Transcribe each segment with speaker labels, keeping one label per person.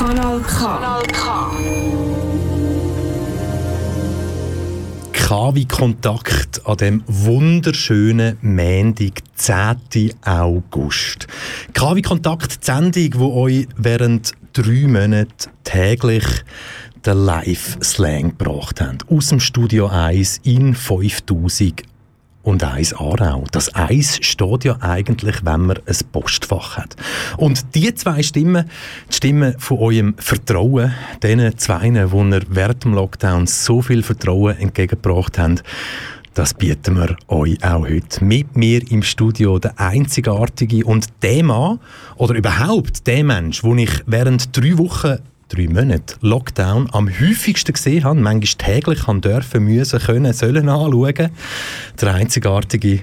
Speaker 1: Kanal K. Kanal K.
Speaker 2: K wie Kontakt an dem wunderschönen Montag, 10. August. K wie Kontakt, die Sendung, die euch während drei Monaten täglich den Live-Slang gebracht haben. Aus dem Studio 1 in 5000 und eins Aarau. Das Eis steht ja eigentlich, wenn man ein Postfach hat. Und die zwei Stimmen, die Stimmen von eurem Vertrauen, diesen zwei, die ihr während dem Lockdown so viel Vertrauen entgegengebracht haben, das bieten wir euch auch heute. Mit mir im Studio der einzigartige und der Mann, oder überhaupt der Mensch, den ich während drei Wochen drei Monate Lockdown am häufigsten gesehen habe, manchmal täglich haben dürfen, müssen, können, sollen anschauen. Der einzigartige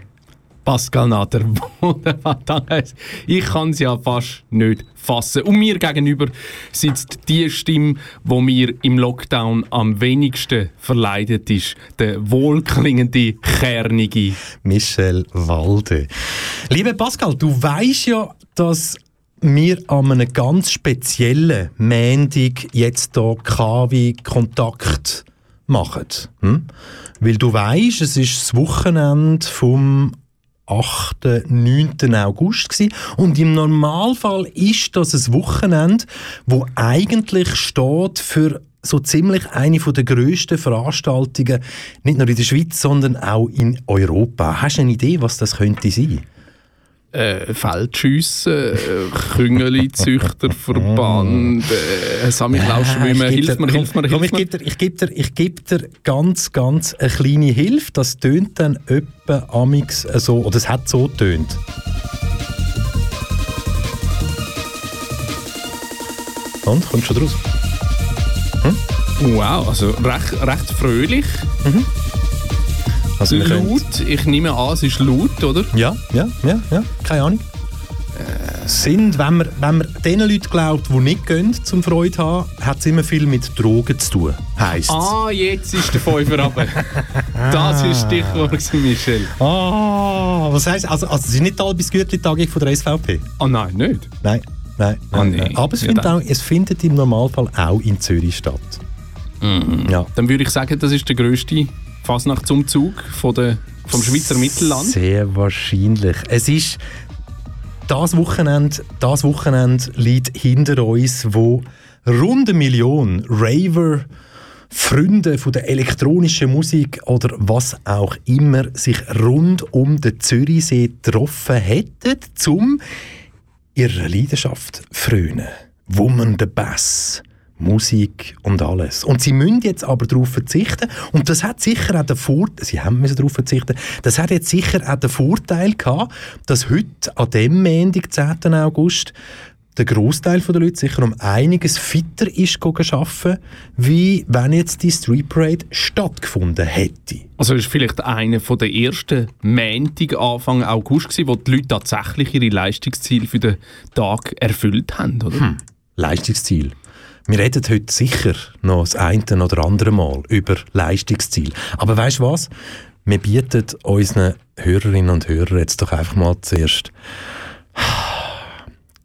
Speaker 3: Pascal Nader, ich kann es ja fast nicht fassen. Und mir gegenüber sitzt die Stimme, die mir im Lockdown am wenigsten verleidet ist. Der wohlklingende, kernige
Speaker 2: Michel Walde. Liebe Pascal, du weißt ja, dass wir an einem ganz speziellen Mendig jetzt hier KW-Kontakt machen. Hm? Weil du weißt, es ist das Wochenende vom 8. 9. August gewesen. und im Normalfall ist das ein Wochenende, wo eigentlich steht für so ziemlich eine der grössten Veranstaltungen, nicht nur in der Schweiz, sondern auch in Europa. Hast du eine Idee, was das könnte sein?
Speaker 3: Äh, Feldschüsse, äh, Küngeli-Züchterverband, äh, Samichlausschwimmen. Hilf mir, hilf mir, hilf
Speaker 2: mir. Ich gebe dir, ich geb dir, ich geb dir ganz, ganz eine kleine Hilfe. Das tönt dann etwa amix so, oder es hat so tönt. Und, kommt schon draus?
Speaker 3: Hm? Wow, also recht, recht fröhlich. Mhm. Also laut, ich nehme an, es ist laut, oder?
Speaker 2: Ja, ja, ja, ja. keine Ahnung. Äh, sind, wenn man, wenn man den Leuten glaubt, die nicht gehen zum Freude haben, hat es immer viel mit Drogen zu tun, heisst
Speaker 3: Ah, jetzt ist der Fünfer runter. das ist Stichwort, Michel.
Speaker 2: Ah, was heisst, also, also es ist nicht bis Gürteltagung von der SVP?
Speaker 3: Ah oh, nein, nicht?
Speaker 2: Nein, nein.
Speaker 3: Ah, nein,
Speaker 2: nein. Aber es, ja, findet auch, es findet im Normalfall auch in Zürich statt.
Speaker 3: Mhm. Ja. Dann würde ich sagen, das ist der grösste Fasnachtsumzug von der, vom Schweizer Mittelland?
Speaker 2: Sehr wahrscheinlich. Es ist das Wochenende, das Wochenende liegt hinter uns, wo rund eine Million Raver, Freunde von der elektronischen Musik oder was auch immer sich rund um den Zürichsee getroffen hätten, um ihrer Leidenschaft frönen. Wummernde Bass, Musik und alles. Und sie müssen jetzt aber darauf verzichten. Und das hat sicher auch den Vorteil, sie haben müssen darauf verzichten, das hat jetzt sicher auch den Vorteil gehabt, dass heute, an dem Montag, 10. August, der Großteil der Leute sicher um einiges fitter ist arbeiten, wie wenn jetzt die Street Parade stattgefunden hätte.
Speaker 3: Also ist vielleicht einer der ersten Montag Anfang August gewesen, wo die Leute tatsächlich ihre Leistungsziele für den Tag erfüllt haben, oder? Hm.
Speaker 2: Leistungsziel. Wir reden heute sicher noch das eine oder andere Mal über Leistungsziel. Aber weißt du was? Wir bieten unseren Hörerinnen und Hörern jetzt doch einfach mal zuerst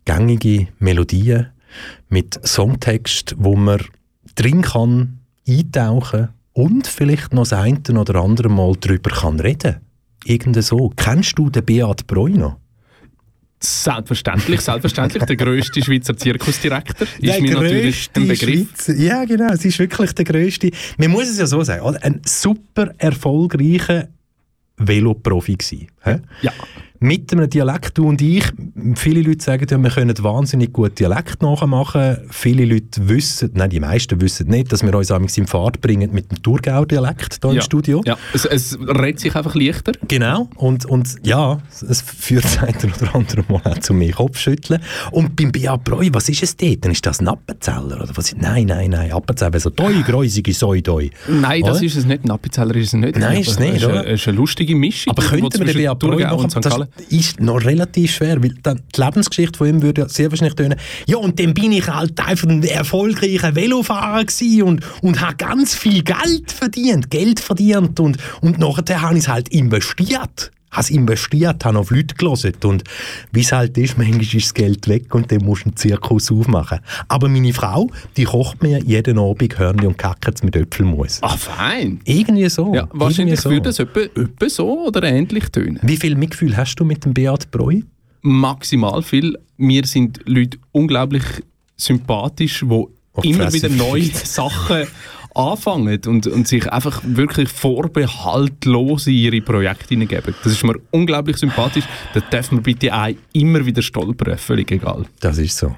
Speaker 2: gängige Melodien mit Songtext, wo man drin kann eintauchen und vielleicht noch das eine oder andere Mal darüber kann reden. Irgend so. Kennst du den Beat Breuner?
Speaker 3: Selbstverständlich, selbstverständlich. Der grösste Schweizer Zirkusdirektor ist der mir natürlich ein Begriff.
Speaker 2: Schweizer, ja, genau, es ist wirklich der grösste. Man muss es ja so sagen, ein super erfolgreicher Veloprofi gewesen.
Speaker 3: Ja
Speaker 2: mit einem Dialekt, du und ich, viele Leute sagen ja, wir können wahnsinnig gut Dialekt nachmachen. Viele Leute wissen, nein, die meisten wissen nicht, dass wir uns in Fahrt bringen mit dem Thurgauer Dialekt hier ja. im Studio.
Speaker 3: Ja, es, es redet sich einfach leichter.
Speaker 2: Genau, und, und ja, es führt ein oder andere Mal auch zu mehr Kopfschütteln. Und beim Bia Breu, was ist es dort? Dann ist das ein Appenzeller? Oder was? Nein, nein, nein, Appenzeller, so «Doi, gräusige Säudoi».
Speaker 3: Nein, das oder? ist es nicht, ein Appenzeller ist es nicht.
Speaker 2: Nein, ist es nicht,
Speaker 3: oder? Es ist eine lustige Mischung.
Speaker 2: Aber könnte man den Bia Breu noch... Das, ist noch relativ schwer, weil dann die Lebensgeschichte von ihm würde sehr wahrscheinlich tönen, ja und dann bin ich halt einfach ein erfolgreicher Velofahrer und, und habe ganz viel Geld verdient, Geld verdient und, und nachher habe ich es halt investiert. Habe es investiert, habe auf Leute gelesen und wie es halt ist, manchmal ist das Geld weg und dann musst du einen Zirkus aufmachen. Aber meine Frau, die kocht mir jeden Abend Hörnli und Kackets mit Äpfelmus.
Speaker 3: Ah, fein.
Speaker 2: Irgendwie so.
Speaker 3: Ja, wahrscheinlich
Speaker 2: irgendwie
Speaker 3: würde das etwa, etwa so oder ähnlich tönen.
Speaker 2: Wie viel Mitgefühl hast du mit dem Beat Breu?
Speaker 3: Maximal viel. Mir sind Leute unglaublich sympathisch, die immer wieder neue. Sachen anfangen und, und sich einfach wirklich vorbehaltlos in ihre Projekte hineingeben. Das ist mir unglaublich sympathisch. Da dürfen wir bitte auch immer wieder stolpern, völlig egal.
Speaker 2: Das ist so.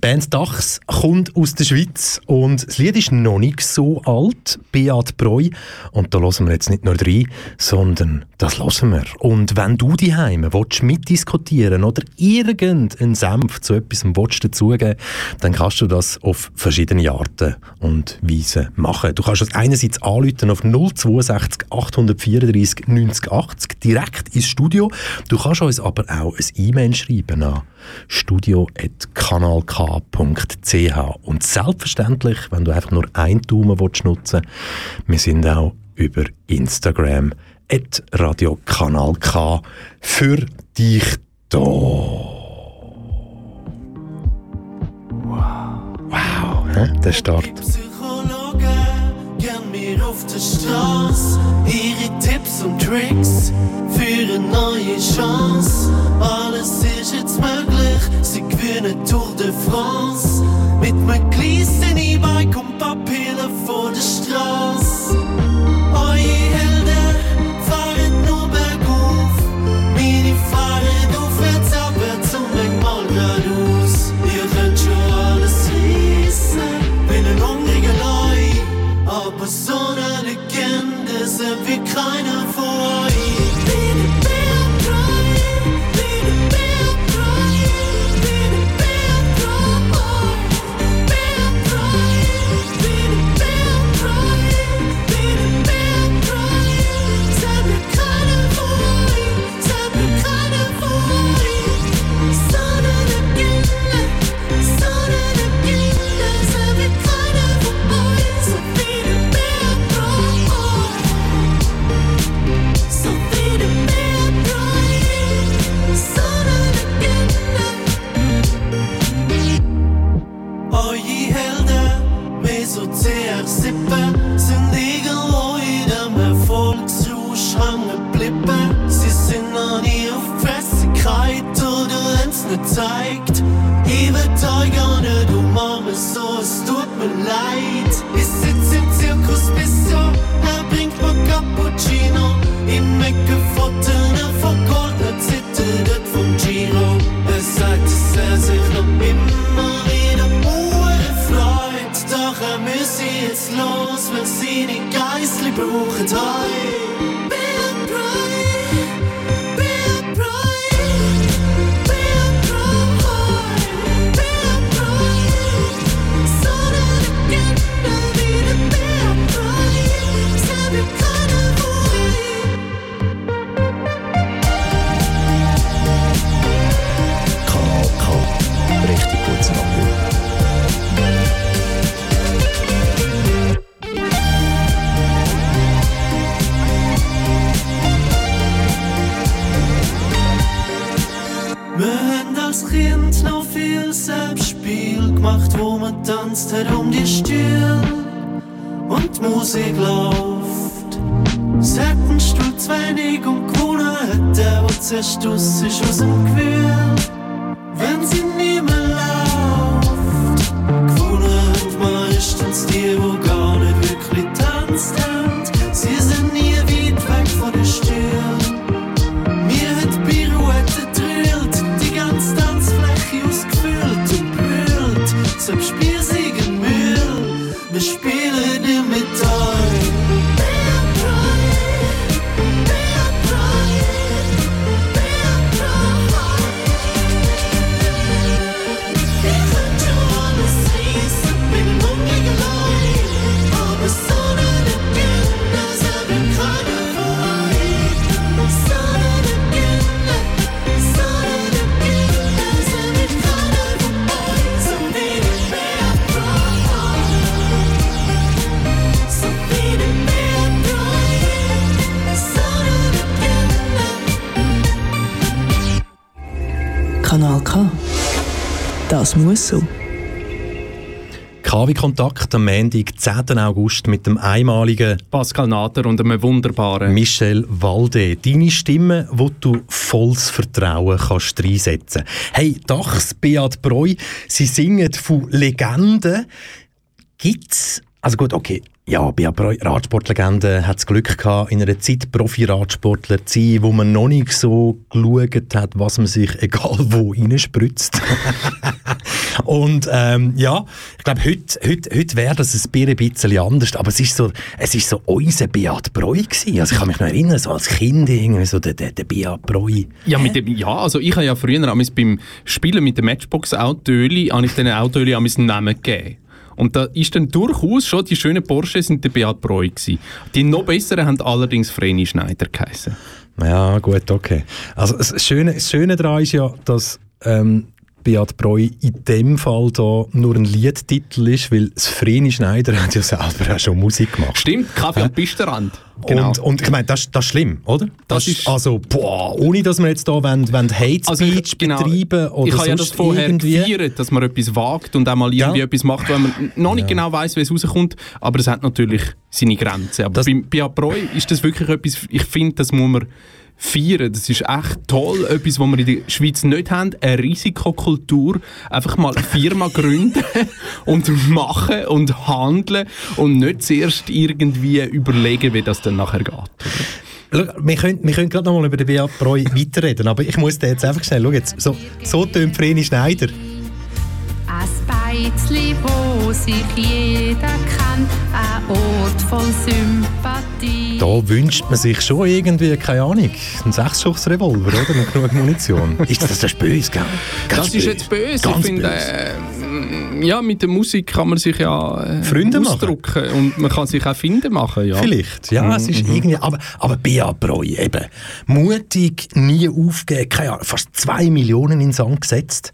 Speaker 2: Band Dachs kommt aus der Schweiz und das Lied ist noch nicht so alt, Beat Breu. Und da hören wir jetzt nicht nur rein, sondern das hören wir. Und wenn du die Heime mitdiskutieren oder irgendeinen Senf zu etwas dazugeben, dann kannst du das auf verschiedene Arten und Weisen machen. Du kannst uns einerseits anrufen auf 062 834 90 80 direkt ins Studio. Du kannst uns aber auch ein E-Mail schreiben an studio.kanalk.ch und selbstverständlich, wenn du einfach nur ein Daumen willst nutzen wir sind auch über Instagram at Radio Kanal K für dich da. Wow, hä? der Start.
Speaker 4: Psychologe, auf der Straße. Ihre Tipps und Tricks für eine neue Chance. Alles ist jetzt möglich, sie gewinnen Tour de France. Mit einem kleinen E-Bike und Papieren vor der Straße. Wie keiner von
Speaker 2: KW Kontakt am Montag, 10. August mit dem einmaligen
Speaker 3: Pascal Nader und einem wunderbaren.
Speaker 2: Michel Walde. Deine Stimme, wo du volles Vertrauen kannst reinsetzen. Hey, Dachs, Beat Breu, sie singen von Legenden. Gibt's, also gut, okay, ja, Breu, Radsportlegende, hat das Glück gehabt, in einer Zeit Profi-Radsportler zu sein, wo man noch nicht so geschaut hat, was man sich egal wo reinspritzt. Und ähm, ja, ich glaube, heute, heute, heute wäre das ein bisschen anders, aber es ist so, es ist so unser Beat Breu gewesen. Also ich kann mich noch erinnern, so als Kind irgendwie so der, der, der Beat Breu.
Speaker 3: Ja, mit dem, ja, also ich habe ja früher beim Spielen mit dem Matchbox Autöli, habe ich den Autöli amigs einen Namen gegeben. Und da ist dann durchaus schon, die schönen Porsche sind der Beat Breu gewesen. Die noch besseren haben allerdings Vreni Schneider geheißen.
Speaker 2: Ja, gut, okay. Also das Schöne, das Schöne daran ist ja, dass ähm, Beat Breu in dem Fall da nur ein Liedtitel ist, weil das Vreni Schneider hat ja selber auch schon Musik gemacht.
Speaker 3: Stimmt, Kaffee
Speaker 2: Ja.
Speaker 3: und Pistenrand.
Speaker 2: Und, und ich meine, das, das ist schlimm, oder?
Speaker 3: Das ist-
Speaker 2: also, boah, ohne dass wir jetzt da wollen, wollen Hate
Speaker 3: Also ich-
Speaker 2: Speech betreiben oder
Speaker 3: ich habe ja das vorher
Speaker 2: irgendwie.
Speaker 3: gefeiert, dass man etwas wagt und auch mal irgendwie
Speaker 2: Ja.
Speaker 3: etwas macht, wenn man noch nicht genau weiß, wie es rauskommt, aber es hat natürlich seine Grenzen. Aber
Speaker 2: Das-
Speaker 3: beim Beat Breu ist das wirklich etwas, ich finde, das muss man feiern. Das ist echt toll, etwas, was wir in der Schweiz nicht haben, eine Risikokultur. Einfach mal eine Firma gründen und machen und handeln und nicht zuerst irgendwie überlegen, wie das dann nachher geht.
Speaker 2: Schau, wir können, wir können gerade noch mal über den Beat Breu weiterreden, aber ich muss dir jetzt einfach schnell, schau jetzt, so, so tönt Vreni Schneider.
Speaker 5: Ein Beizli, wo sich jeder kennt, ein Ort voll Sympathie.
Speaker 2: Da wünscht man sich schon irgendwie, keine Ahnung, einen Sechsschussrevolver, oder? Und genug Munition. ist das, das ist böse, gell? Ganz
Speaker 3: Das ist jetzt böse.
Speaker 2: Ganz
Speaker 3: ich finde,
Speaker 2: böse.
Speaker 3: äh, ja, mit der Musik kann man sich ja äh,
Speaker 2: Freunde machen.
Speaker 3: ausdrücken und man kann sich auch Finden machen. Ja.
Speaker 2: Vielleicht, ja, es
Speaker 3: Mhm.
Speaker 2: ist irgendwie, aber, aber Bea Breu eben, mutig, nie aufgeben, keine Ahnung, fast zwei Millionen in den Sand gesetzt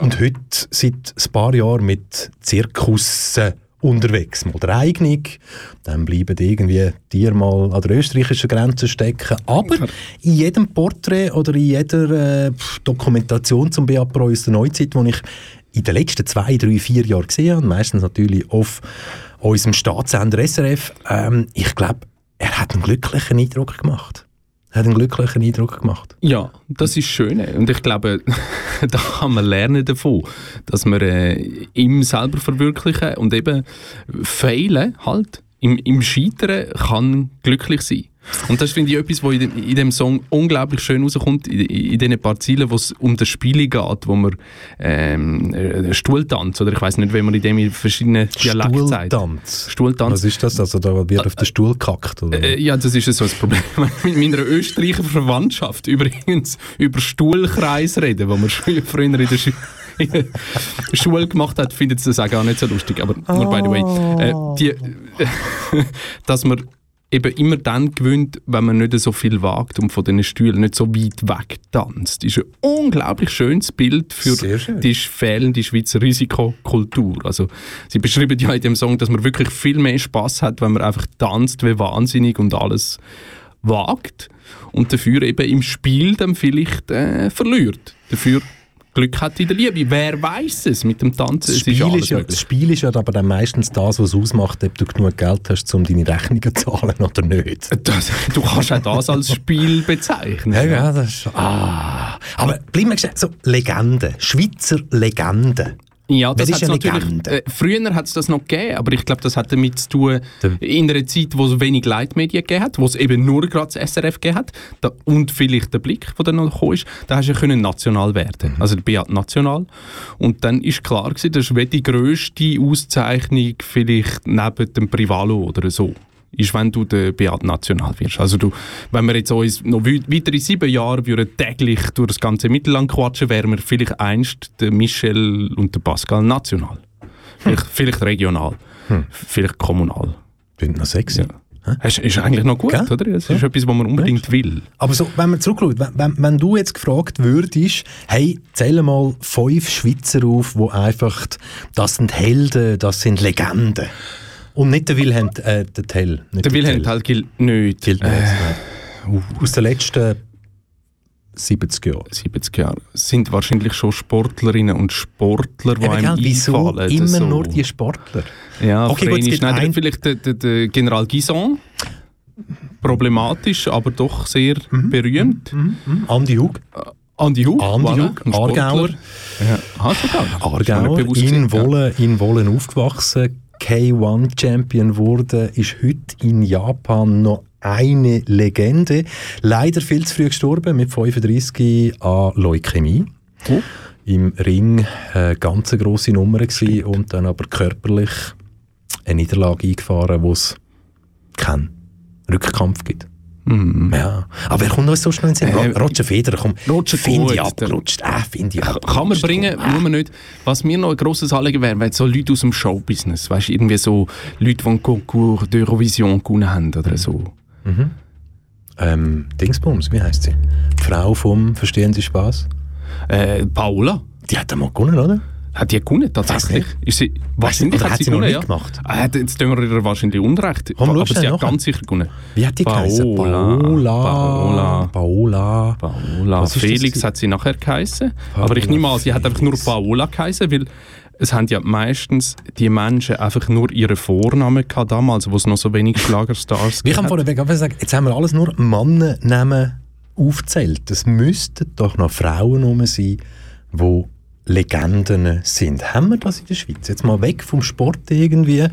Speaker 2: und heute seit ein paar Jahren mit Zirkussen unterwegs. Mal der eigene, dann bleiben irgendwie Tiere mal an der österreichischen Grenze stecken, aber in jedem Porträt oder in jeder äh, Dokumentation zum Bea Breu aus der Neuzeit, die ich in den letzten zwei, drei, vier Jahren gesehen habe, meistens natürlich auf unserem Staatssender SRF, ähm, ich glaube, er hat einen glücklichen Eindruck gemacht. Hat einen glücklichen Eindruck gemacht.
Speaker 3: Ja, das ist schön. Und ich glaube, da kann man lernen davon, dass man äh, ihm selber verwirklichen und eben failen halt. Im, Im Scheitern kann glücklich sein. Und das finde ich etwas, was in dem, in dem Song unglaublich schön rauskommt, in, in diesen paar Zielen, wo es um das Spiel geht, wo man ähm, äh, Stuhltanz, oder ich weiß nicht, wie man in dem in verschiedenen Dialekten sagt.
Speaker 2: Stuhltanz. Was ist das? Also da wird auf den Stuhl gekackt? Oder?
Speaker 3: Äh, ja, das ist so ein Problem. Mit meiner Österreicher Verwandtschaft übrigens über Stuhlkreis reden, wo man früher in der, Schu in der Schule gemacht hat, findet sie das auch gar nicht so lustig. Aber nur by the way. Äh, die, dass man eben immer dann gewöhnt, wenn man nicht so viel wagt und von diesen Stühlen nicht so weit weg tanzt. Das ist ein unglaublich schönes Bild für
Speaker 2: schön.
Speaker 3: die fehlende Schweizer Risikokultur. Also, sie beschreiben ja in dem Song, dass man wirklich viel mehr Spaß hat, wenn man einfach tanzt wie wahnsinnig und alles wagt und dafür eben im Spiel dann vielleicht äh, verliert. Dafür Glück hat in der Liebe. Wer weiß es mit dem Tanzen?
Speaker 2: das, Spiel ist ja, das Spiel ist ja aber dann meistens das, was ausmacht, ob du genug Geld hast, um deine Rechnungen zu zahlen oder nicht.
Speaker 3: Das, du kannst auch das als Spiel bezeichnen.
Speaker 2: Ja, ja, das ist, ah. Aber bleiben wir so Legende, Schweizer Legende.
Speaker 3: Ja, das
Speaker 2: ist eine
Speaker 3: natürlich. Äh, früher hat es das noch gegeben, aber ich glaube, das hat damit zu tun,
Speaker 2: Der-
Speaker 3: in einer Zeit, wo es wenig Leitmedien gegeben hat, wo es eben nur gerade das SRF gegeben hat. Da, und vielleicht der Blick, der dann noch gekommen ist, da hast du ja können national werden, also der Beat national. Und dann ist klar gewesen, das ist die grösste Auszeichnung vielleicht neben dem Privalo oder so ist, wenn du der Beat National wirst. Also du, wenn wir jetzt uns noch wei- weitere sieben Jahre würden täglich durch das ganze Mittelland quatschen, wären wir vielleicht einst der Michel und der Pascal National. Vielleicht, vielleicht regional, vielleicht kommunal.
Speaker 2: Klingt noch sexy.
Speaker 3: Ja. Ist, ist eigentlich noch gut,
Speaker 2: Gell?
Speaker 3: oder? Das ist etwas, was man unbedingt will.
Speaker 2: Aber so, wenn man zurückschaut, wenn, wenn, wenn du jetzt gefragt würdest, hey, zähle mal fünf Schweizer auf, wo einfach, das sind Helden, das sind Legenden. Und nicht der Wilhelm äh, der Tell. Nicht
Speaker 3: Der Wilhelm
Speaker 2: Tell.
Speaker 3: Gilt nicht.
Speaker 2: gilt nicht.
Speaker 3: Äh.
Speaker 2: Aus den letzten 70 Jahren.
Speaker 3: 70 Jahre. Sind wahrscheinlich schon Sportlerinnen und Sportler, die
Speaker 2: Eben,
Speaker 3: einem
Speaker 2: gell, wieso
Speaker 3: einfallen.
Speaker 2: immer
Speaker 3: so.
Speaker 2: nur die Sportler?
Speaker 3: Ja,
Speaker 2: Okay, gut,
Speaker 3: Nein,
Speaker 2: ein-
Speaker 3: vielleicht der, der, der General Gison. Problematisch, aber doch sehr
Speaker 2: Mhm.
Speaker 3: berühmt.
Speaker 2: Andi Hug,
Speaker 3: Andi Hug.
Speaker 2: Andi
Speaker 3: voilà,
Speaker 2: Hug,
Speaker 3: Sportler.
Speaker 2: Aargauer.
Speaker 3: Ja,
Speaker 2: Aargauer,
Speaker 3: bewusst
Speaker 2: in
Speaker 3: gewesen, ja.
Speaker 2: Wolle, in Wolle aufgewachsen, K1-Champion wurde, ist heute in Japan noch eine Legende. Leider viel zu früh gestorben, mit 35 an Leukämie.
Speaker 3: Oh.
Speaker 2: Im Ring eine ganz grosse Nummer gewesen und dann aber körperlich eine Niederlage eingefahren, wo es keinen Rückkampf gibt.
Speaker 3: Mhm.
Speaker 2: Ja. Aber wer kommt uns so schnell in den Sinn?
Speaker 3: Äh,
Speaker 2: Roger Federer, komm,
Speaker 3: Roger
Speaker 2: finde ich abgerutscht. Ah, finde ich
Speaker 3: Kann
Speaker 2: abgerutscht.
Speaker 3: man bringen, muss man nicht. Was mir noch ein grosses Anliegen wäre, wenn so Leute aus dem Showbusiness, weißt du, irgendwie so Leute, die einen Concours d'Eurovision gewonnen haben oder so.
Speaker 2: Ähm, Dingsbums, wie heißt sie? Die Frau vom Verstehen Sie Spaß?
Speaker 3: Äh, Paola,
Speaker 2: Die hat einmal gewonnen, oder?
Speaker 3: Hat die gewonnen tatsächlich? Ist sie, wahrscheinlich hat sie
Speaker 2: sie noch
Speaker 3: gewonnen,
Speaker 2: nicht
Speaker 3: ja.
Speaker 2: gemacht?
Speaker 3: Ah, jetzt tun wir ihr wahrscheinlich Unrecht.
Speaker 2: Komm,
Speaker 3: aber sie hat ganz sicher gewonnen.
Speaker 2: Wie hat die geheißen?
Speaker 3: Paola.
Speaker 2: Paola.
Speaker 3: Paola.
Speaker 2: Paola.
Speaker 3: Felix hat sie nachher geheißen. Aber ich nehme an, sie hat einfach nur Paola geheißen, weil es haben ja meistens die Menschen einfach nur ihre Vornamen gehabt damals, wo es noch so wenig Schlagerstars
Speaker 2: Wir haben
Speaker 3: gab.
Speaker 2: vorher weg gesagt, jetzt haben wir alles nur Mannennamen aufgezählt. Es müssten doch noch Frauen sein, die Legenden sind. Haben wir das in der Schweiz? Jetzt mal weg vom Sport irgendwie.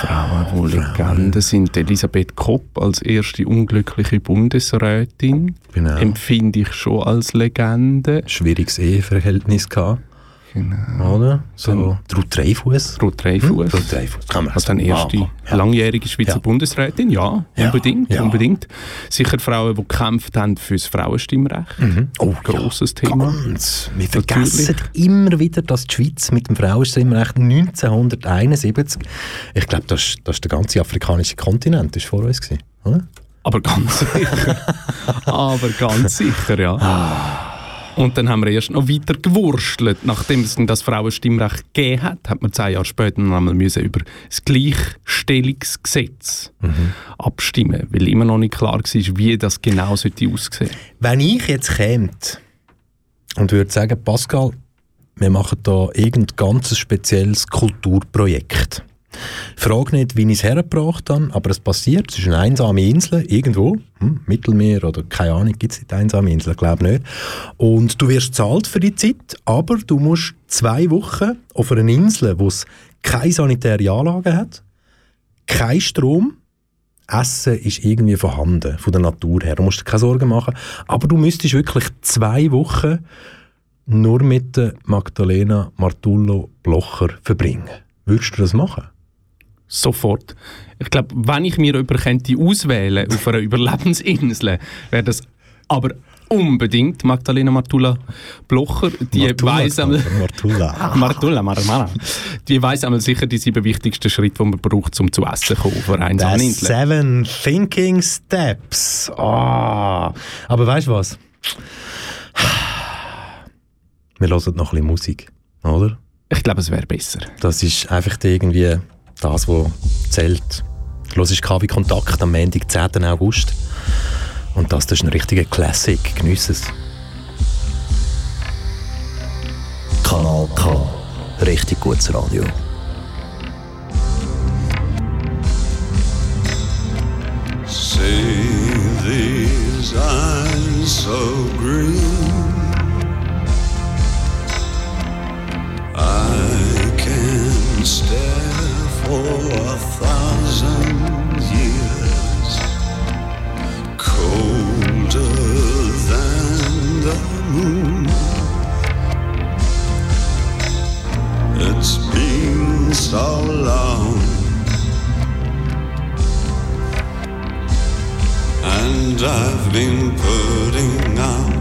Speaker 3: Frauen, die Legenden sind. Elisabeth Kopp als erste unglückliche Bundesrätin
Speaker 2: Genau.
Speaker 3: empfinde ich schon als Legende.
Speaker 2: Schwieriges Eheverhältnis gehabt,
Speaker 3: Genau.
Speaker 2: oder? So, Ruth Dreifuss.
Speaker 3: Ruth Dreifuss.
Speaker 2: Ruth Dreifuss. Kann man
Speaker 3: Als dann erste
Speaker 2: machen. Ja.
Speaker 3: langjährige Schweizer
Speaker 2: Ja.
Speaker 3: Bundesrätin, ja,
Speaker 2: Ja,
Speaker 3: unbedingt,
Speaker 2: ja.
Speaker 3: unbedingt. Sicher Frauen, die gekämpft haben fürs Frauenstimmrecht.
Speaker 2: Oh,
Speaker 3: Grosses Thema.
Speaker 2: Ganz. Wir vergessen immer wieder, dass die Schweiz mit dem Frauenstimmrecht 1971, ich glaube, das, ist- das ist der ganze afrikanische Kontinent, ist vor uns gewesen, oder?
Speaker 3: Aber ganz sicher. Aber ganz sicher, ja. Und dann haben wir erst noch weiter gewurstelt. Nachdem es das Frauenstimmrecht gegeben hat, hat man zehn Jahre später noch einmal müssen über das Gleichstellungsgesetz
Speaker 2: Mhm.
Speaker 3: abstimmen, weil immer noch nicht klar war, wie das genau sollte aussehen.
Speaker 2: Wenn ich jetzt käme und würde sagen, Pascal, wir machen da irgendein ganz spezielles Kulturprojekt. Frage nicht, wie ich es hergebracht habe, aber es passiert. Es ist eine einsame Insel, irgendwo, hm, Mittelmeer oder keine Ahnung, gibt es nicht einsame Insel, ich glaube nicht. Und du wirst zahlt für die Zeit, aber du musst zwei Wochen auf einer Insel, wo es keine sanitäre Anlage hat, kein Strom, Essen ist irgendwie vorhanden, von der Natur her. Du musst dir keine Sorgen machen. Aber du müsstest wirklich zwei Wochen nur mit Magdalena Martullo Blocher verbringen. Würdest du das machen?
Speaker 3: Sofort. Ich glaube, wenn ich mir jemanden könnte auswählen auf einer Überlebensinsel, wäre das aber unbedingt Magdalena Martula Blocher. Die weiss einmal,
Speaker 2: Martulla.
Speaker 3: Martula, Marmara. Die weiss einmal sicher die sieben wichtigsten Schritte, die man braucht, um zu essen zu kommen auf einer
Speaker 2: The. Seven Thinking Steps. Ah. Aber weißt du was? Wir hören noch ein bisschen Musik, oder?
Speaker 3: Ich glaube, es wäre besser.
Speaker 2: Das ist einfach irgendwie das, was zählt. Los ist KW Kontakt am Montag, 10. August. Und das, das ist ein richtiger Classic. Geniess es.
Speaker 6: Kanal K. Richtig gutes Radio.
Speaker 7: See these eyes so green. A thousand years, colder than the moon. It's been so long. And I've been putting out.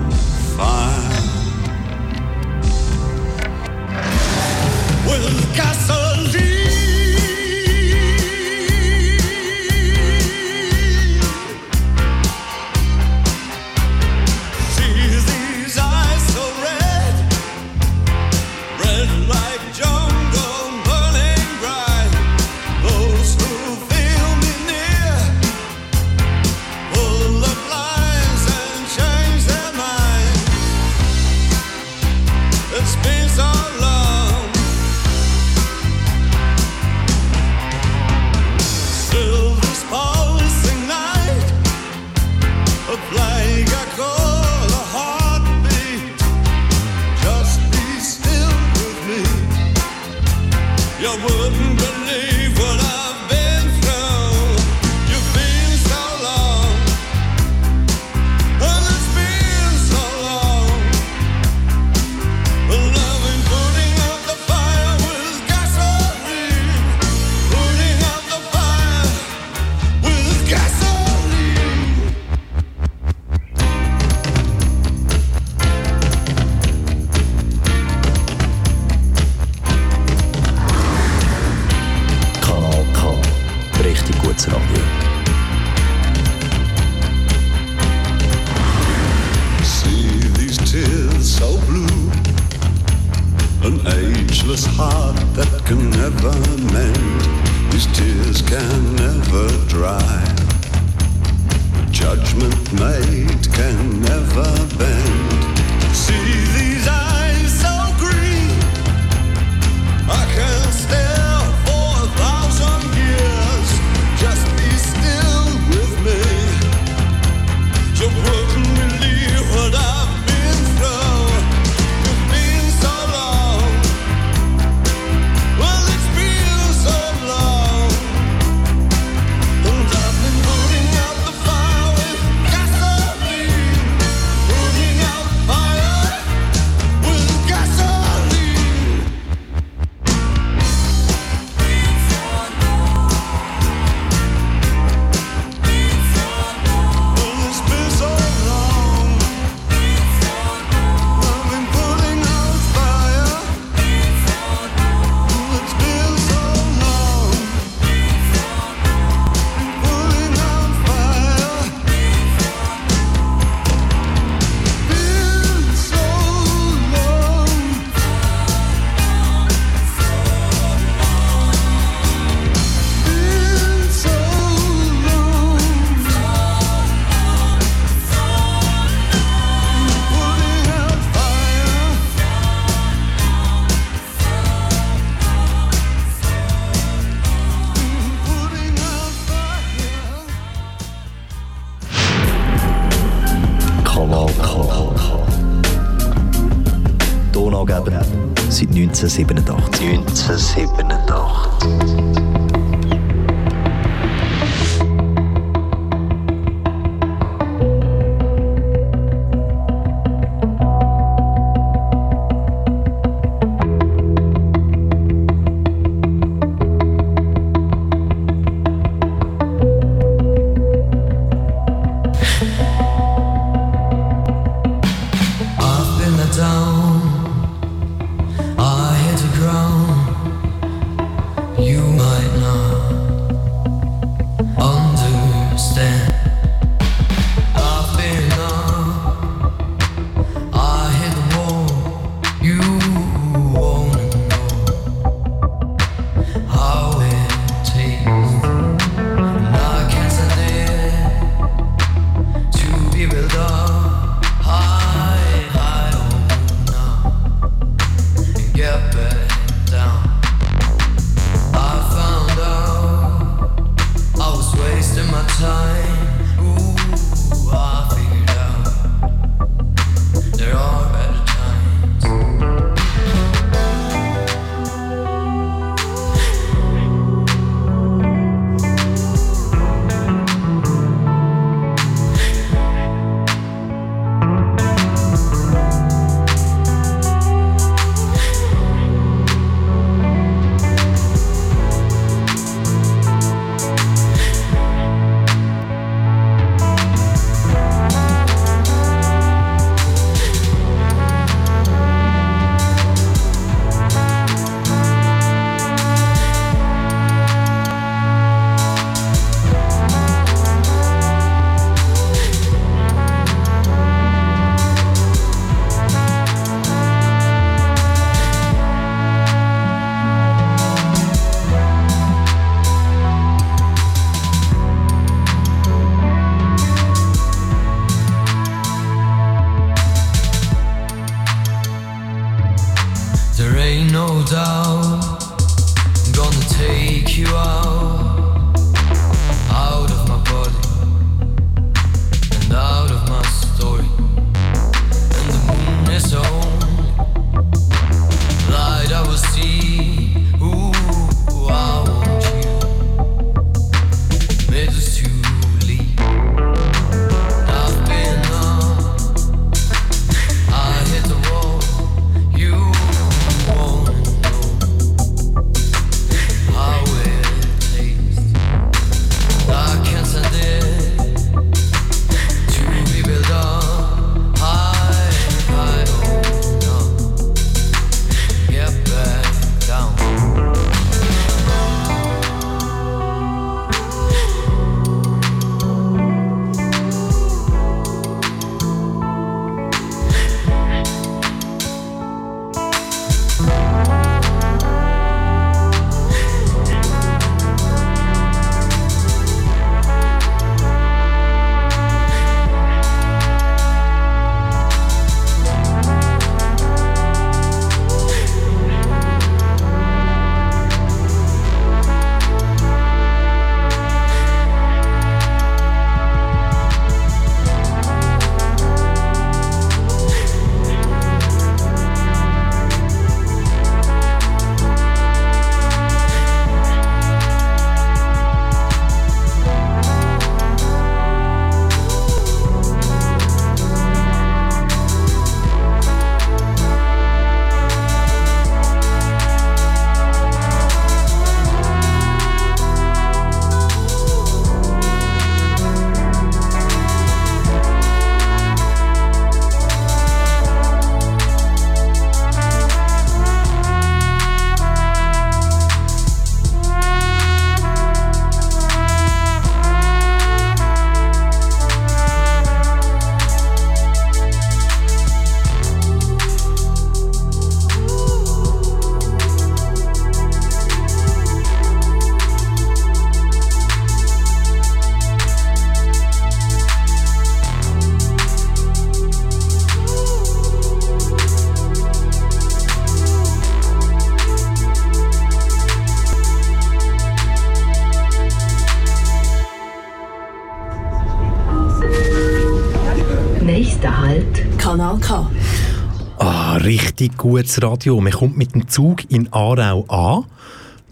Speaker 2: Gutes Radio. Man kommt mit dem Zug in Aarau an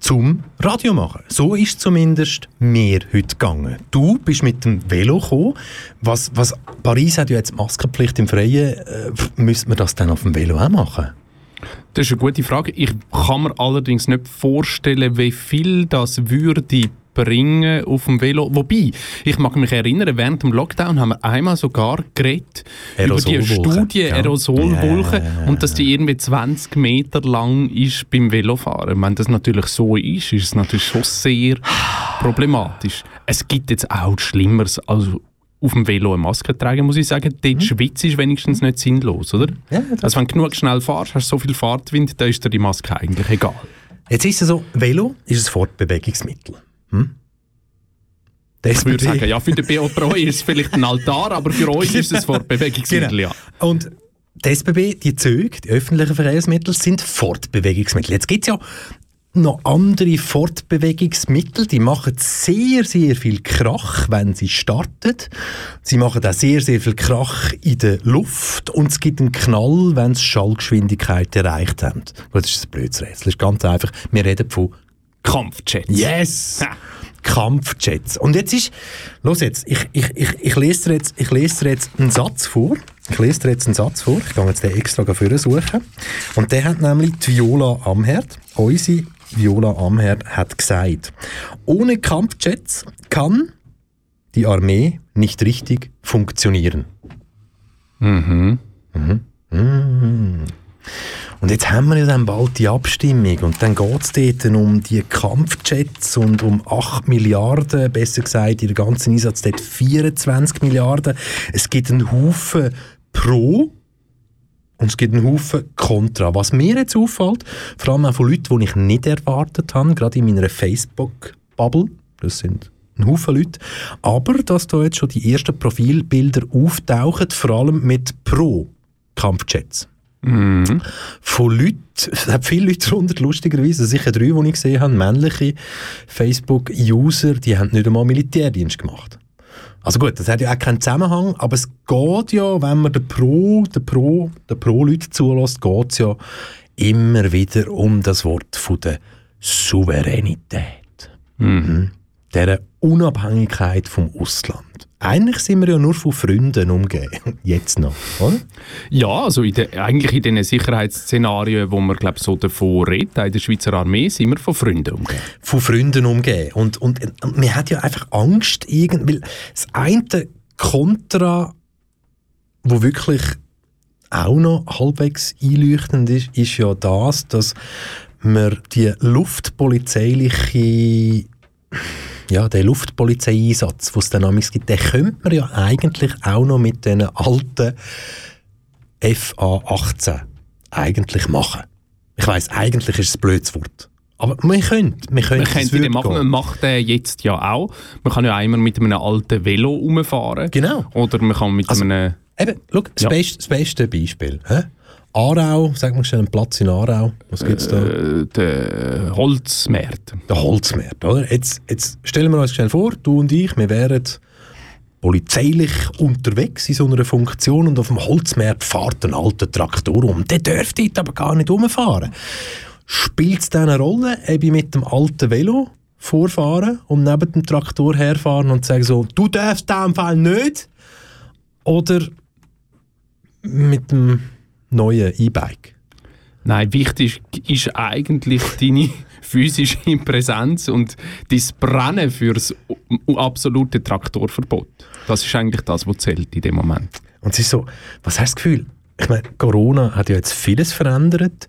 Speaker 2: zum Radio machen. So ist zumindest mir heute gegangen. Du bist mit dem Velo gekommen. Was, was, Paris hat ja jetzt Maskenpflicht im Freien. Äh, müsste man das dann auf dem Velo auch machen?
Speaker 3: Das ist eine gute Frage. Ich kann mir allerdings nicht vorstellen, wie viel das würde bringen auf dem Velo. Wobei, ich mag mich erinnern, während dem Lockdown haben wir einmal sogar geredet über die Studie
Speaker 2: ja.
Speaker 3: Aerosolwolken
Speaker 2: Ja, ja,
Speaker 3: und dass die irgendwie 20 Meter lang ist beim Velofahren. Wenn das natürlich so ist, ist es natürlich schon sehr problematisch. Es gibt jetzt auch Schlimmeres als auf dem Velo eine Maske tragen, muss ich sagen. Dort Schweiz ist wenigstens nicht sinnlos, oder?
Speaker 2: Mhm.
Speaker 3: Also wenn du genug schnell fährst, hast du so viel Fahrtwind, dann ist dir die Maske eigentlich egal.
Speaker 2: Jetzt ist es so, Velo ist ein Fortbewegungsmittel. Hm?
Speaker 3: Ich würde sagen, ja, für den BO Pro ist es vielleicht ein Altar, aber für uns ist es Fortbewegungsmittel,
Speaker 2: Genau.
Speaker 3: ja.
Speaker 2: Und die SBB, die Züge, die öffentlichen Verkehrsmittel, sind Fortbewegungsmittel. Jetzt gibt es ja noch andere Fortbewegungsmittel, die machen sehr, sehr viel Krach, wenn sie starten. Sie machen auch sehr, sehr viel Krach in der Luft und es gibt einen Knall, wenn sie Schallgeschwindigkeit erreicht haben. Gut, das ist ein blödes Rätsel. Das ist ganz einfach. Wir reden von
Speaker 3: Kampfjets.
Speaker 2: Yes!
Speaker 3: Ha.
Speaker 2: Kampfjets. Und jetzt ist, los jetzt, ich, ich, ich, ich, lese dir jetzt, ich lese dir jetzt einen Satz vor. Ich lese dir jetzt einen Satz vor. Ich gehe jetzt den extra für suchen. Und der hat nämlich die Viola Amherd, unsere Viola Amherd, hat gesagt, ohne Kampfjets kann die Armee nicht richtig funktionieren. Mhm. Und jetzt haben wir ja dann bald die Abstimmung und dann geht es dort um die Kampfjets und um 8 Milliarden, besser gesagt, in der ganzen Einsatz dort 24 Milliarden. Es gibt einen Haufen Pro und es gibt einen Haufen Contra. Was mir jetzt auffällt, vor allem auch von Leuten, die ich nicht erwartet habe, gerade in meiner Facebook-Bubble, das sind ein Haufen Leute, aber dass da jetzt schon die ersten Profilbilder auftauchen, vor allem mit Pro-Kampfjets von Leuten, es hat viele Leute darunter, lustigerweise, sicher drei, die ich gesehen habe, männliche Facebook-User, die haben nicht einmal Militärdienst gemacht. Also gut, das hat ja auch keinen Zusammenhang, aber es geht ja, wenn man den Pro, den Pro, den Pro-Leute zulässt, geht es ja immer wieder um das Wort von der Souveränität. Mhm. Der Unabhängigkeit vom Ausland. Eigentlich sind wir ja nur von Freunden umgeben. Jetzt noch, oder?
Speaker 3: Ja, also in de, eigentlich in den Sicherheitsszenarien, wo man glaub, so davon redet, in der Schweizer Armee, sind wir von Freunden umgeben.
Speaker 2: von Freunden umgehen. Und, und, und man hat ja einfach Angst, irgend, weil das eine Kontra, wo wirklich auch noch halbwegs einleuchtend ist, ist ja das, dass man die luftpolizeiliche ja, der Luftpolizeieinsatz, den es dann amigs gibt, den könnte man ja eigentlich auch noch mit den alten FA-18 eigentlich machen. Ich weiss, eigentlich ist es ein blödes Wort. Aber man könnte, man könnte
Speaker 3: Man
Speaker 2: es
Speaker 3: könnte den machen, man macht den jetzt ja auch. Man kann ja einmal mit einem alten Velo rumfahren.
Speaker 2: Genau.
Speaker 3: Oder man kann mit
Speaker 2: Also-
Speaker 3: einem...
Speaker 2: Eben, schau, das,
Speaker 3: Ja.
Speaker 2: beste, das beste Beispiel. Hä? Aarau, sag mal schnell einen Platz in Aarau. Was gibt es da?
Speaker 3: Äh, der Holzmarkt.
Speaker 2: Der Holzmarkt, oder? Jetzt, jetzt stellen wir uns schnell vor, du und ich, wir wären polizeilich unterwegs in so einer Funktion und auf dem Holzmarkt fährt ein alter Traktor um. Der dürfte dort aber gar nicht rumfahren. Spielt es dann eine Rolle, ob ich mit dem alten Velo vorfahren und neben dem Traktor herfahren und sagen so, du darfst in diesem Fall nicht? Oder mit dem neuen E-Bike?
Speaker 3: Nein, wichtig ist eigentlich deine physische Präsenz und dein Brennen für das absolute Traktorverbot. Das ist eigentlich das, was zählt in dem Moment.
Speaker 2: Und es ist so, was hast du das Gefühl? Ich meine, Corona hat ja jetzt vieles verändert.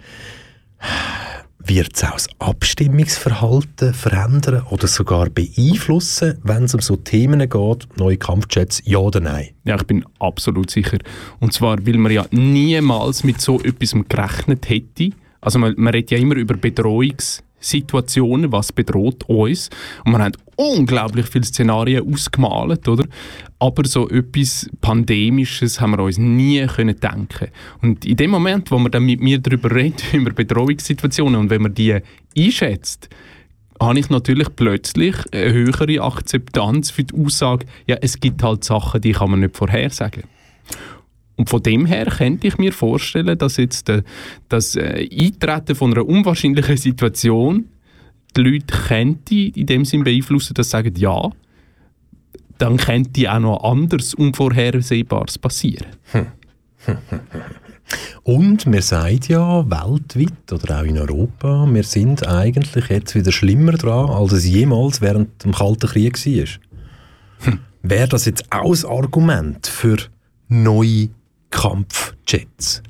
Speaker 2: Wird es auch das Abstimmungsverhalten verändern oder sogar beeinflussen, wenn es um so Themen geht, neue Kampfjets, ja oder nein?
Speaker 3: Ja, ich bin absolut sicher. Und zwar, weil man ja niemals mit so etwas gerechnet hätte. Also man, man redet ja immer über Bedrohungssituationen, was bedroht uns. Und man hat unglaublich viele Szenarien ausgemalt, oder? Aber so etwas Pandemisches haben wir uns nie können denken. Und in dem Moment, wo man dann mit mir darüber redet, über Bedrohungssituationen und wenn man die einschätzt, habe ich natürlich plötzlich eine höhere Akzeptanz für die Aussage, ja, es gibt halt Sachen, die kann man nicht vorhersagen. Und von dem her könnte ich mir vorstellen, dass jetzt äh, das äh, Eintreten von einer unwahrscheinlichen Situation die Leute könnte in dem Sinn beeinflussen, dass sie sagen, ja, dann könnte auch noch anders Unvorhersehbares passieren.
Speaker 2: Und wir sagen ja weltweit oder auch in Europa, wir sind eigentlich jetzt wieder schlimmer dran, als es jemals während dem Kalten Krieg war. Wäre das jetzt auch ein Argument für neue Kampfjets?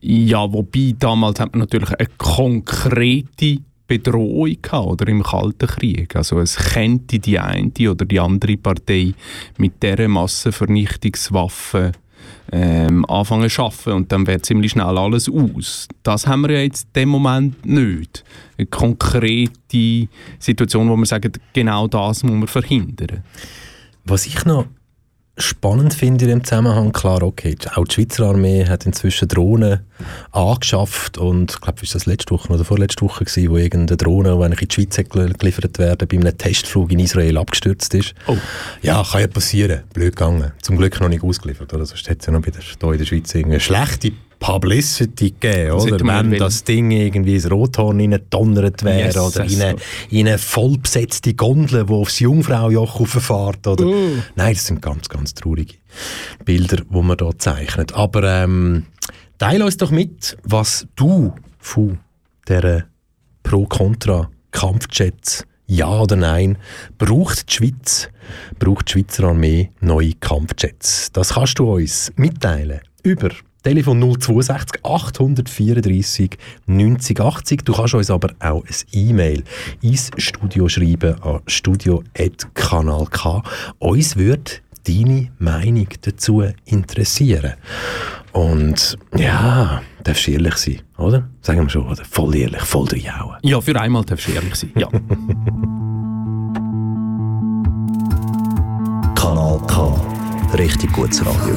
Speaker 3: Ja, wobei damals hat man natürlich eine konkrete Bedrohung gehabt, oder im Kalten Krieg. Also es könnte die eine oder die andere Partei mit dieser Massenvernichtungswaffe ähm, anfangen zu arbeiten und dann wäre ziemlich schnell alles aus. Das haben wir ja jetzt in dem Moment nicht. Eine konkrete Situation, wo wir sagen, genau das muss man verhindern.
Speaker 2: Was ich noch spannend finde in dem Zusammenhang, klar, okay, auch die Schweizer Armee hat inzwischen Drohnen angeschafft und ich glaube, ist das letzte Woche oder vorletzte Woche gewesen, wo irgendeine Drohne, die eigentlich in die Schweiz geliefert werden, bei einem Testflug in Israel abgestürzt ist.
Speaker 3: Oh.
Speaker 2: Ja, kann ja passieren. Blöd gegangen. Zum Glück noch nicht ausgeliefert, oder? Sonst hätte es ja noch wieder hier in der Schweiz irgendwie eine schlechte Publicity gegeben, oder? Wenn
Speaker 3: wollen.
Speaker 2: das Ding irgendwie ins Rothorn reingedonnert wäre
Speaker 3: Yes,
Speaker 2: oder in eine, in eine vollbesetzte Gondel, die aufs Jungfraujoch rauffährt, oder?
Speaker 3: Oh.
Speaker 2: Nein, das sind ganz, ganz traurige Bilder, die man da zeichnet. Aber ähm, teile uns doch mit, was du von dieser Pro-Contra-Kampfjets ja oder nein, braucht die Schweiz, braucht die Schweizer Armee neue Kampfjets? Das kannst du uns mitteilen über Telefon 062 834 90 80. Du kannst uns aber auch ein E-Mail ins Studio schreiben an studio.kanal.k. Uns würde deine Meinung dazu interessieren. Und ja, darfst du ehrlich sein, oder? Sagen wir schon, oder? Voll ehrlich, voll reinhauen.
Speaker 3: Ja, für einmal darfst du ehrlich sein. Ja.
Speaker 6: Kanal K. Richtig gutes Radio.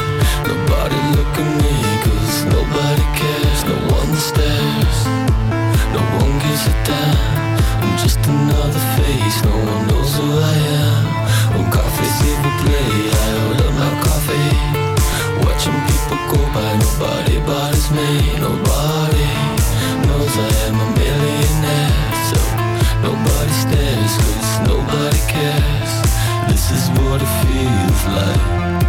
Speaker 8: another no one knows who I am. When coffee people play, I order my coffee. Watching people go by, nobody bothers me. Nobody knows I am a millionaire. So nobody stares, cause nobody cares. This is what it feels like.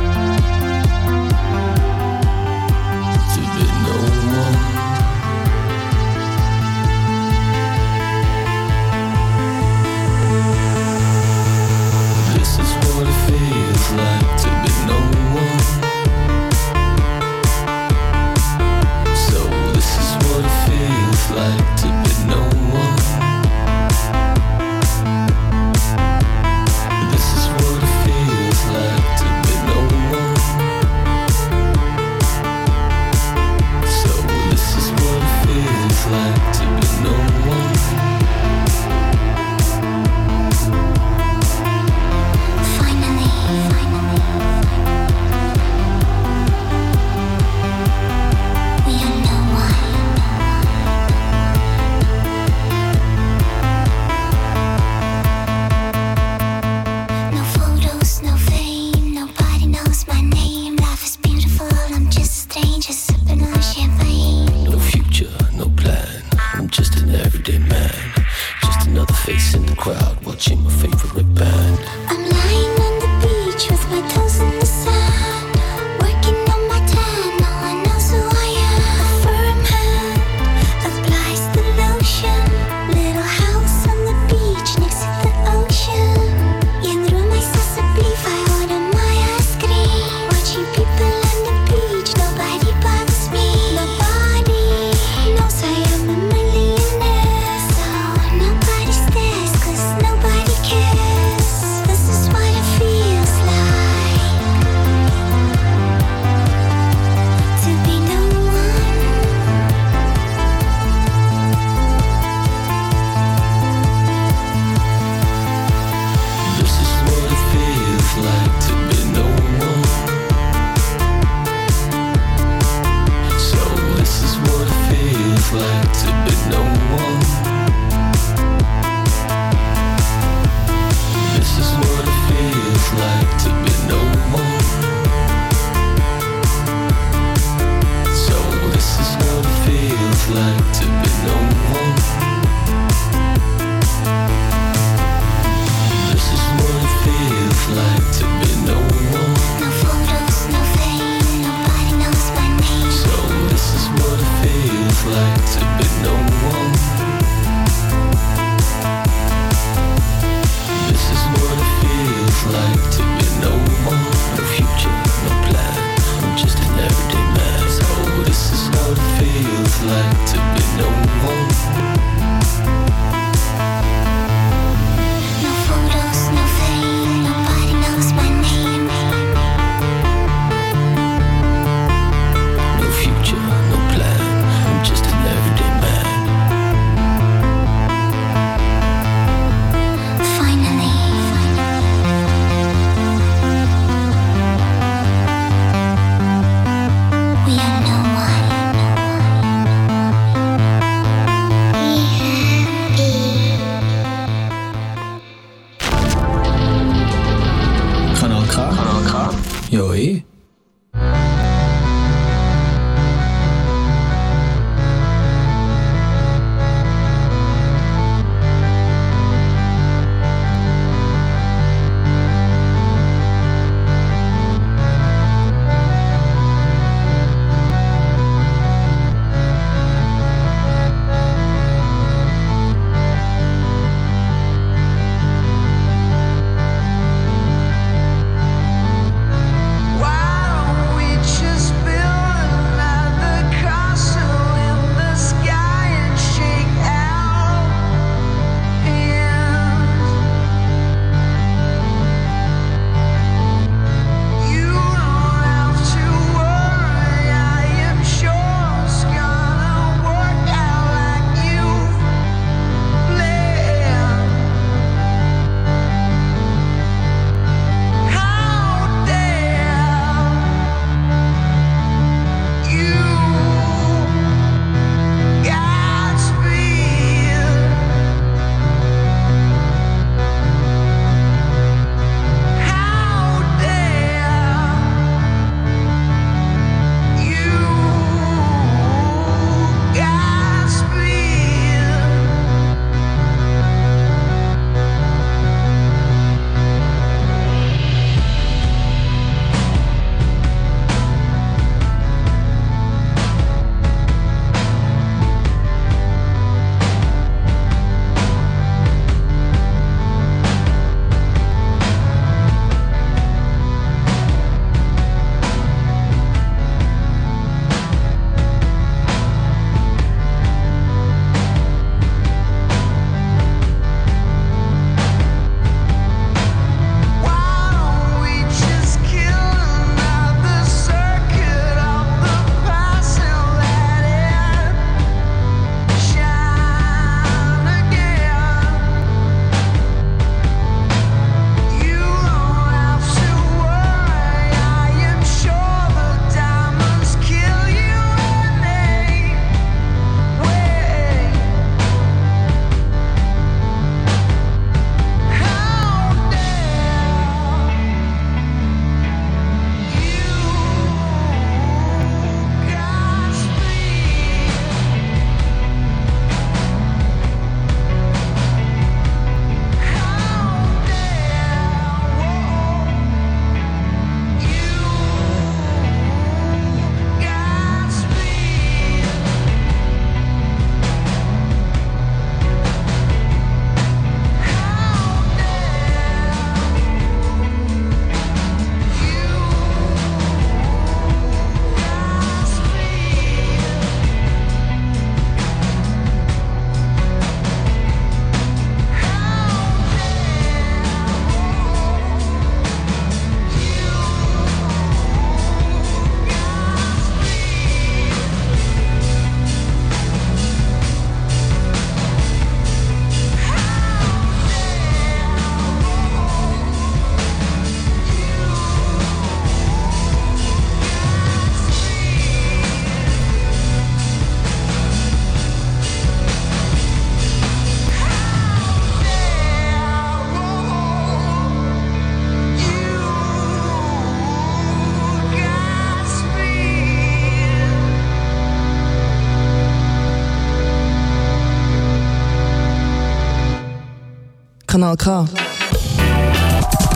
Speaker 1: Kanal K.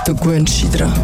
Speaker 1: Du gewöhnst dich dran.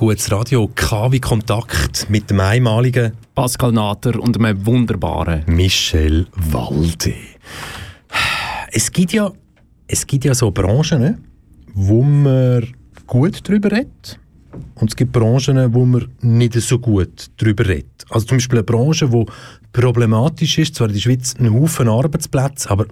Speaker 2: Gutes Radio, KW Kontakt mit dem einmaligen
Speaker 3: Pascal Natter und einem wunderbaren.
Speaker 2: Michel Walde. Es gibt ja, es gibt ja so Branchen, wo man gut drüber redet und es gibt Branchen, wo man nicht so gut drüber redet. Also zum Beispiel eine Branche, die problematisch ist, zwar in der Schweiz ein Haufen Arbeitsplätze, aber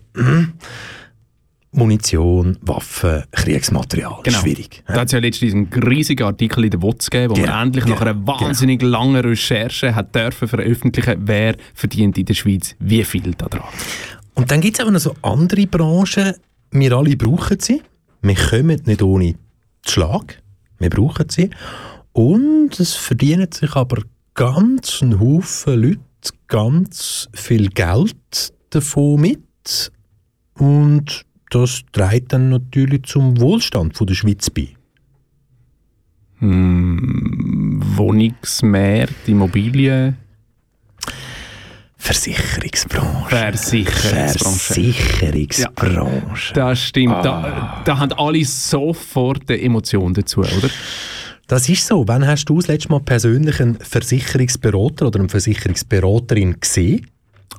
Speaker 2: Munition, Waffen, Kriegsmaterial,
Speaker 3: Genau.
Speaker 2: schwierig.
Speaker 3: Da hat es ja letztens einen riesigen Artikel in der WOTS gegeben, wo
Speaker 2: Genau,
Speaker 3: man endlich nach
Speaker 2: genau,
Speaker 3: einer wahnsinnig langen Recherche hat dürfen veröffentlichen, wer verdient in der Schweiz wie viel daran.
Speaker 2: Und dann gibt es aber noch so andere Branchen, wir alle brauchen sie. Wir kommen nicht ohne Schlag. Wir brauchen sie. Und es verdienen sich aber ganz ein Haufen Leute ganz viel Geld davon mit. Und das trägt dann natürlich zum Wohlstand von der Schweiz bei.
Speaker 3: Wohnungsmarkt, Immobilien,
Speaker 2: Versicherungsbranche.
Speaker 3: Versicherungsbranche.
Speaker 2: Versicherungsbranche.
Speaker 3: Das stimmt.
Speaker 2: Ah.
Speaker 3: Da, da haben alle sofort eine Emotion dazu, oder?
Speaker 2: Das ist so. Wann hast du das letzte Mal persönlich einen Versicherungsberater oder eine Versicherungsberaterin gesehen?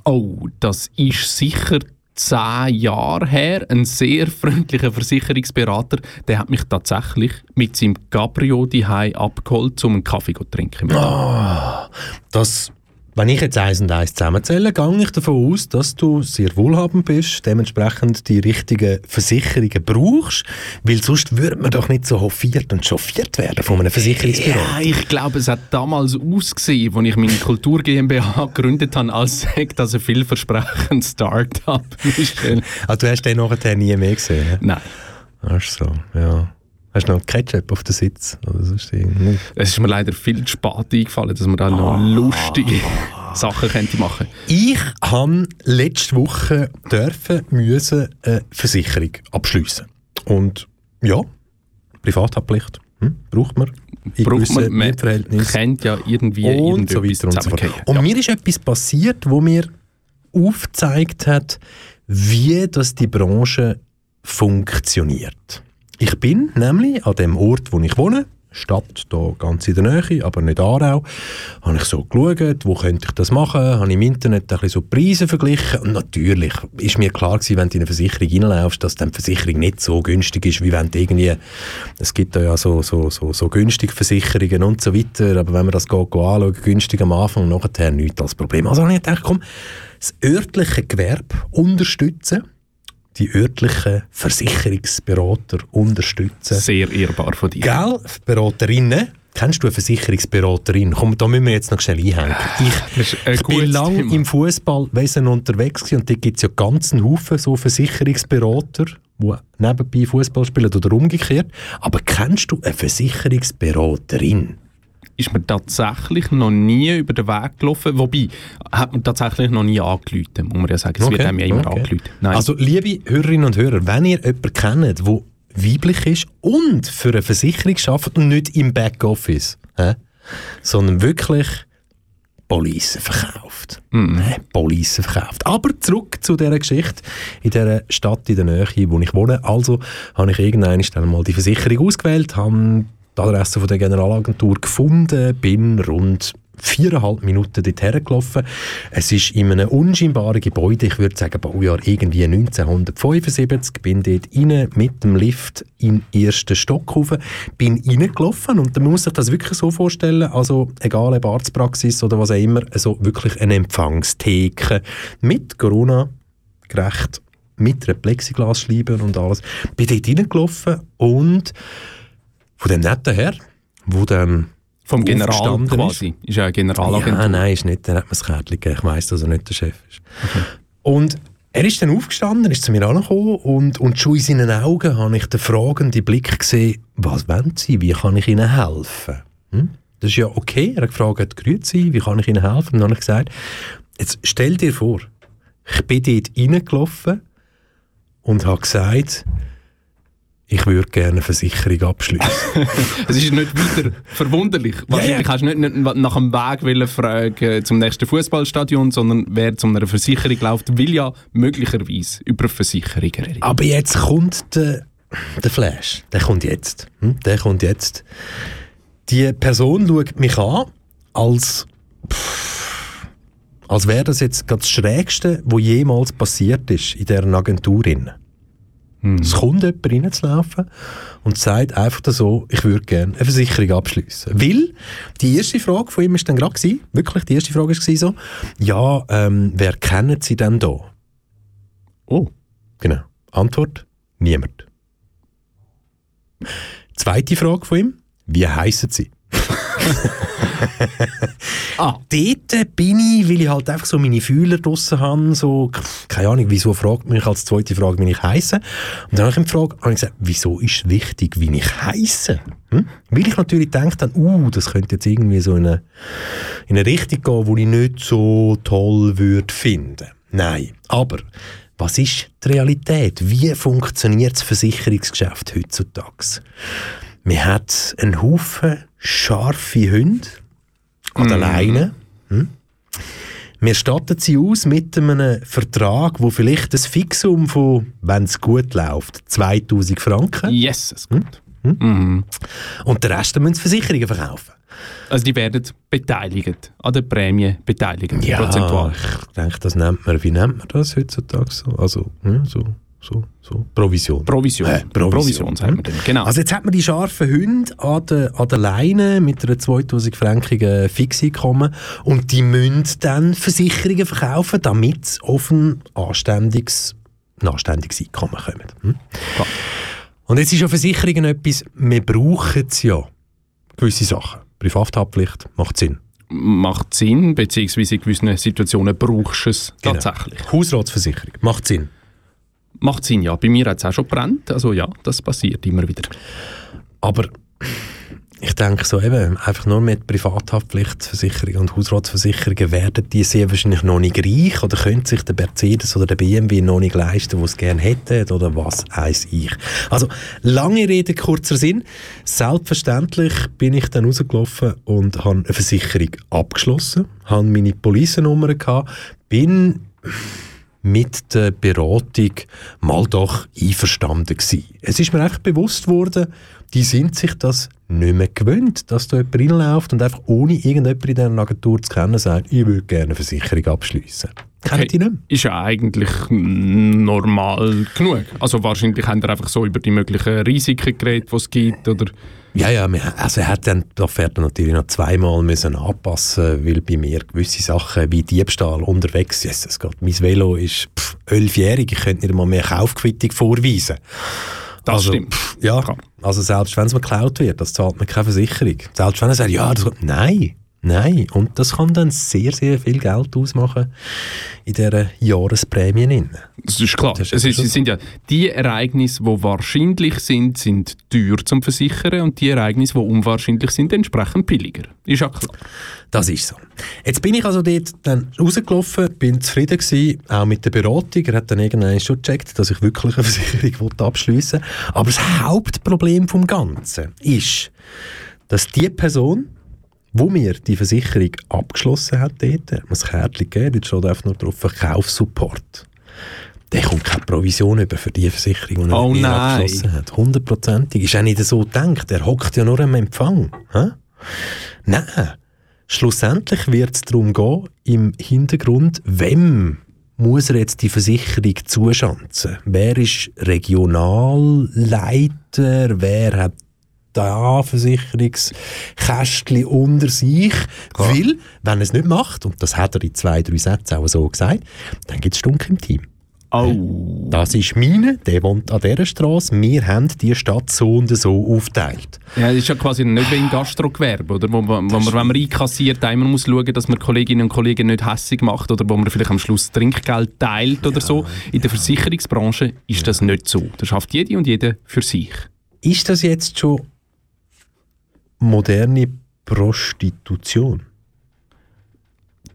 Speaker 3: Oh, das ist sicher zehn Jahre her. Ein sehr freundlicher Versicherungsberater, der hat mich tatsächlich mit seinem Cabrio daheim abgeholt, um einen Kaffee zu trinken. ihm.
Speaker 2: Das, wenn ich jetzt eins und eins zusammenzähle, gehe ich davon aus, dass du sehr wohlhabend bist, dementsprechend die richtigen Versicherungen brauchst, weil sonst würde man doch nicht so hofiert und chauffiert werden von einem Versicherungsberater.
Speaker 3: Ja, ich glaube, es hat damals ausgesehen, als ich meine Kultur GmbH gegründet habe, als sei das ein vielversprechendes Start-up. Michel.
Speaker 2: Also du hast den nachher nie mehr gesehen?
Speaker 3: Nein,
Speaker 2: Ach so, ja. Hast du noch Ketchup auf den Sitz? Oder sonst
Speaker 3: es ist mir leider viel zu spät eingefallen, dass man da noch lustige Sachen könnte machen
Speaker 2: Ich habe letzte Woche dürfen, müssen eine Versicherung abschliessen. Und ja, Privathaftpflicht hm, braucht man. in
Speaker 3: Braucht man, man kennt ja irgendwie
Speaker 2: und so weiter und so fort. Und mir ist etwas passiert, wo mir aufgezeigt hat, wie das die Branche funktioniert. Ich bin nämlich an dem Ort, wo ich wohne, Stadt, da ganz in der Nähe, aber nicht Aarau, habe ich so geschaut, wo könnte ich das machen, habe im Internet ein bisschen so Preise verglichen. Und natürlich ist mir klar gewesen, wenn du in eine Versicherung reinläufst, dass dann die Versicherung nicht so günstig ist, wie wenn du irgendwie, es gibt da ja so, so, so, so günstige Versicherungen und so weiter, aber wenn man das geht, geht anschauen, günstig am Anfang nachher nichts als Problem. Also habe ich gedacht, komm, das örtliche Gewerbe unterstützen, die örtlichen Versicherungsberater unterstützen.
Speaker 3: Sehr ehrbar von dir.
Speaker 2: Gell, Beraterinnen. Kennst du eine Versicherungsberaterin? Komm, da müssen wir jetzt noch schnell einhängen. Ich,
Speaker 3: ist ein
Speaker 2: ich bin lange im Fußballwesen unterwegs und da gibt es ja ganzen Haufen so Versicherungsberater, die nebenbei Fußball spielen oder umgekehrt. Aber kennst du eine Versicherungsberaterin?
Speaker 3: Ist mir tatsächlich noch nie über den Weg gelaufen. Wobei, hat man tatsächlich noch nie angerufen, muss man ja sagen. Es wird einem ja immer
Speaker 2: okay.
Speaker 3: Nein.
Speaker 2: Also, liebe Hörerinnen und Hörer, wenn ihr jemanden kennt, der weiblich ist und für eine Versicherung arbeitet und nicht im Backoffice, hä, sondern wirklich Policen verkauft. Hä, Policen verkauft. Aber zurück zu dieser Geschichte in dieser Stadt in der Nähe, wo ich wohne. Also habe ich irgendwann mal die Versicherung ausgewählt, habe die Adresse von der Generalagentur gefunden, bin rund viereinhalb Minuten dorthin gelaufen. Es ist in einem unscheinbaren Gebäude, ich würde sagen Baujahr irgendwie 1975, bin dort rein mit dem Lift den ersten Stock rauf, bin reingelaufen und man muss sich das wirklich so vorstellen, also egal ob Arztpraxis oder was auch immer, also wirklich eine Empfangstheke mit Corona gerecht, mit einer Plexiglasscheibe und alles. Bin dort reingelaufen und von dem netten Herr, wo dann
Speaker 3: Vom General quasi. Ist ja eine Generalagentur.
Speaker 2: ja, nein, ist nicht. Dann hat man das Kärtchen gegeben. Ich weiss, dass er nicht der Chef ist. Und er ist dann aufgestanden, ist zu mir angekommen und, und schon in seinen Augen habe ich den fragenden Blick gesehen, was wollen Sie, wie kann ich Ihnen helfen? Hm? Das ist ja okay. Er hat gefragt, grüezi, wie kann ich Ihnen helfen? Und dann habe ich gesagt, jetzt stell dir vor, ich bin dort reingelaufen und habe gesagt, ich würde gerne eine Versicherung abschließen.
Speaker 3: Es ist nicht wieder verwunderlich. Wahrscheinlich hast du nicht, nicht nach dem Weg fragen zum nächsten Fußballstadion, sondern wer zu einer Versicherung läuft, will ja möglicherweise über Versicherungen reden.
Speaker 2: Aber jetzt kommt der, der Flash. Der kommt jetzt. Hm? Der kommt jetzt. Die Person schaut mich an, als, pff, als wäre das jetzt gerade das Schrägste, was jemals passiert ist in dieser Agentur. Drin. Es kommt jemand reinzulaufen und sagt einfach so, ich würde gerne eine Versicherung abschließen. Weil die erste Frage von ihm ist dann gerade gewesen, wirklich die erste Frage war so, ja, ähm, wer kennen Sie denn da?
Speaker 3: Oh.
Speaker 2: Genau. Antwort: Niemand. Zweite Frage von ihm: Wie heißen Sie?
Speaker 3: Ah.
Speaker 2: Dort bin ich, weil ich halt einfach so meine Fühler draussen habe, so, keine Ahnung, wieso fragt mich als zweite Frage, wie ich heiße. Und dann habe ich ihn gefragt, habe ich gesagt, wieso ist wichtig, wie ich heiße? Hm? Weil ich natürlich denke dann, uh, das könnte jetzt irgendwie so in eine, in eine Richtung gehen, die ich nicht so toll würde finden. Nein, aber was ist die Realität? Wie funktioniert das Versicherungsgeschäft heutzutage? Man hat einen Haufen scharfe Hunde an der Leine. Hm? Wir statten sie aus mit einem Vertrag, wo vielleicht ein Fixum von, wenn es gut läuft, 2000 Franken.
Speaker 3: Yes, es gut.
Speaker 2: Und den Rest müssen sie Versicherungen verkaufen.
Speaker 3: Also die werden beteiligt, an der Prämie beteiligt, prozentual.
Speaker 2: ich denke, das nennt man, wie nennt man das heutzutage so? Also, ja, so, so, so, Provision.
Speaker 3: Provision.
Speaker 2: Äh, Provision.
Speaker 3: Provision sagt man dann. Genau.
Speaker 2: Also jetzt hat man die scharfen Hunde an der, an der Leine mit einer 2000-frankigen Fixeinkommen und die müssen dann Versicherungen verkaufen, damit sie auf ein anständiges, ein anständiges Einkommen kommen. Hm? Und jetzt ist ja Versicherungen etwas, wir brauchen es ja, gewisse Sachen. Privathaftpflicht macht Sinn.
Speaker 3: Macht Sinn, beziehungsweise in gewissen Situationen brauchst du es
Speaker 2: Genau.
Speaker 3: tatsächlich.
Speaker 2: Hausratsversicherung macht Sinn.
Speaker 3: Macht Sinn, ja. Bei mir hat es auch schon brennt. Also ja, das passiert immer wieder.
Speaker 2: Aber ich denke so eben, einfach nur mit Privathaftpflichtversicherung und Hausratsversicherungen werden die sehr wahrscheinlich noch nicht reich oder können sich der Mercedes oder der BMW noch nicht leisten, was es gerne hätten oder was weiß ich. Also lange Rede, kurzer Sinn. Selbstverständlich bin ich dann rausgelaufen und habe eine Versicherung abgeschlossen, habe meine Policenummer gehabt, bin mit der Beratung mal doch einverstanden gewesen. Es ist mir echt bewusst worden, die sind sich das nicht mehr gewöhnt, dass da jemand reinläuft und einfach ohne irgendjemand in dieser Agentur zu kennen sagt, ich würde gerne eine Versicherung abschließen. Kennen die nicht mehr?
Speaker 3: Ist ja eigentlich normal genug. Also wahrscheinlich haben wir einfach so über die möglichen Risiken geredet, die es gibt. Oder
Speaker 2: Ja, ja, also er hat dann die Offerte natürlich noch zweimal müssen anpassen, weil bei mir gewisse Sachen wie Diebstahl unterwegs sind. Es geht, mein Velo ist elfjährig, ich könnte nicht einmal mehr Kaufquittung vorweisen.
Speaker 3: Das
Speaker 2: also,
Speaker 3: stimmt.
Speaker 2: pff, ja, also selbst wenn es mir geklaut wird, das zahlt mir keine Versicherung. Selbst wenn er sagt, ja, das geht, nein, nein. Und das kann dann sehr, sehr viel Geld ausmachen in dieser Jahresprämie.
Speaker 3: das ist klar.
Speaker 2: Das ist
Speaker 3: es, ist, sind ja die Ereignisse, die wahrscheinlich sind, sind teuer zum Versichern und die Ereignisse, die unwahrscheinlich sind, entsprechend billiger. Ist ja klar.
Speaker 2: Das ist so. Jetzt bin ich also dort dann rausgelaufen, bin zufrieden gewesen, auch mit der Beratung. Er hat dann irgendwann schon gecheckt, dass ich wirklich eine Versicherung wollte abschliessen Aber das Hauptproblem vom Ganzen ist, dass die Person, wo mir die Versicherung abgeschlossen hat, dort, hat mir das Kärtchen gegeben, dort steht einfach nur drauf Verkaufssupport. Der kommt keine Provision über für die Versicherung, die er
Speaker 3: Oh
Speaker 2: mit mir
Speaker 3: nein.
Speaker 2: abgeschlossen hat. Hundertprozentig. Ist auch nicht so gedacht. Er hockt ja nur am Empfang. Hä? Nein. Schlussendlich wird es darum gehen, im Hintergrund, wem muss er jetzt die Versicherung zuschanzen? Wer ist Regionalleiter? Wer hat Versicherungskästchen unter sich? Weil, wenn er es nicht macht, und das hat er in zwei, drei Sätzen auch so gesagt, dann gibt es Stunk im Team.
Speaker 3: Oh.
Speaker 2: Das ist meine, der wohnt an dieser Straße. Wir haben die Stadt so und so aufgeteilt.
Speaker 3: Ja, das ist ja quasi nicht wie im Gastrogewerbe, oder? Wo, man- wo man, wenn man einkassiert, immer muss schauen, dass man Kolleginnen und Kollegen nicht hässig macht oder wo man vielleicht am Schluss Trinkgeld teilt oder so. In der Versicherungsbranche ist das nicht so. Da schafft jede und jeder für sich.
Speaker 2: Ist das jetzt schon moderne Prostitution?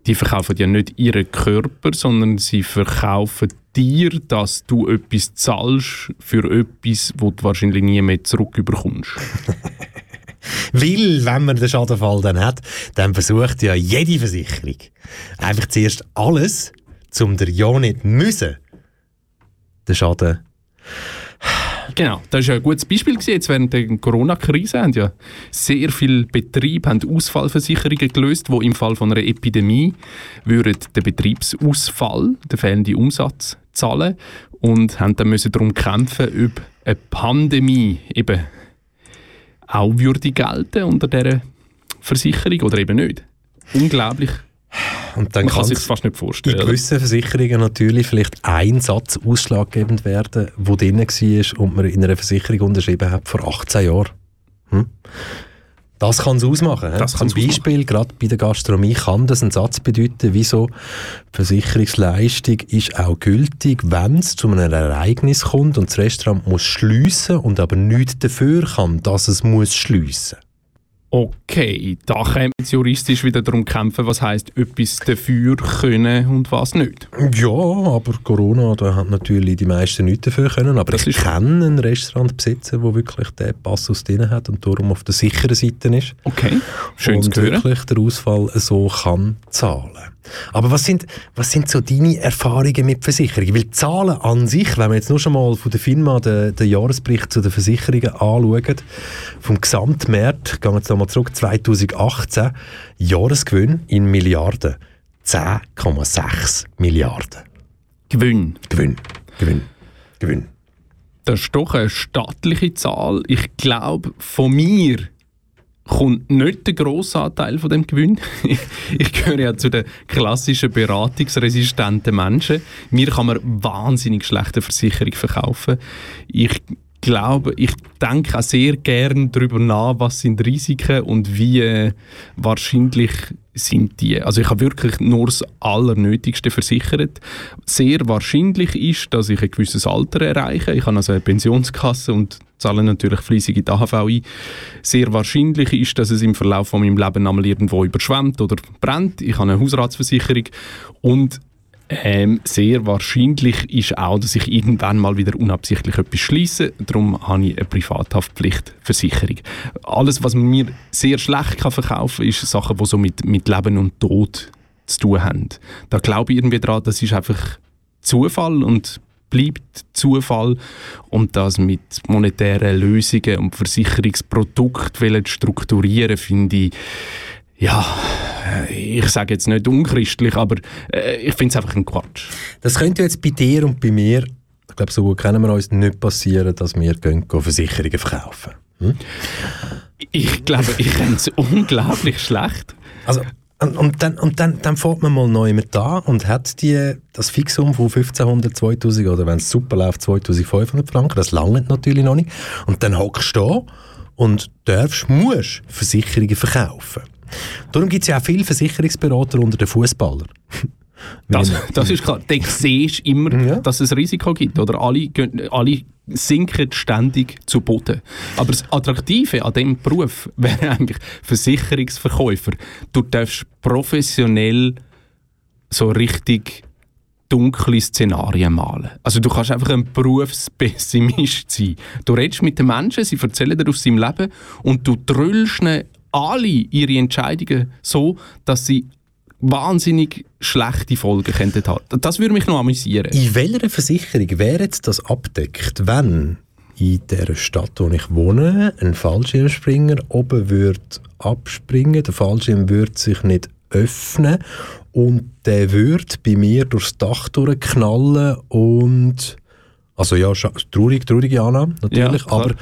Speaker 3: Die verkaufen ja nicht ihren Körper, sondern sie verkaufen dir, dass du etwas zahlst für etwas, wo du wahrscheinlich nie mehr zurückbekommst.
Speaker 2: Weil, wenn man den Schadenfall dann hat, dann versucht ja jede Versicherung einfach zuerst alles, um der ja nicht müssen, den Schaden
Speaker 3: Genau, das ist ja ein gutes Beispiel gewesen. Jetzt während der Corona-Krise haben ja sehr viele Betriebe haben Ausfallversicherungen gelöst, wo im Fall von einer Epidemie würden den Betriebsausfall, den fehlenden Umsatz zahlen und haben dann müssen darum kämpfen, ob eine Pandemie eben auch würde gelten unter dieser Versicherung oder eben nicht. Unglaublich.
Speaker 2: Und dann
Speaker 3: Man kann sich fast nicht
Speaker 2: in
Speaker 3: vorstellen.
Speaker 2: gewissen Versicherungen natürlich vielleicht ein Satz ausschlaggebend werden, der drin war und man in einer Versicherung unterschrieben hat vor 18 Jahren. Hm? Das kann es ausmachen.
Speaker 3: Das
Speaker 2: Zum Beispiel, gerade bei der Gastronomie kann das einen Satz bedeuten, wieso Versicherungsleistung ist auch gültig, wenn es zu einem Ereignis kommt und das Restaurant muss schliessen und aber nichts dafür kann, dass es muss schliessen.
Speaker 3: Okay, da können wir jetzt juristisch wieder darum kämpfen, was heißt etwas dafür können und was nicht.
Speaker 2: Ja, aber Corona, da hat natürlich die meisten nichts dafür können. Aber
Speaker 3: Das
Speaker 2: ich kenne einen Restaurantbesitzer, der wirklich den Passus drin hat und darum auf der sicheren Seite ist.
Speaker 3: Okay, schön
Speaker 2: und
Speaker 3: zu hören.
Speaker 2: wirklich der Ausfall so kann zahlen. Aber was sind, was sind so deine Erfahrungen mit Versicherungen? Weil Zahlen an sich, wenn wir jetzt nur schon mal von der FINMA den, den Jahresbericht zu den Versicherungen anschauen, vom Gesamtmarkt, gehen wir jetzt nochmal zurück, 2018, Jahresgewinn in Milliarden, 10,6 Milliarden.
Speaker 3: Gewinn.
Speaker 2: Gewinn, Gewinn, Gewinn.
Speaker 3: Das ist doch eine staatliche Zahl. Ich glaube, von mir kommt nicht der grosse Anteil von dem Gewinn. Ich, ich gehöre ja zu den klassischen beratungsresistenten Menschen. Mir kann man wahnsinnig schlechte Versicherung verkaufen. Ich glaube, ich denke auch sehr gern darüber nach, was sind Risiken und wie äh, wahrscheinlich sind die. Also ich habe wirklich nur das Allernötigste versichert. Sehr wahrscheinlich ist, dass ich ein gewisses Alter erreiche. Ich habe also eine Pensionskasse und zahle natürlich fleissig in die AHV ein. Sehr wahrscheinlich ist, dass es im Verlauf von meinem Leben einmal irgendwo überschwemmt oder brennt. Ich habe eine Hausratsversicherung und ähm, sehr wahrscheinlich ist auch, dass ich irgendwann mal wieder unabsichtlich etwas schließe. Darum habe ich eine Privathaftpflichtversicherung. Alles, was man mir sehr schlecht kann verkaufen kann, ist Sachen, die so mit, mit Leben und Tod zu tun haben. Da glaube ich irgendwie daran, das ist einfach Zufall und bleibt Zufall und das mit monetären Lösungen und Versicherungsprodukten strukturieren, finde ich ja, ich sage jetzt nicht unchristlich, aber äh, ich finde es einfach ein Quatsch.
Speaker 2: Das könnte jetzt bei dir und bei mir, ich glaube, so gut kennen wir uns, nicht passieren, dass wir gehen, gehen Versicherungen verkaufen. Hm?
Speaker 3: Ich glaube, ich fände es unglaublich schlecht.
Speaker 2: Also, und, und, dann, und dann, dann fährt man mal neu mit da und hat die, das Fixum von 1500, 2000 oder wenn es super läuft, 2500 Franken, das langt natürlich noch nicht. Und dann hockst du da und darfst, musst Versicherungen verkaufen. Darum gibt es ja auch viele Versicherungsberater unter den Fußballern.
Speaker 3: Das, das ist klar. Dann siehst du immer,
Speaker 2: Ja.
Speaker 3: dass es Risiko gibt. Oder alle, alle sinken ständig zu Boden. Aber das Attraktive an diesem Beruf wäre eigentlich Versicherungsverkäufer. Du darfst professionell so richtig dunkle Szenarien malen. Also du kannst einfach ein Berufspessimist sein. Du redest mit den Menschen, sie erzählen dir aus seinem Leben und du drüllst ihnen alle ihre Entscheidungen so, dass sie wahnsinnig schlechte Folgen könnten haben. Das würde mich noch amüsieren.
Speaker 2: In welcher Versicherung wäre jetzt das abdeckt, wenn in der Stadt, wo ich wohne, ein Fallschirmspringer oben würde abspringen, der Fallschirm würde sich nicht öffnen und der würde bei mir durchs Dach durchknallen und also ja, traurig, traurige Annahme natürlich,
Speaker 3: Ja,
Speaker 2: aber,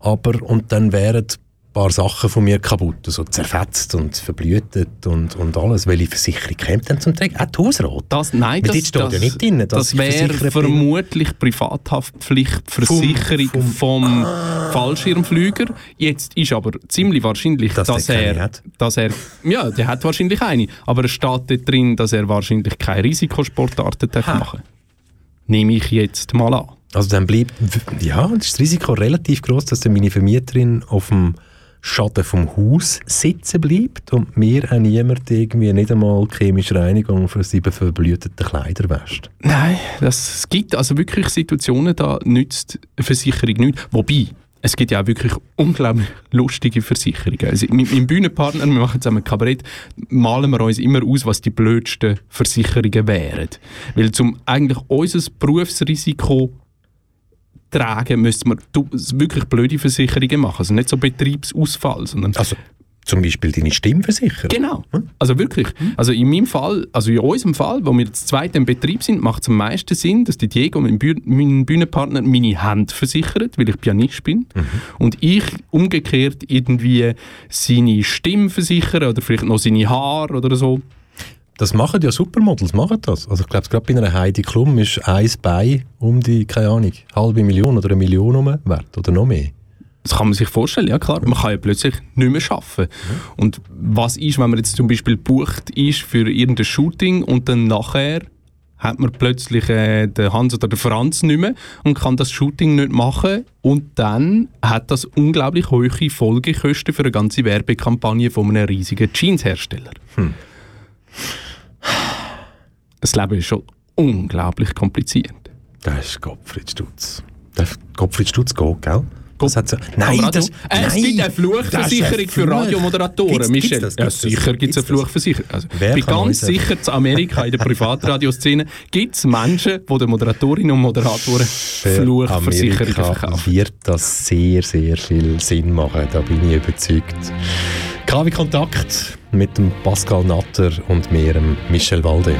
Speaker 2: aber und dann wären paar Sachen von mir kaputt, also zerfetzt und verblühtet und, und alles. Welche Versicherung kommt denn zum Tragen? Auch die Hausrat?
Speaker 3: Das, nein,
Speaker 2: Weil
Speaker 3: das,
Speaker 2: steht
Speaker 3: das,
Speaker 2: ja nicht drin,
Speaker 3: das wäre vermutlich Privathaftpflichtversicherung
Speaker 2: Vom-
Speaker 3: vom, Fallschirmflüger. Jetzt ist aber ziemlich wahrscheinlich,
Speaker 2: Dass
Speaker 3: dass, er,
Speaker 2: hat.
Speaker 3: dass er, ja, der hat wahrscheinlich eine, aber es steht dort drin, dass er wahrscheinlich keine Risikosportarten darf machen. Nehme ich jetzt mal an.
Speaker 2: Also dann bleibt, ja, ist das Risiko relativ groß, dass dann meine Vermieterin auf dem Schaden vom Haus sitzen bleibt und mir auch niemand irgendwie nicht einmal chemische Reinigung für sieben verblühtete Kleider wäscht.
Speaker 3: Nein, das, es gibt also wirklich Situationen, da nützt eine Versicherung nichts. Wobei, es gibt ja auch wirklich unglaublich lustige Versicherungen. Also mit meinem Bühnenpartner, wir machen zusammen Kabarett, malen wir uns immer aus, was die blödsten Versicherungen wären. Weil zum eigentlich unser Berufsrisiko tragen, müsste man wirklich blöde Versicherungen machen. Also nicht so Betriebsausfall, sondern
Speaker 2: Also zum Beispiel deine Stimmversicherung.
Speaker 3: Genau. Also wirklich. Also in meinem Fall, also in unserem Fall, wo wir jetzt zweit im Betrieb sind, macht es am meisten Sinn, dass die Diego, mein, Büh mein Bühnenpartner, meine Hände versichert, weil ich Pianist bin. Und ich umgekehrt irgendwie seine Stimme versichere oder vielleicht noch seine Haare oder so.
Speaker 2: Das machen ja Supermodels, machen das. Also ich glaube, gerade bei einer Heidi Klum ist ein Bein um die, keine Ahnung, halbe Million oder eine Million rum wert oder noch mehr.
Speaker 3: Das kann man sich vorstellen, ja klar. Man kann ja plötzlich nicht mehr arbeiten. Und was ist, wenn man jetzt zum Beispiel bucht ist für irgendein Shooting und dann nachher hat man plötzlich äh, den Hans oder den Franz nicht mehr und kann das Shooting nicht machen und dann hat das unglaublich hohe Folgekosten für eine ganze Werbekampagne von einem riesigen Jeanshersteller. Das Leben ist schon unglaublich kompliziert.
Speaker 2: Das ist Gottfried Stutz. Der Gottfried Stutz geht, gell? Das hat so, nein,
Speaker 3: Radio?
Speaker 2: das,
Speaker 3: Äh,
Speaker 2: nein,
Speaker 3: es gibt eine Fluchversicherung
Speaker 2: ein
Speaker 3: für. Radiomoderatoren,
Speaker 2: Gibt's-
Speaker 3: Michel.
Speaker 2: gibt's das?
Speaker 3: ja,
Speaker 2: Gibt's das?
Speaker 3: sicher gibt es eine? Fluchversicherung. Also,
Speaker 2: Wer
Speaker 3: ich bin ganz
Speaker 2: uns helfen?
Speaker 3: sicher, zu Amerika, in der Privatradioszene, gibt es Menschen, die den Moderatorinnen und Moderatoren Fluchversicherungen verkaufen.
Speaker 2: wird das sehr, sehr viel Sinn machen. Da bin ich überzeugt. KW Kontakt mit dem Pascal Natter und mir, Michel Walde.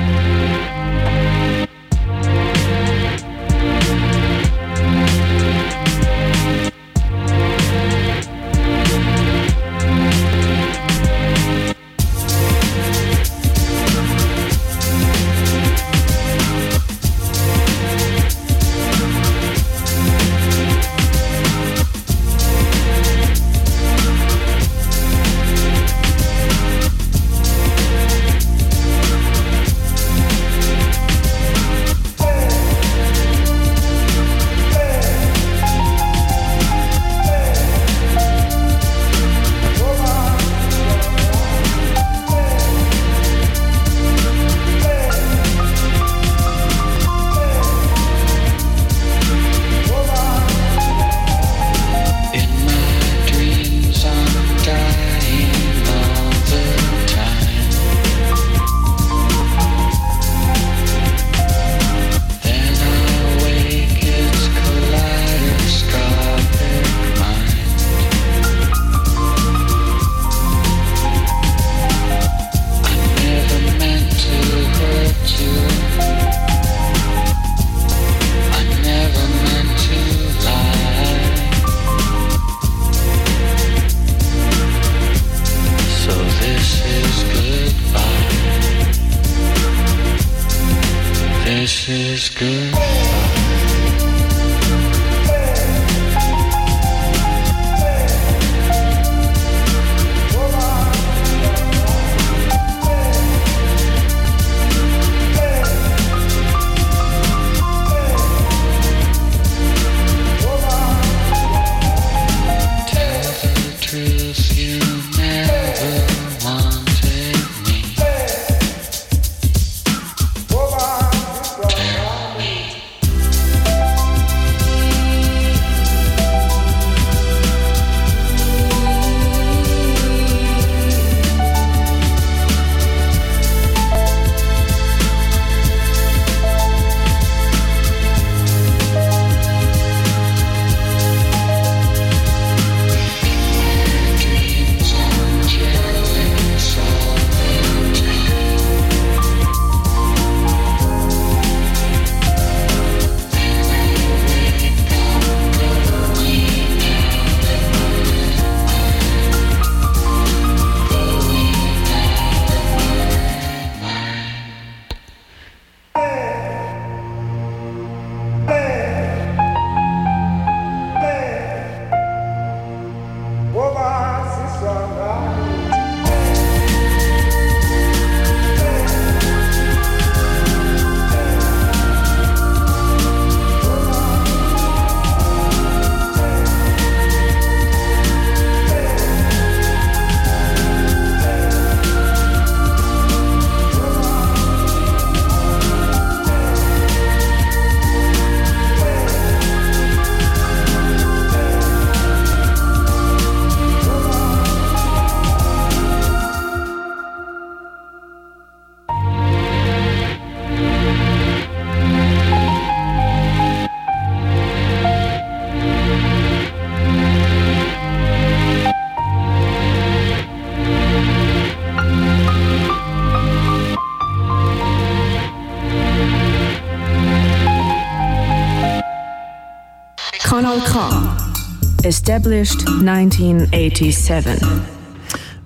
Speaker 9: Established 1987.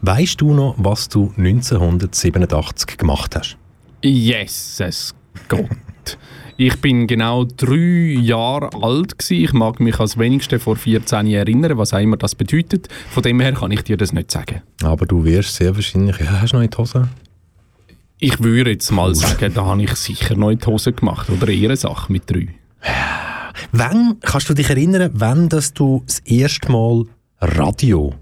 Speaker 2: Weißt du noch, was du 1987 gemacht hast?
Speaker 3: Yes, es Gott. Ich bin genau drei Jahre alt gewesen. Ich mag mich als wenigste vor 14 Jahren erinnern, was auch immer das bedeutet. Von dem her kann ich dir das nicht sagen.
Speaker 2: Aber du wirst sehr wahrscheinlich... Ja, hast du noch in die Hose?
Speaker 3: Ich würde jetzt mal sagen, da habe ich sicher noch in die Hose gemacht. Oder eher Sache mit drei.
Speaker 2: Wann, kannst du dich erinnern, wann dass du das erste Mal Radio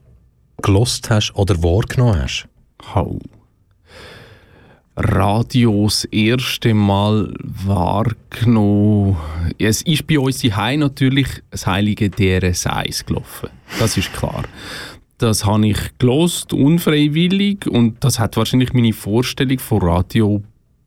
Speaker 2: gelost hast oder wahrgenommen hast?
Speaker 3: Hau. Radio das erste Mal wahrgenommen. Es ist bei uns Heim natürlich das heilige DRS1 gelaufen. Das ist klar. Das habe ich gelost, unfreiwillig, und das hat wahrscheinlich meine Vorstellung von Radio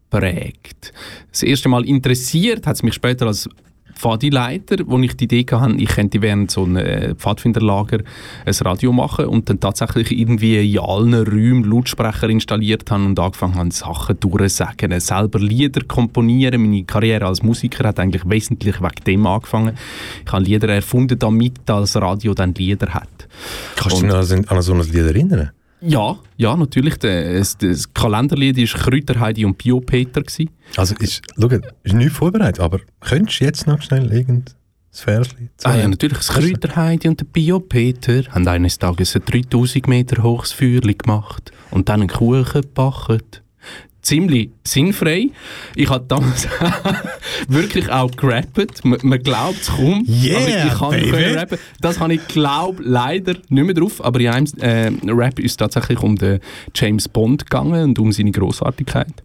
Speaker 3: prägt. Das erste Mal interessiert hat es mich später als Pfadileiter, wo ich die Idee hatte, ich könnte während so einem äh, Pfadfinderlager ein Radio machen und dann tatsächlich irgendwie in allen Räumen Lautsprecher installiert habe und angefangen habe, Sachen durchzusagen, selber Lieder komponieren. Meine Karriere als Musiker hat eigentlich wesentlich wegen dem angefangen. Ich habe Lieder erfunden, damit das Radio dann Lieder hat.
Speaker 2: Kannst du dich noch an so ein Lied erinnern?
Speaker 3: Ja, ja, natürlich. Das, das Kalenderlied war Kräuterheidi und Bio-Peter.
Speaker 2: Also, ist, schau, ist nichts vorbereitet, aber könntest du jetzt noch schnell irgendein Verslied
Speaker 3: Ah ja, natürlich. Das Kräuterheidi und der Bio-Peter haben eines Tages ein 3000 Meter hohes Feuerli gemacht und dann einen Kuchen gebacken. Ziemlich sinnfrei. Ich habe damals wirklich auch gerappt. Man, man glaubt es kaum.
Speaker 2: Yeah,
Speaker 3: aber ich kann
Speaker 2: baby.
Speaker 3: rappen. Das habe ich, glaube leider nicht mehr drauf. Aber in einem äh, Rap ist es tatsächlich um den James Bond gegangen und um seine Großartigkeit.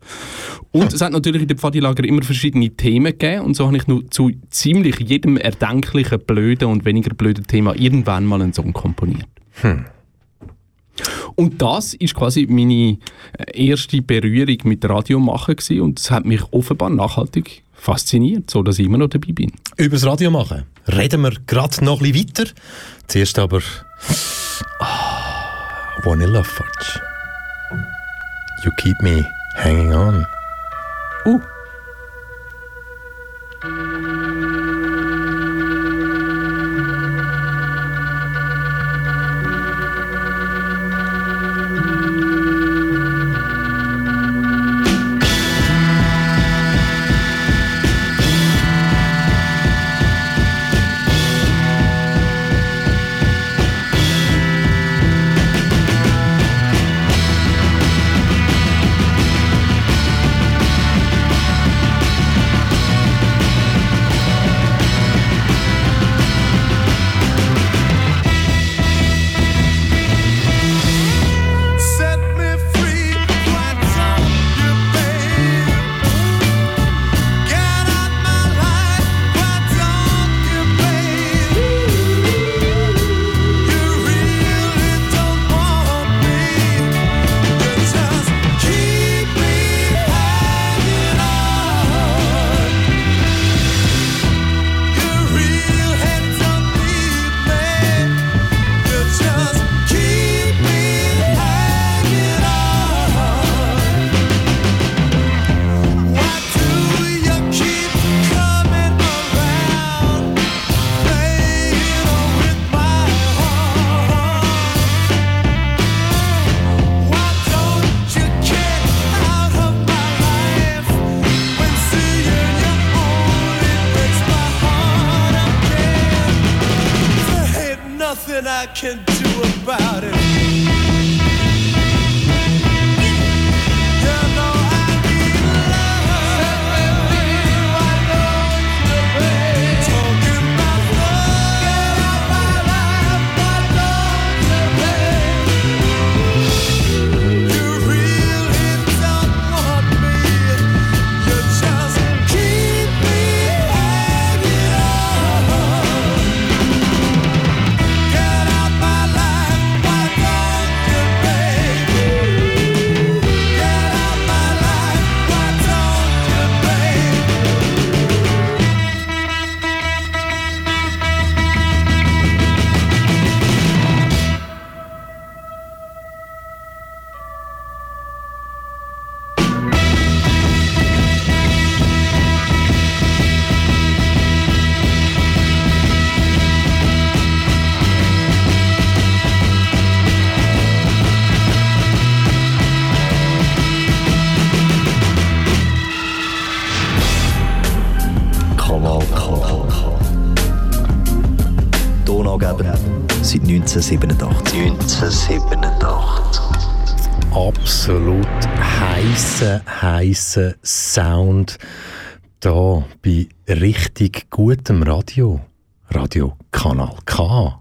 Speaker 3: Und es hat natürlich in dem Pfadilager immer verschiedene Themen gegeben. Und so habe ich nur zu ziemlich jedem erdenklichen blöden und weniger blöden Thema irgendwann mal einen Song komponiert. Und das ist quasi meine äh, erste Berührung mit Radiomachen gewesen und es hat mich offenbar nachhaltig fasziniert, so dass ich immer noch dabei bin.
Speaker 2: Über das Radio machen. Reden wir gerade noch ein bisschen weiter. Zuerst aber... Ah, Vanilla Fudge. You keep me hanging on.
Speaker 3: Uh.
Speaker 2: Bei richtig gutem Radio. Radio Kanal K.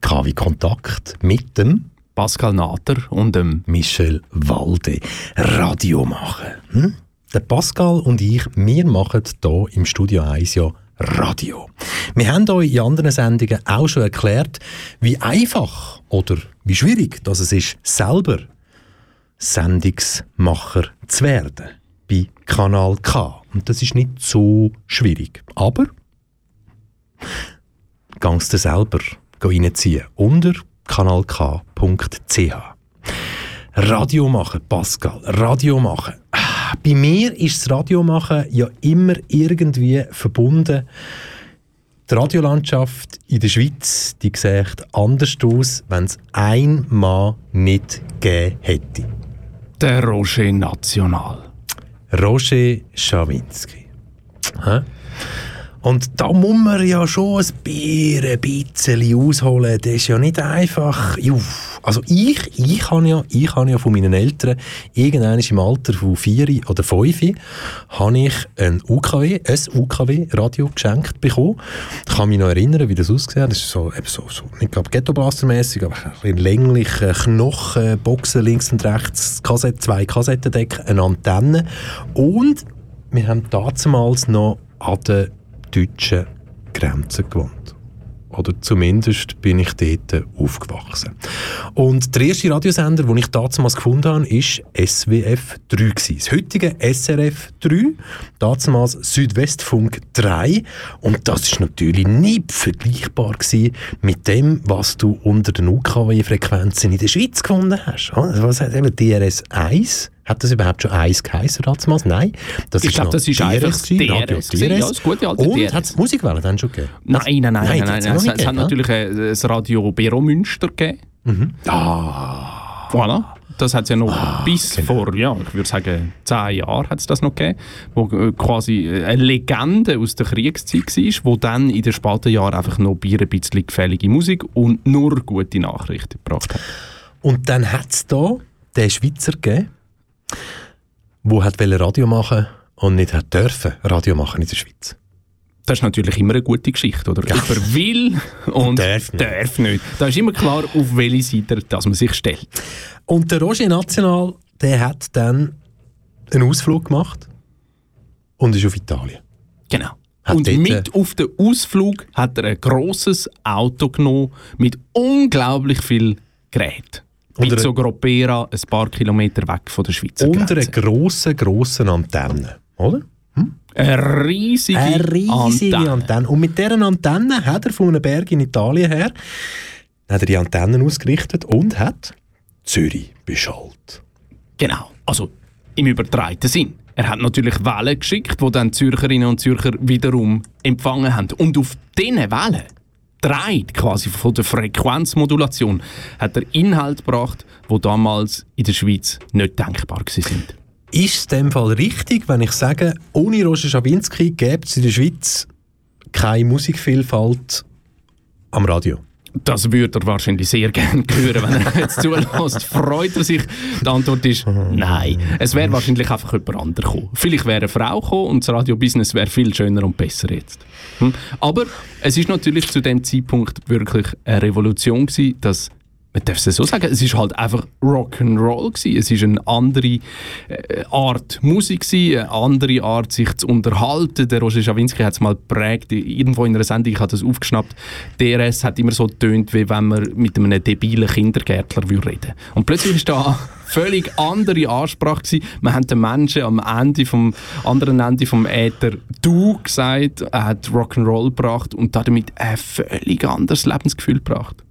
Speaker 2: K wie Kontakt mit dem
Speaker 3: Pascal Natter und dem
Speaker 2: Michel Walde. Radio machen. Hm? Der Pascal und ich, wir machen hier im Studio 1 ja Radio. Wir haben euch in anderen Sendungen auch schon erklärt, wie einfach oder wie schwierig das es ist, selber Sendungsmacher zu werden bei Kanal K. Und das ist nicht so schwierig. Aber gangst du selber reinziehen unter kanalk.ch. Radio machen, Pascal, Radio machen. Ah, Bei mir ist das Radio machen ja immer irgendwie verbunden. Die Radiolandschaft in der Schweiz, die sieht anders aus, wenn es ein Mann nicht gegeben hätte.
Speaker 3: der Roger National.
Speaker 2: Roger Schawinski. Hä? Und da muss man ja schon ein Bier ein bisschen ausholen. Das ist ja nicht einfach. Juff. Also ich, ich habe ja, ich habe ja von meinen Eltern irgendwann im Alter von vier oder fünf habe ich ein UKW, ein UKW-Radio geschenkt bekommen. Ich kann mich noch erinnern, wie das ausgesehen. Das ist so, eben so, so nicht gerade Ghetto-Blaster-mässig, aber ein längliche Knochen, Boxen links und rechts, Kassette, zwei Kassettendecken, eine Antenne. Und wir haben damals noch an der deutschen Grenze gewohnt. Oder zumindest bin ich dort aufgewachsen. Und der erste Radiosender, den ich damals gefunden habe, war SWF 3. gewesen. Das heutige SRF 3, damals Südwestfunk 3. Und das ist natürlich nicht vergleichbar mit dem, was du unter den UKW-Frequenzen in der Schweiz gefunden hast. Was hat eben DRS 1? Hat das überhaupt schon 1 geheißen damals? Nein. Das
Speaker 3: Ich glaube, das ist einfach DRS. Ja, das gute alte
Speaker 2: Und hat es Musikwellen dann schon gegeben?
Speaker 3: Nein, nein, nein, nein,
Speaker 2: Nein,
Speaker 3: nein, Es, hat natürlich äh, das Radio Bero Münster gegeben.
Speaker 2: Mhm. Ah.
Speaker 3: Voilà. Das hat es ja noch bis vor, ja, ich würde sagen, zehn Jahren hat es das noch gegeben, wo äh, quasi äh, eine Legende aus der Kriegszeit war, wo dann in den späten Jahren einfach noch bei ein bisschen gefällige Musik und nur gute Nachrichten gebracht hat.
Speaker 2: Und dann hat es da den Schweizer gegeben, der hat Radio machen und nicht hat dürfen Radio machen in der Schweiz.
Speaker 3: Das ist natürlich immer eine gute Geschichte, oder? Jemand will und
Speaker 2: Darf nicht.
Speaker 3: darf nicht. Da ist immer klar, auf welche Seite dass man sich stellt.
Speaker 2: Und der Roger National, der hat dann einen Ausflug gemacht und ist auf Italien.
Speaker 3: Genau.
Speaker 2: Hat
Speaker 3: und
Speaker 2: dort,
Speaker 3: mit auf den Ausflug hat er ein grosses Auto genommen mit unglaublich viel Gerät. So Gropera ein paar Kilometer weg von der Schweizer
Speaker 2: Unter einer grossen, grossen Antenne. Oder?
Speaker 3: Eine riesige,
Speaker 2: Eine riesige Antenne.
Speaker 3: Antenne.
Speaker 2: Und mit dieser Antenne hat er von einem Berg in Italien her hat er die Antennen ausgerichtet und hat Zürich beschallt.
Speaker 3: Genau. Also im übertreiten Sinn. Er hat natürlich Wellen geschickt, die dann die Zürcherinnen und Zürcher wiederum empfangen haben. Und auf diesen Wellen, dreht quasi von der Frequenzmodulation, hat er Inhalt gebracht, die damals in der Schweiz nicht denkbar waren.
Speaker 2: Ist es in dem Fall richtig, wenn ich sage, ohne Roger Schawinski gäbe es in der Schweiz keine Musikvielfalt am Radio?
Speaker 3: Das würde er wahrscheinlich sehr gerne hören, wenn er jetzt zulässt. Freut er sich? Die Antwort ist nein. Es wäre wahrscheinlich einfach jemand anderes gekommen. Vielleicht wäre eine Frau gekommen und das Radio-Business wäre viel schöner und besser jetzt. Hm? Aber es ist natürlich zu dem Zeitpunkt wirklich eine Revolution gewesen, dass man darf es so sagen, es ist halt einfach Rock'n'Roll. Es ist eine andere äh, Art Musik eine andere Art sich zu unterhalten. Der Roger Schawinski hat es mal geprägt, irgendwo in einer Sendung, ich habe das aufgeschnappt. DRS hat immer so getönt, wie wenn man mit einem debilen Kindergärtler würde reden Und plötzlich ist da völlig andere Ansprache gewesen. Man hat den Menschen am Ende vom anderen Ende vom Äther «Du» gesagt, er hat Rock'n'Roll gebracht und damit ein völlig anderes Lebensgefühl gebracht.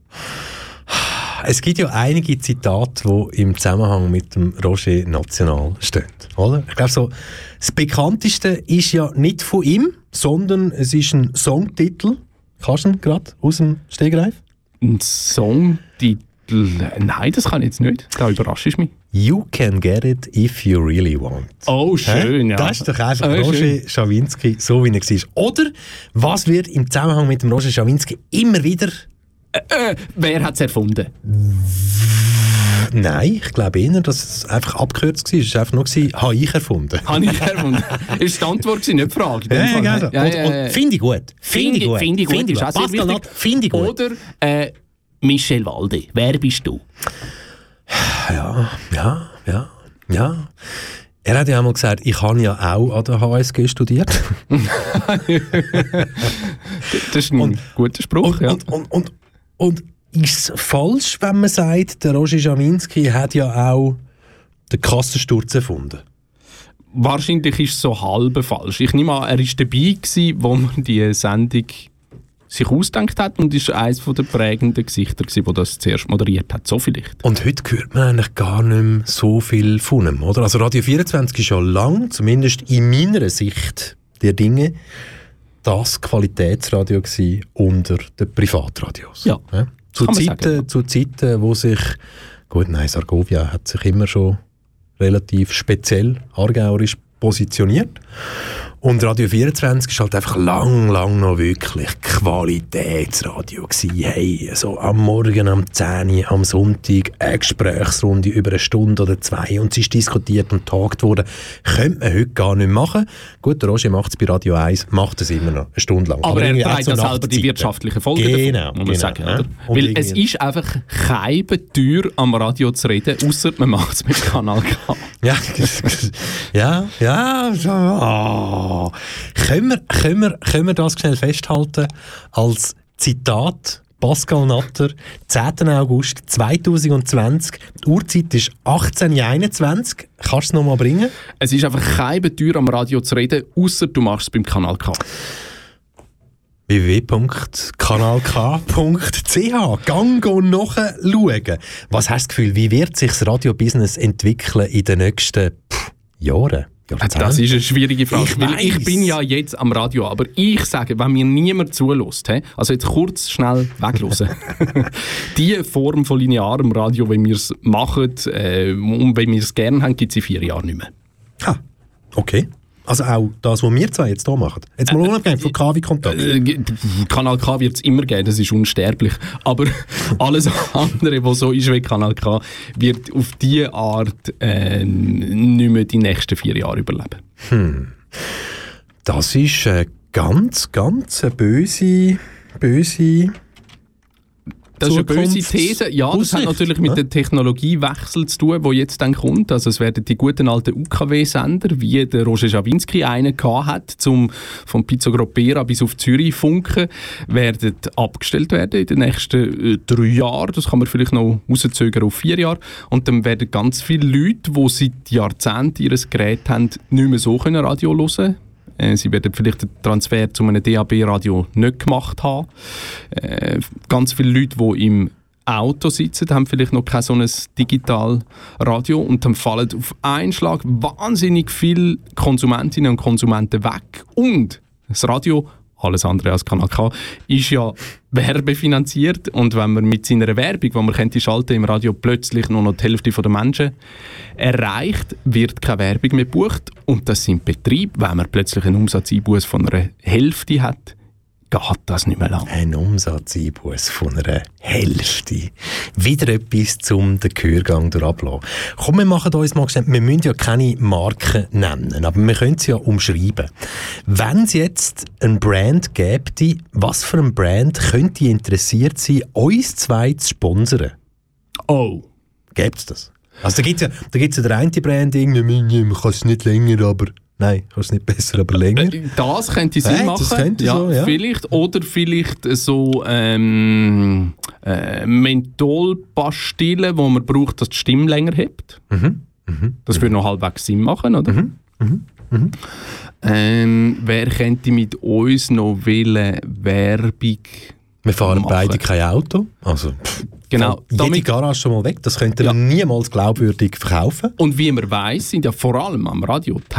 Speaker 2: Es gibt ja einige Zitate, die im Zusammenhang mit dem Roger National stehen. Oder? Ich glaube, so, das bekannteste ist ja nicht von ihm, sondern es ist ein Songtitel. Kannst du ihn gerade aus dem Stegreif?
Speaker 3: Ein Songtitel? Nein, das kann ich jetzt nicht. Da überrascht ich mich.
Speaker 2: You can get it if you really want.
Speaker 3: Oh, schön,
Speaker 2: Hä?
Speaker 3: ja.
Speaker 2: Das ist doch einfach
Speaker 3: Ah,
Speaker 2: Roger
Speaker 3: schön.
Speaker 2: Schawinski, so wie er war. Oder was wird im Zusammenhang mit dem Roger Schawinski immer wieder
Speaker 3: Äh, wer hat es erfunden?
Speaker 2: Nein, ich glaube eher, dass es einfach abgekürzt war. Es war einfach nur, habe ich erfunden.
Speaker 3: Habe ich erfunden. ist die Antwort, nicht die Frage.
Speaker 2: Ja, ja, genau. Und- und finde ich gut. Finde ich gut.
Speaker 3: Finde ich gut.
Speaker 2: Finde ich gut.
Speaker 3: sehr
Speaker 2: Pascal
Speaker 3: wichtig.
Speaker 2: Natt, finde ich gut.
Speaker 3: Oder äh, Michel Walde. Wer bist du?
Speaker 2: Ja, ja, ja, ja. Er hat ja einmal gesagt, ich habe ja auch an der HSG studiert.
Speaker 3: Das ist ein guter Spruch.
Speaker 2: Und,
Speaker 3: ja.
Speaker 2: und, und, und, ist es falsch, wenn man sagt, der Roger Jaminski hat ja auch den Kassensturz erfunden?
Speaker 3: Wahrscheinlich ist es so halb falsch. Ich nehme an, er war dabei, gewesen, wo man die Sendung sich ausgedacht hat und ist eines der prägenden Gesichter, gewesen, wo das zuerst moderiert hat. So vielleicht.
Speaker 2: Und heute hört man eigentlich gar nicht mehr so viel von ihm, oder? Also Radio 24 ist ja lang, zumindest in meiner Sicht der Dinge, das Qualitätsradio unter den Privatradios.
Speaker 3: Ja,
Speaker 2: Zu,
Speaker 3: kann man
Speaker 2: Zeiten,
Speaker 3: sagen.
Speaker 2: zu Zeiten, wo sich, gut, nein, Sargovia hat sich immer schon relativ speziell aargauerisch positioniert. Und Radio 24 ist halt einfach lang, lang noch wirklich Qualitätsradio gewesen. Hey, so am Morgen, am 10 Uhr, am Sonntag, eine Gesprächsrunde über eine Stunde oder zwei und es ist diskutiert und tagt worden. Könnte man heute gar nicht machen. Gut, der Roger macht es bei Radio 1, macht es immer noch, eine Stunde lang.
Speaker 3: Aber,
Speaker 2: irgendwie
Speaker 3: er trägt ja selber die
Speaker 2: Nachtzeiten.
Speaker 3: wirtschaftlichen Folgen
Speaker 2: Genau,
Speaker 3: davon, muss man
Speaker 2: genau,
Speaker 3: sagen.
Speaker 2: ja. Und
Speaker 3: Weil es ist einfach keine Tür am Radio zu reden, außer man macht es mit Kanal K.
Speaker 2: Ja, ja, ja. so, ah. Können, wir, können, wir, können wir das schnell festhalten als Zitat? Pascal Natter, 10. August 2020, die Uhrzeit ist 18.21 Kannst du es nochmal bringen?
Speaker 3: Es ist einfach keine Tür am Radio zu reden, außer du machst es beim Kanal K.
Speaker 2: www.kanalk.ch Gang und nachschauen. Was hast du das Gefühl, wie wird sich das Radio-Business entwickeln in den nächsten pff, Jahren? Jahrzehnten?
Speaker 3: Das ist eine schwierige Frage.
Speaker 2: Ich
Speaker 3: weil ich bin ja jetzt am Radio, aber ich sage, wenn mir niemand zulässt, also jetzt kurz, schnell weglosen. die Form von linearem Radio, wie wir es machen äh, und wie wir es gerne haben, gibt es in vier Jahren nicht mehr.
Speaker 2: Ah, okay. Also auch das, was wir zwei jetzt hier machen. Jetzt mal unabhängig von KW-Kontakt.
Speaker 3: Äh, g- Kanal K wird es immer geben, das ist unsterblich. Aber alles andere, was so ist wie Kanal K, wird auf diese Art äh, nicht mehr die nächsten vier Jahre überleben.
Speaker 2: Hm. Das ist eine ganz, ganz eine böse, böse
Speaker 3: Das ist eine böse These. Ja, das hat natürlich mit
Speaker 2: ne?
Speaker 3: dem Technologiewechsel zu tun, der jetzt dann kommt. Also es werden die guten alten UKW-Sender, wie der Roger Schawinski einen gehabt hat, zum, vom Pizzo Gropera bis auf Zürich funken, werden abgestellt werden in den nächsten äh, drei Jahren. Das kann man vielleicht noch rauszögern auf vier Jahre. Und dann werden ganz viele Leute, die seit Jahrzehnten ihr Gerät haben, nicht mehr so können Radio hören äh, Sie werden vielleicht den Transfer zu einem DAB-Radio nicht gemacht haben. Äh, ganz viele Leute, die im Auto sitzen, haben vielleicht noch kein so ein Digitalradio und dann fallen auf einen Schlag wahnsinnig viele Konsumentinnen und Konsumenten weg. Und das Radio, alles andere als Kanal K, ist ja werbefinanziert. Und wenn man mit seiner Werbung, die man könnte schalten im Radio, plötzlich nur noch die Hälfte der Menschen erreicht, wird keine Werbung mehr gebucht. Und das sind Betriebe, wenn man plötzlich einen Umsatzeinbuß von einer Hälfte hat, geht das nicht mehr lang.
Speaker 2: Ein Umsatzeinbuß von einer Hälfte. Wieder etwas zum den Gehörgang durchablassen. Komm, wir machen uns mal schnell, wir müssen ja keine Marken nennen, aber wir können sie ja umschreiben. Wenn es jetzt ein Brand gäbe, was für ein Brand könnte interessiert sein, uns zwei zu sponsern?
Speaker 3: Oh.
Speaker 2: Gäbe es das? Also da gibt es ja, da gibt's ja der eine Brand, irgendwie, man kann es nicht länger, aber... Nein, kann es nicht besser, aber länger.
Speaker 3: Das könnte Sinn
Speaker 2: Äh,
Speaker 3: machen.
Speaker 2: das könnte
Speaker 3: ja,
Speaker 2: so, ja.
Speaker 3: Vielleicht. Oder vielleicht so ähm, äh, Mentholpastillen, wo man braucht, dass die Stimme länger hebt.
Speaker 2: Mhm.
Speaker 3: Das würde noch halbwegs Sinn machen, oder? Ähm, wer könnte mit uns noch wählen Werbung
Speaker 2: Wir fahren
Speaker 3: machen?
Speaker 2: beide kein Auto. Also, pff,
Speaker 3: Genau,
Speaker 2: jede Garage schon mal weg. Das könnten wir niemals glaubwürdig verkaufen.
Speaker 3: Und wie man weiß, sind ja vor allem am Radio die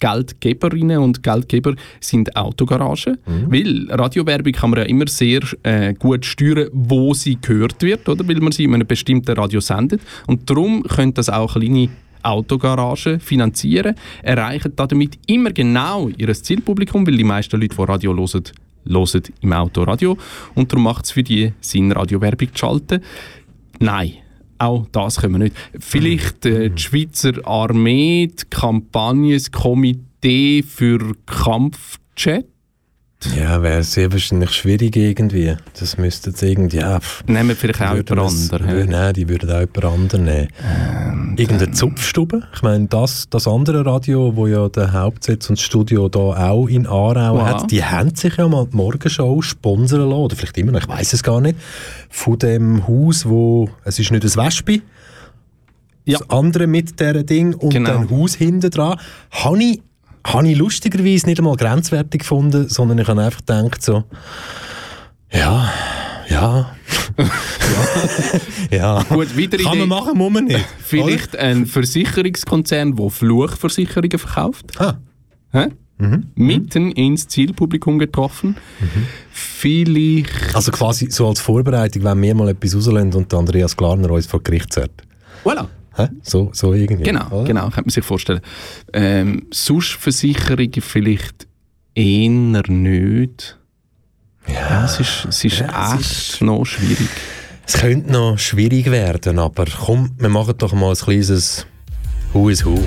Speaker 3: Hauptgeldgeberinnen und Geldgeber sind Autogaragen, weil Radiowerbung kann man ja immer sehr äh, gut steuern, wo sie gehört wird, oder? weil man sie in einem bestimmten Radio sendet. Und darum können das auch kleine Autogaragen finanzieren, erreichen damit immer genau ihr Zielpublikum, weil die meisten Leute, die Radio hören, hören im Autoradio und darum macht es für die Sinn, Radiowerbung zu schalten. Nein, auch das können wir nicht. Vielleicht äh, die Schweizer Armee, die Kampagne, das Komitee für Kampfjet.
Speaker 2: Ja, wäre sehr wahrscheinlich schwierig irgendwie. Das müsste jetzt irgendwie, ja... pff,
Speaker 3: Nehmen wir vielleicht auch jemand anderen.
Speaker 2: Nein, die würden auch jemand anderen nehmen. Irgendeine Zupfstube. Ich meine, das, das andere Radio, wo ja der Hauptsitz und das Studio da auch in Aarau
Speaker 3: Wow.
Speaker 2: hat, die haben sich ja mal die Morgenshow sponsern lassen, oder vielleicht immer noch, ich weiß es gar nicht, von dem Haus, wo, es ist nicht ein Wespe,
Speaker 3: Ja.
Speaker 2: das andere mit diesem Ding und
Speaker 3: Genau.
Speaker 2: dann Haus hinten dran, habe ich, habe ich lustigerweise nicht einmal grenzwertig gefunden, sondern ich habe einfach gedacht so, ja, ja, ja, ja.
Speaker 3: Gut, wieder
Speaker 2: Kann
Speaker 3: Idee.
Speaker 2: man machen, muss man nicht.
Speaker 3: Vielleicht ein Versicherungskonzern, der Fluchversicherungen verkauft.
Speaker 2: Ah.
Speaker 3: Hä? Mitten ins Zielpublikum getroffen. Vielleicht.
Speaker 2: oder? Also quasi so als Vorbereitung, wenn wir mal etwas rauslassen und der Andreas Glarner uns vor Gericht zerrt.
Speaker 3: Voilà.
Speaker 2: Hä? So, so irgendwie.
Speaker 3: Genau,
Speaker 2: oder?
Speaker 3: genau, kann man sich vorstellen. Ähm, sonst Versicherungen vielleicht eher nicht. Ja, es ist, es ist
Speaker 2: Ja, es
Speaker 3: echt noch schwierig.
Speaker 2: Es könnte noch schwierig werden, aber komm, wir machen doch mal ein kleines Who is Who.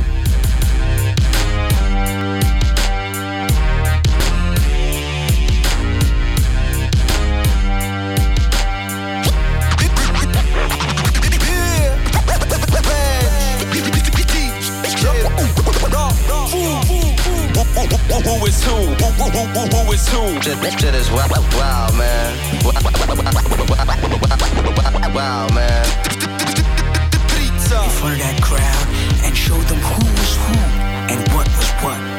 Speaker 10: Who is who? Who, who, who, who is who?
Speaker 11: Shit, shit is wow, wow, man. Wow, man.
Speaker 10: In front of that crowd and show them who was who and what was what.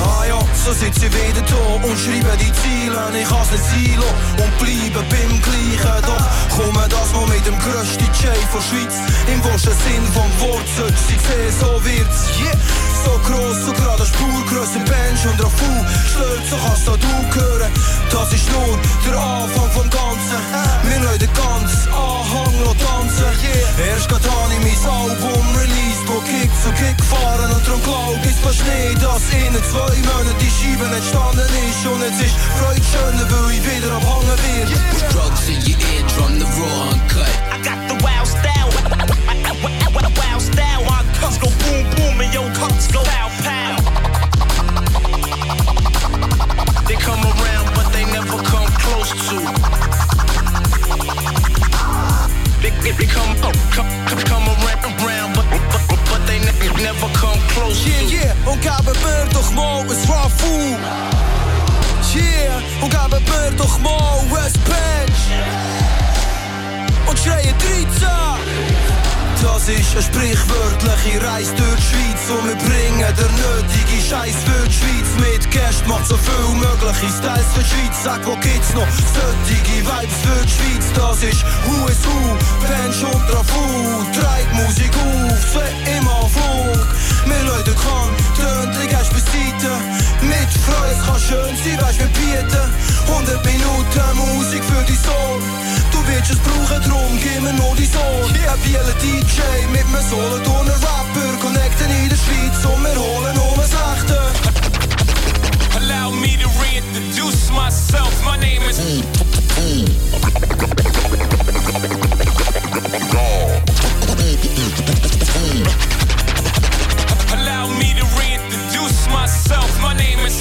Speaker 12: Ah ja, so sitze ich wieder da und schreibe die Ziele. Ich has nicht Silo und bleibe beim Gleichen. Doch komme das mal mit dem grössten J von Schweiz. Im wahrsten Sinn vom Wort sollst du sehen, so wird's. Yeah. So gross, so gerade Spur, grösser Bench und Rafu. Stört, so kannst du hören. Das ist nur der Anfang vom Ganzen. Wir lassen den ganzen Anhang noch tanzen. Erst grad habe ich mein Album released, wo Kick zu Kick fahren. Und darum glaub ich fast nicht, dass in zwei Monaten die Scheibe entstanden ist. Und jetzt ist Freude schöner, weil ich wieder abhangen wird.
Speaker 10: Drugs in your eardrum, the raw uncut.
Speaker 13: I got the wild style. Wild style. My cups go boom boom and your cups go pow pow. They come around, but they never come close to. They, they, they come, come, come, come around, but, but, but they ne- never come close
Speaker 12: Yeah, yeah, und geben mir doch mal ein Rafu. Yeah, und geben mir doch mal ein Bench. Und schreien 13. Das ist eine sprichwörtliche Reise durch die Schweiz und wir bringen der nötige Scheiß für die Schweiz mit. Gäst macht so viel mögliche Styles für die Schweiz. Sag, wo gibt's noch solche Vibes für die Schweiz? Das ist Who, Bench und Rafu. Treibt Musik auf, zwei immer auf Flug. Wir Leute kann, tönt gehst beiseite. Mit Freude, es kann schön sein, weißt wir bieten. 100 Minuten Musik für die Soul. Du willst es brauchen, drum gib mir nur die Soul. Yeah. Ein Bieler DJ mit einem Solothurner Rapper. Connecten in der Schweiz und wir holen um Echte.
Speaker 13: Allow me to reintroduce myself. My name is. Allow me to reintroduce myself. My name is.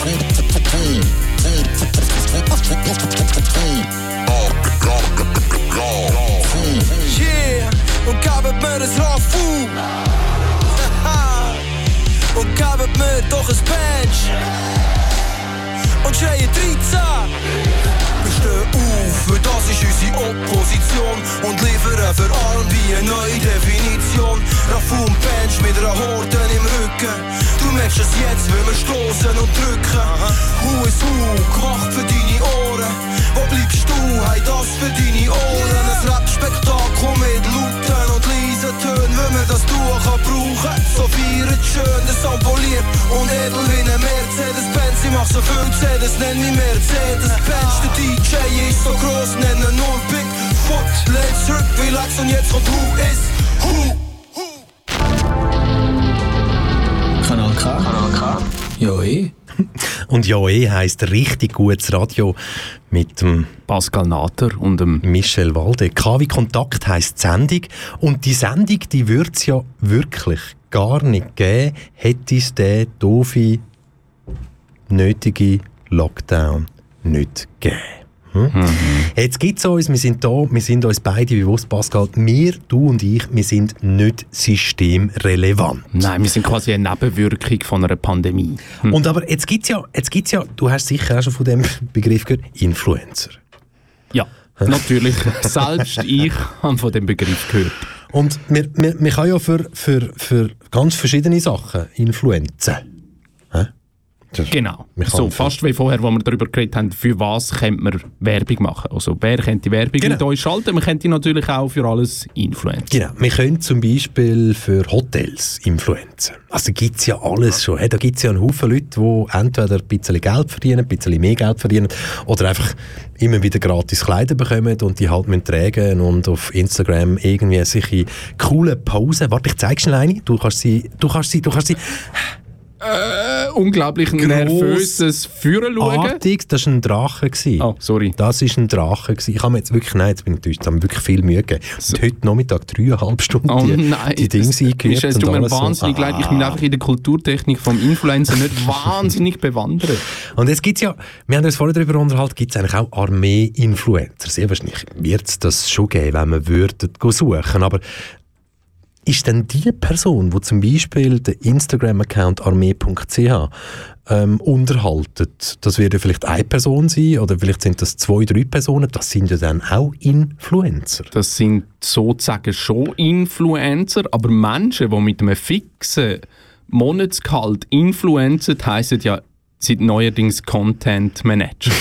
Speaker 12: Yeah, und geben mir ein Rafu. und geben mir doch ein Bench. Und schreien 13. Stehen auf, weil das ist unsere Opposition. Und liefern für R&B eine neue Definition. Rafu und Bench mit einer Horde im Rücken. Du merkst es jetzt, wenn wir stoßen und drücken. Who is who, gemacht für deine Ohren. Wo bleibst du, hey, das für deine Ohren. Ein Rap-Spektakel mit lauten Tönen, wenn man das Tuch kann brauchen. So feiert schön, der Sound poliert und edel wie ein Mercedes-Benz. Ich mach so viel CDs, nenn mich Mercedes-Benz. Der DJ ist so groß, nenn ihn nur Big Foot. Let's zurück, relax und jetzt kommt Who is Who.
Speaker 14: Ja, eh.
Speaker 2: Und ja, eh heisst richtig gutes Radio mit dem
Speaker 3: Pascal Natter und dem
Speaker 2: Michel Walde. KW Kontakt heisst die Sendung. Und die Sendung, die würde es ja wirklich gar nicht geben, hätte es den doofe, nötige Lockdown nicht gegeben. Hm? Jetzt gibt es uns, wir sind da, wir sind uns beide bewusst, Pascal, wir, du und ich, wir sind nicht systemrelevant.
Speaker 3: Nein, wir sind quasi eine Nebenwirkung von einer Pandemie. Hm.
Speaker 2: Und aber jetzt gibt es ja, jetzt gibt's ja, du hast sicher auch schon von dem Begriff gehört, Influencer.
Speaker 3: Ja, natürlich. Selbst ich habe von dem Begriff gehört.
Speaker 2: Und wir, wir, wir kann ja für, für, für ganz verschiedene Sachen influenzen. Hä? Das-
Speaker 3: Genau. So, fast wie vorher, wo wir darüber geredet haben, für was könnte man Werbung machen. Also, wer könnte die Werbung
Speaker 2: Genau.
Speaker 3: mit uns schalten? Man könnte natürlich auch für alles influenzen.
Speaker 2: Genau, wir können zum Beispiel für Hotels influenzen. Also gibt es ja alles schon. Hey, da gibt es ja einen Haufen Leute, die entweder ein bisschen Geld verdienen, ein bisschen mehr Geld verdienen oder einfach immer wieder gratis Kleider bekommen und die halt müssen tragen und auf Instagram irgendwie solche coole Posen. Warte, ich zeig schnell eine. Du kannst sie, du kannst sie, du kannst sie
Speaker 3: Äh, unglaublich nervöses Führen schauen.
Speaker 2: Artig, das war ein Drache. Gewesen.
Speaker 3: Oh, sorry.
Speaker 2: Das war ein Drache. Gewesen. Ich habe mir jetzt wirklich, nein, jetzt bin ich enttäuscht, habe wirklich viel Mühe gegeben. Und heute Nachmittag dreieinhalb Stunden
Speaker 3: Oh nein,
Speaker 2: die Dinge eingehört.
Speaker 3: Es tut mir
Speaker 2: alles so.
Speaker 3: wahnsinnig leid. Ich bin
Speaker 2: Ah.
Speaker 3: einfach in der Kulturtechnik vom Influencer nicht wahnsinnig bewandert.
Speaker 2: Und jetzt gibt es ja, wir haben uns vorher darüber unterhalten, gibt es eigentlich auch Armee-Influencer. Sehr wahrscheinlich wird es das schon geben, wenn würden go suchen. Aber ist denn die Person, die zum Beispiel den Instagram-Account armee.ch ähm, unterhaltet, das wird ja vielleicht eine Person sein oder vielleicht sind das zwei, drei Personen, das sind ja dann auch Influencer.
Speaker 3: Das sind sozusagen schon Influencer, aber Menschen, die mit einem fixen Monatsgehalt influenzen, heissen ja sind neuerdings Content Manager.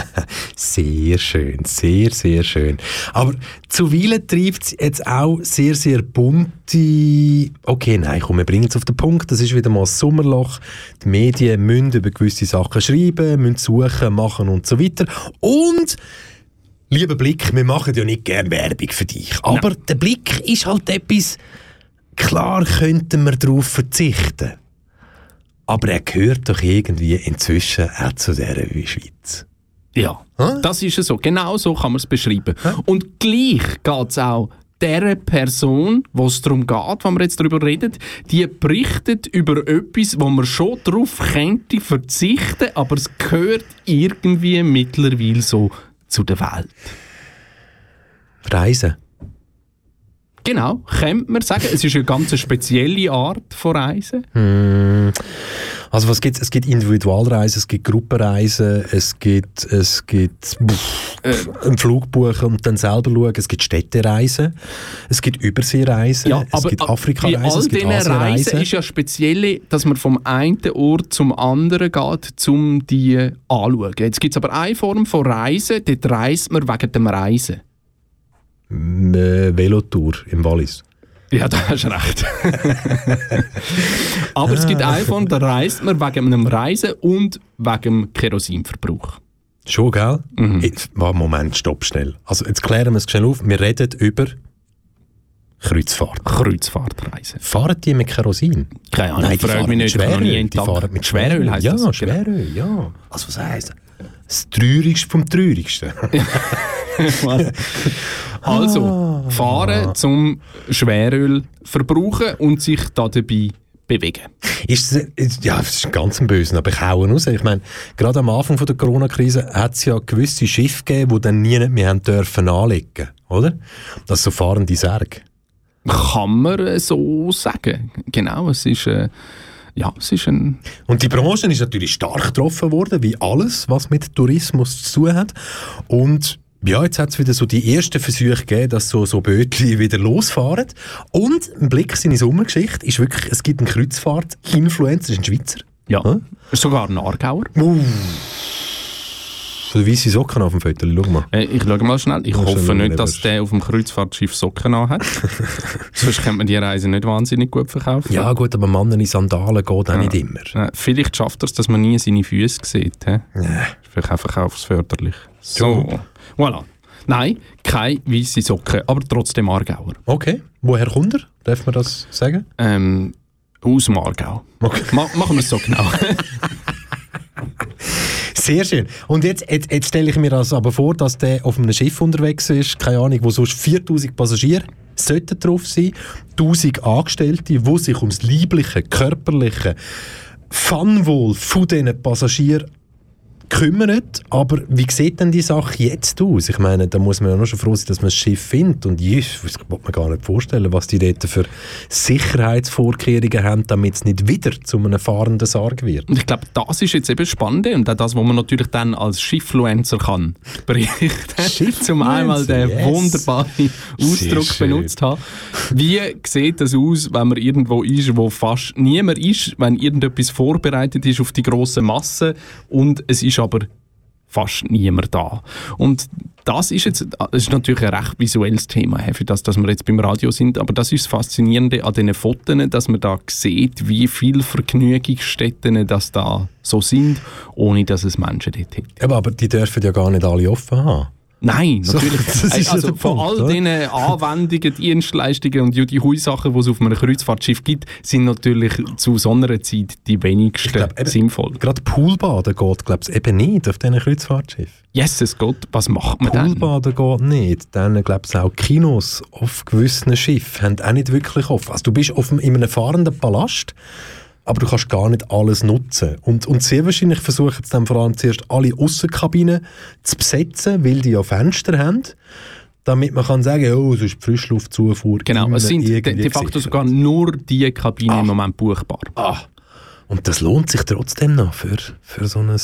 Speaker 2: Sehr schön, sehr, sehr schön. Aber zuweilen trifft es jetzt auch sehr, sehr bunte. Okay, nein, komm, wir bringen es auf den Punkt. Das ist wieder mal das Sommerloch. Die Medien müssen über gewisse Sachen schreiben, müssen suchen, machen und so weiter. Und. Lieber Blick, wir machen ja nicht gerne Werbung für dich. Aber der Blick ist halt etwas. Klar könnten wir darauf verzichten. Aber er gehört doch irgendwie inzwischen auch zu dieser Schweiz.
Speaker 3: Ja, das ist es so. Genau so kann man es beschreiben. Und gleich geht es auch der Person, wo es darum geht, wenn wir jetzt darüber reden, die berichtet über etwas, wo man schon darauf könnte verzichten, aber es gehört irgendwie mittlerweile so zu der Welt.
Speaker 2: Reisen.
Speaker 3: Genau, könnte man sagen. Es ist eine ganz spezielle Art von Reisen.
Speaker 2: Hm. Also was gibt's? Es gibt Individualreisen, es gibt Gruppenreisen, es gibt, es gibt pff, einen Flug buchen und dann selber schauen, es gibt Städtereisen, es gibt Überseereisen, es gibt
Speaker 3: bei
Speaker 2: Afrikareisen, es gibt
Speaker 3: diesen Reisen
Speaker 2: Asienreisen.
Speaker 3: ist ja speziell, dass man vom einen Ort zum anderen geht, um die anzuschauen. Jetzt gibt es aber eine Form von Reisen, dort reist man wegen dem Reisen.
Speaker 2: Äh, Velotour im Wallis.
Speaker 3: Ja, da hast du recht. aber es gibt Form, da reist man wegen einem Reisen und wegen dem Kerosinverbrauch.
Speaker 2: Schon, gell?
Speaker 3: Mhm.
Speaker 2: Jetzt, Moment, stopp schnell. Also jetzt klären wir es schnell auf. Wir reden über Kreuzfahrt.
Speaker 3: Kreuzfahrtreisen.
Speaker 2: Fahren die mit Kerosin?
Speaker 3: Keine Ahnung,
Speaker 2: Nein, die
Speaker 3: frag
Speaker 2: fahren
Speaker 3: mich nicht, ich
Speaker 2: Schweröl. Die fahren mit
Speaker 3: Schweröl heisst
Speaker 2: ja,
Speaker 3: das, genau.
Speaker 2: Schweröl, ja. Also was heisst das? Das Traurigste vom Traurigsten.
Speaker 3: Also, fahren zum Schweröl verbrauchen und sich da dabei bewegen.
Speaker 2: Ist ist- ja, das ist ganz ein Bösen, aber ich raus. Ich meine, gerade am Anfang von der Corona-Krise hat es ja gewisse Schiffe gegeben, die dann nie mehr haben dürfen anlegen, oder? Das so fahrende Särge.
Speaker 3: Kann man äh, so sagen. Genau, es ist, äh, ja, es ist ein...
Speaker 2: Und die Branche ist natürlich stark getroffen worden, wie alles, was mit Tourismus zu tun hat. Und ja, jetzt hat es wieder so die ersten Versuche gegeben, dass so, so Bötchen wieder losfahren. Und ein Blick in die Sommergeschichte ist wirklich, es gibt einen Kreuzfahrt-Influencer, ist ein Schweizer.
Speaker 3: Ja, sogar ein Aargauer.
Speaker 2: Uh. So weisse Socken auf dem Foto, schau mal.
Speaker 3: Äh, ich schaue mal schnell. Ich
Speaker 2: Mal
Speaker 3: hoffe nicht,
Speaker 2: wenn
Speaker 3: dass
Speaker 2: das-
Speaker 3: der auf dem Kreuzfahrtschiff Socken hat. Sonst könnte man die Reise nicht wahnsinnig gut verkaufen.
Speaker 2: Ja gut, aber Mann in Sandalen geht auch
Speaker 3: Ja.
Speaker 2: nicht immer.
Speaker 3: Äh, vielleicht schafft er es, dass man nie seine Füße sieht. He? Vielleicht auch verkaufsförderlich. So, voilà. Nein, keine weiße Socken, aber trotzdem Aargauer.
Speaker 2: Okay, woher kommt er? Darf man das sagen?
Speaker 3: Ähm, aus dem Aargau.
Speaker 2: Okay.
Speaker 3: Ma machen wir es so genau.
Speaker 2: Sehr schön. Und jetzt, jetzt, jetzt stelle ich mir das aber vor, dass der auf einem Schiff unterwegs ist, keine Ahnung, wo sonst 4000 Passagiere sollten drauf sein, 1000 Angestellte, die sich ums liebliche, körperliche Funwohl von diesen Passagieren kümmern. Aber wie sieht denn die Sache jetzt aus? Ich meine, da muss man ja noch schon froh sein, dass man das Schiff findet. Und ich, kann man gar nicht vorstellen, was die dort für Sicherheitsvorkehrungen haben, damit es nicht wieder zu einem fahrenden Sarg wird.
Speaker 3: Und ich glaube, das ist jetzt eben das Spannende und auch das, was man natürlich dann als Schiffluencer kann berichten. Zum einmal den
Speaker 2: yes.
Speaker 3: wunderbaren Ausdruck benutzt haben. Wie sieht das aus, wenn man irgendwo ist, wo fast niemand ist, wenn irgendetwas vorbereitet ist auf die grosse Masse und es ist aber fast niemand da. Und das ist jetzt das ist natürlich ein recht visuelles Thema, he, für das, dass wir jetzt beim Radio sind, aber das ist das Faszinierende an diesen Fotos, dass man da sieht, wie viele Vergnügungsstätten das da so sind, ohne dass es Menschen dort hat.
Speaker 2: Aber, aber die dürfen ja gar nicht alle offen haben.
Speaker 3: Nein,
Speaker 2: So,
Speaker 3: natürlich.
Speaker 2: das ist ja
Speaker 3: also
Speaker 2: der
Speaker 3: von
Speaker 2: Punkt,
Speaker 3: all
Speaker 2: oder?
Speaker 3: diesen Anwendungen, Dienstleistungen und die Hui-Sachen, die es auf einem Kreuzfahrtschiff gibt, sind natürlich zu so einer Zeit die wenigsten sinnvoll.
Speaker 2: Gerade Poolbaden geht, glaube ich, eben nicht auf diesen Kreuzfahrtschiffen.
Speaker 3: Yes, es geht. Was macht man dann?
Speaker 2: Poolbaden geht nicht. Dann, glaube ich, auch Kinos auf gewissen Schiffen haben auch nicht wirklich offen. Also du bist auf einem, in einem fahrenden Palast, aber du kannst gar nicht alles nutzen. Und, und sehr wahrscheinlich versuchen sie dann vor allem zuerst alle Aussenkabinen zu besetzen, weil die ja Fenster haben, damit man kann sagen, oh, es ist die Frischluftzufuhr.
Speaker 3: Genau, es sind de, de facto sogar nur die Kabinen im Moment buchbar.
Speaker 2: Ah. Und das lohnt sich trotzdem noch für, für so ein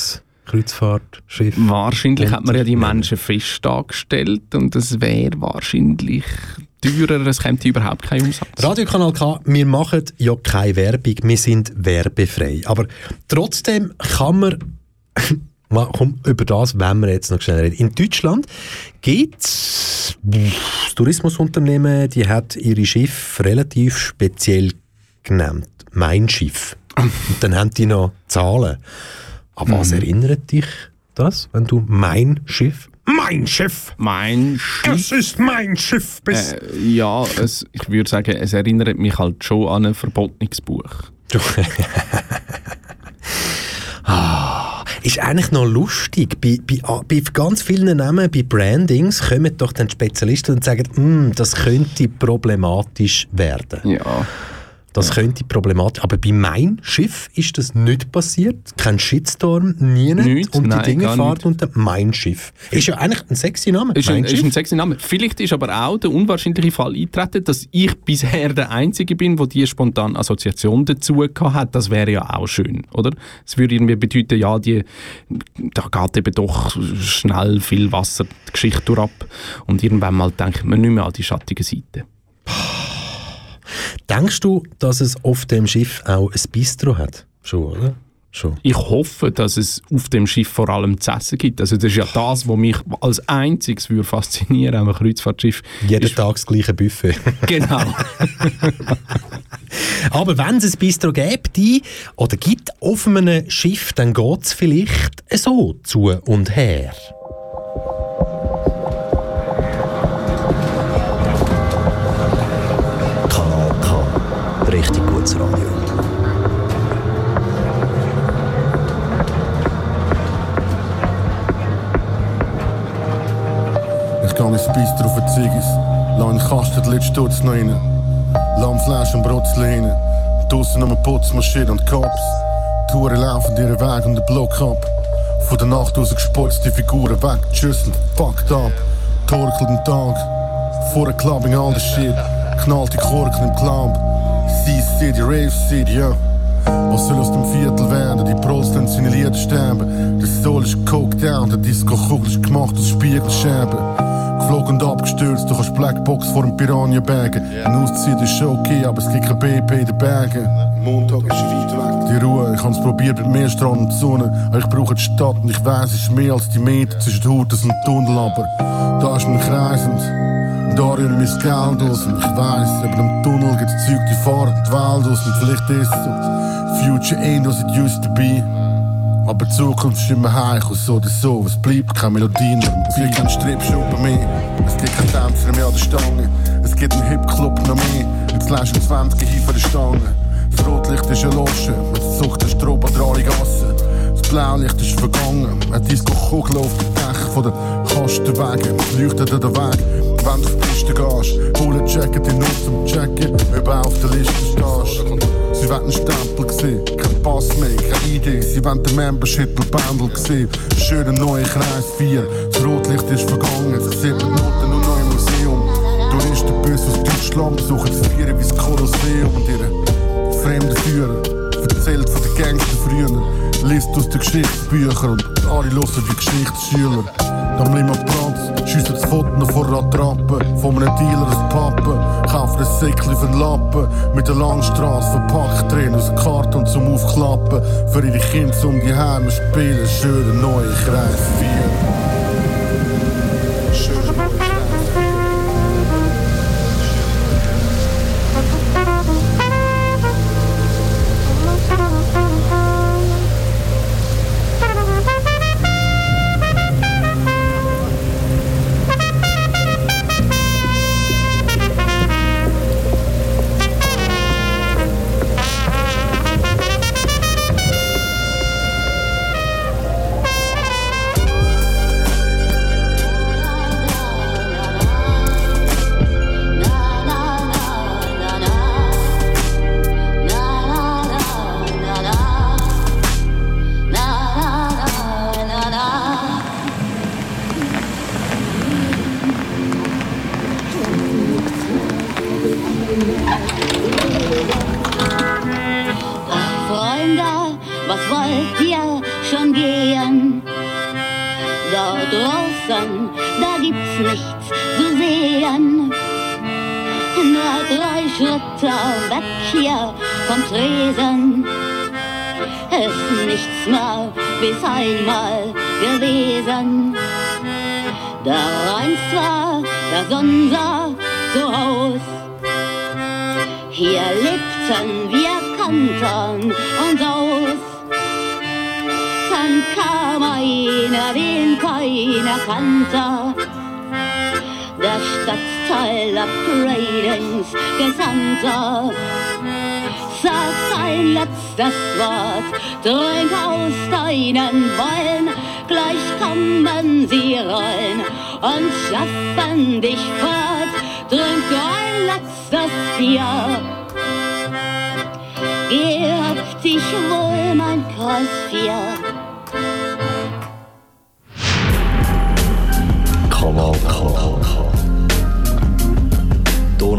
Speaker 2: Kreuzfahrtschiff.
Speaker 3: Wahrscheinlich hat man ja die Menschen fest angestellt und es wäre wahrscheinlich teurer, es käme überhaupt kein Umsatz.
Speaker 2: Radiokanal K, wir machen ja keine Werbung, wir sind werbefrei. Aber trotzdem kann man, Mal, komm, über das wollen wir jetzt noch schnell reden. In Deutschland gibt es Tourismusunternehmen, die hat ihre Schiffe relativ speziell genannt. Mein Schiff. Und dann haben die noch Zahlen. An was
Speaker 3: Mhm.
Speaker 2: erinnert dich das, wenn du mein Schiff mein Schiff.
Speaker 3: Mein Schiff.
Speaker 2: Es ist mein Schiff. Bis
Speaker 3: Äh, ja, es, ich würde sagen, es erinnert mich halt schon an ein verbotenes Buch.
Speaker 2: Ah, ist eigentlich noch lustig. Bei, bei, bei ganz vielen Namen, bei Brandings, kommen doch dann Spezialisten und sagen, «Mm, das könnte problematisch werden.
Speaker 3: Ja.
Speaker 2: Das könnte problematisch. Aber bei mein Schiff ist das nicht passiert. Kein Shitstorm, nie nicht. Und die Dinge fahren unter mein Schiff. Ist ja eigentlich ein sexy Name.
Speaker 3: Ist ein, ist ein sexy Name. Vielleicht ist aber auch der unwahrscheinliche Fall eingetreten, dass ich bisher der Einzige bin, der diese spontane Assoziation dazu hat. Das wäre ja auch schön, oder? Es würde irgendwie bedeuten, ja, die, da geht eben doch schnell viel Wasser die Geschichte durch ab. Und irgendwann mal denkt man nicht mehr an die schattige Seite.
Speaker 2: Denkst du, dass es auf dem Schiff auch ein Bistro hat? Schon, oder? Schon.
Speaker 3: Ich hoffe, dass es auf dem Schiff vor allem zu essen gibt. Also das ist ja das, was mich als einziges würde faszinieren am Kreuzfahrtschiff.
Speaker 2: Jeden Tag das gleiche Buffet.
Speaker 3: Genau.
Speaker 2: Aber wenn es ein Bistro gibt, die, oder gibt auf einem Schiff, dann geht es vielleicht so zu und her.
Speaker 6: Richtig gutes Radio.
Speaker 14: Ich gehe ins Bistro für Ziggis. Lass einen Kasten die letzte Sturz noch rein. Lammfleisch und Brotzlehne. Draussen noch eine Putzmaschine und Cops. Die Huren laufen ihren Weg und den Block ab. Von der Nacht aus gespotzt, die Figuren weg, geschüsselt, fucked up. Torkelt den Tag. Vor der Clubbing all the shit. Knallt die Korken im Club. Sea City, Rave City, ja. Was soll aus dem Viertel werden? Die Prols lassen seine Lieder sterben. Der Soul ist coked down, der Disco-Kugel ist gemacht aus Spiegelscherben. Geflogen und abgestürzt, du kannst Blackbox vor dem Piranha bergen. Ein Auszeit ist okay, aber es gibt kein BP in den Bergen. Montag ist weit weg. Die Ruhe, ich hab's probiert mit mehr Strand und Sonne. Ich brauche die Stadt und ich weiß, es ist mehr als die Meter zwischen Hutes und Tunnel. Aber da ist mein kreisend. Da rühre mein Geld aus und ich weiss, über dem Tunnel gibt's Zeug, die fahren die Welt aus und vielleicht ist es so. Future ain't as it used to be. Aber die Zukunft ist immer heich und so oder so. Es bleibt keine Melodie mehr. Es gibt keinen Stripschuppen mehr. Es gibt keinen Tänzer mehr an der Stange. Es gibt einen Hip-Club noch mehr. Jetzt lässt du 20 hin von der Stange. Das Rotlicht ist erloschen. Es sucht der Stroh an alle Gassen. Das Schlaulicht ist vergangen. Ein Disco-Kugel auf dem Dach von den Kastenwagen. Leuchtet an der Weg, wenn du auf die Piste gehst. Hol Jacket in Not zum Checken, ob du auf der Liste stehst. Sie wollen einen Stempel sehen, kein Pass mehr, keine Idee. Sie wollen den Membership Bändel sehen. Schöner neuer Kreis 4, das Rotlicht ist vergangen. Sie sehen die Noten nur noch im Museum. Touristenbus aus Deutschland besuchen das Vieren wie das Kolosseum und ihre fremden Führer. Erzählt von den Gangster früher, liest aus den Geschichtsbüchern und alle hören wie Geschichtsschüler. Dann bleiben am Platz, schiessen das Foto vor einer Attrappe, von einem Dealer ein Pappen, kaufen ein Säckchen für Lappen, mit der Langstrasse verpackt drin aus Karton zum Aufklappen, für ihre Kinder um die Heime spielen, schöne neue Kreis 4.
Speaker 15: gibt's nichts zu sehen. Nur drei Schritte weg hier vom Tresen ist nichts mehr bis einmal gewesen. Da einst war das unser Zuhause. Hier lebten wir kannten uns aus. Dann kam einer, den keiner kannte. Stadtteil Upgradings Gesandter. Sag ein letztes Wort, trink aus deinen Wollen. Gleich kommen sie rein und schaffen dich fort. Trink ein letztes Bier. Gehabt dich wohl, mein Kreis 4.
Speaker 16: Kanal K.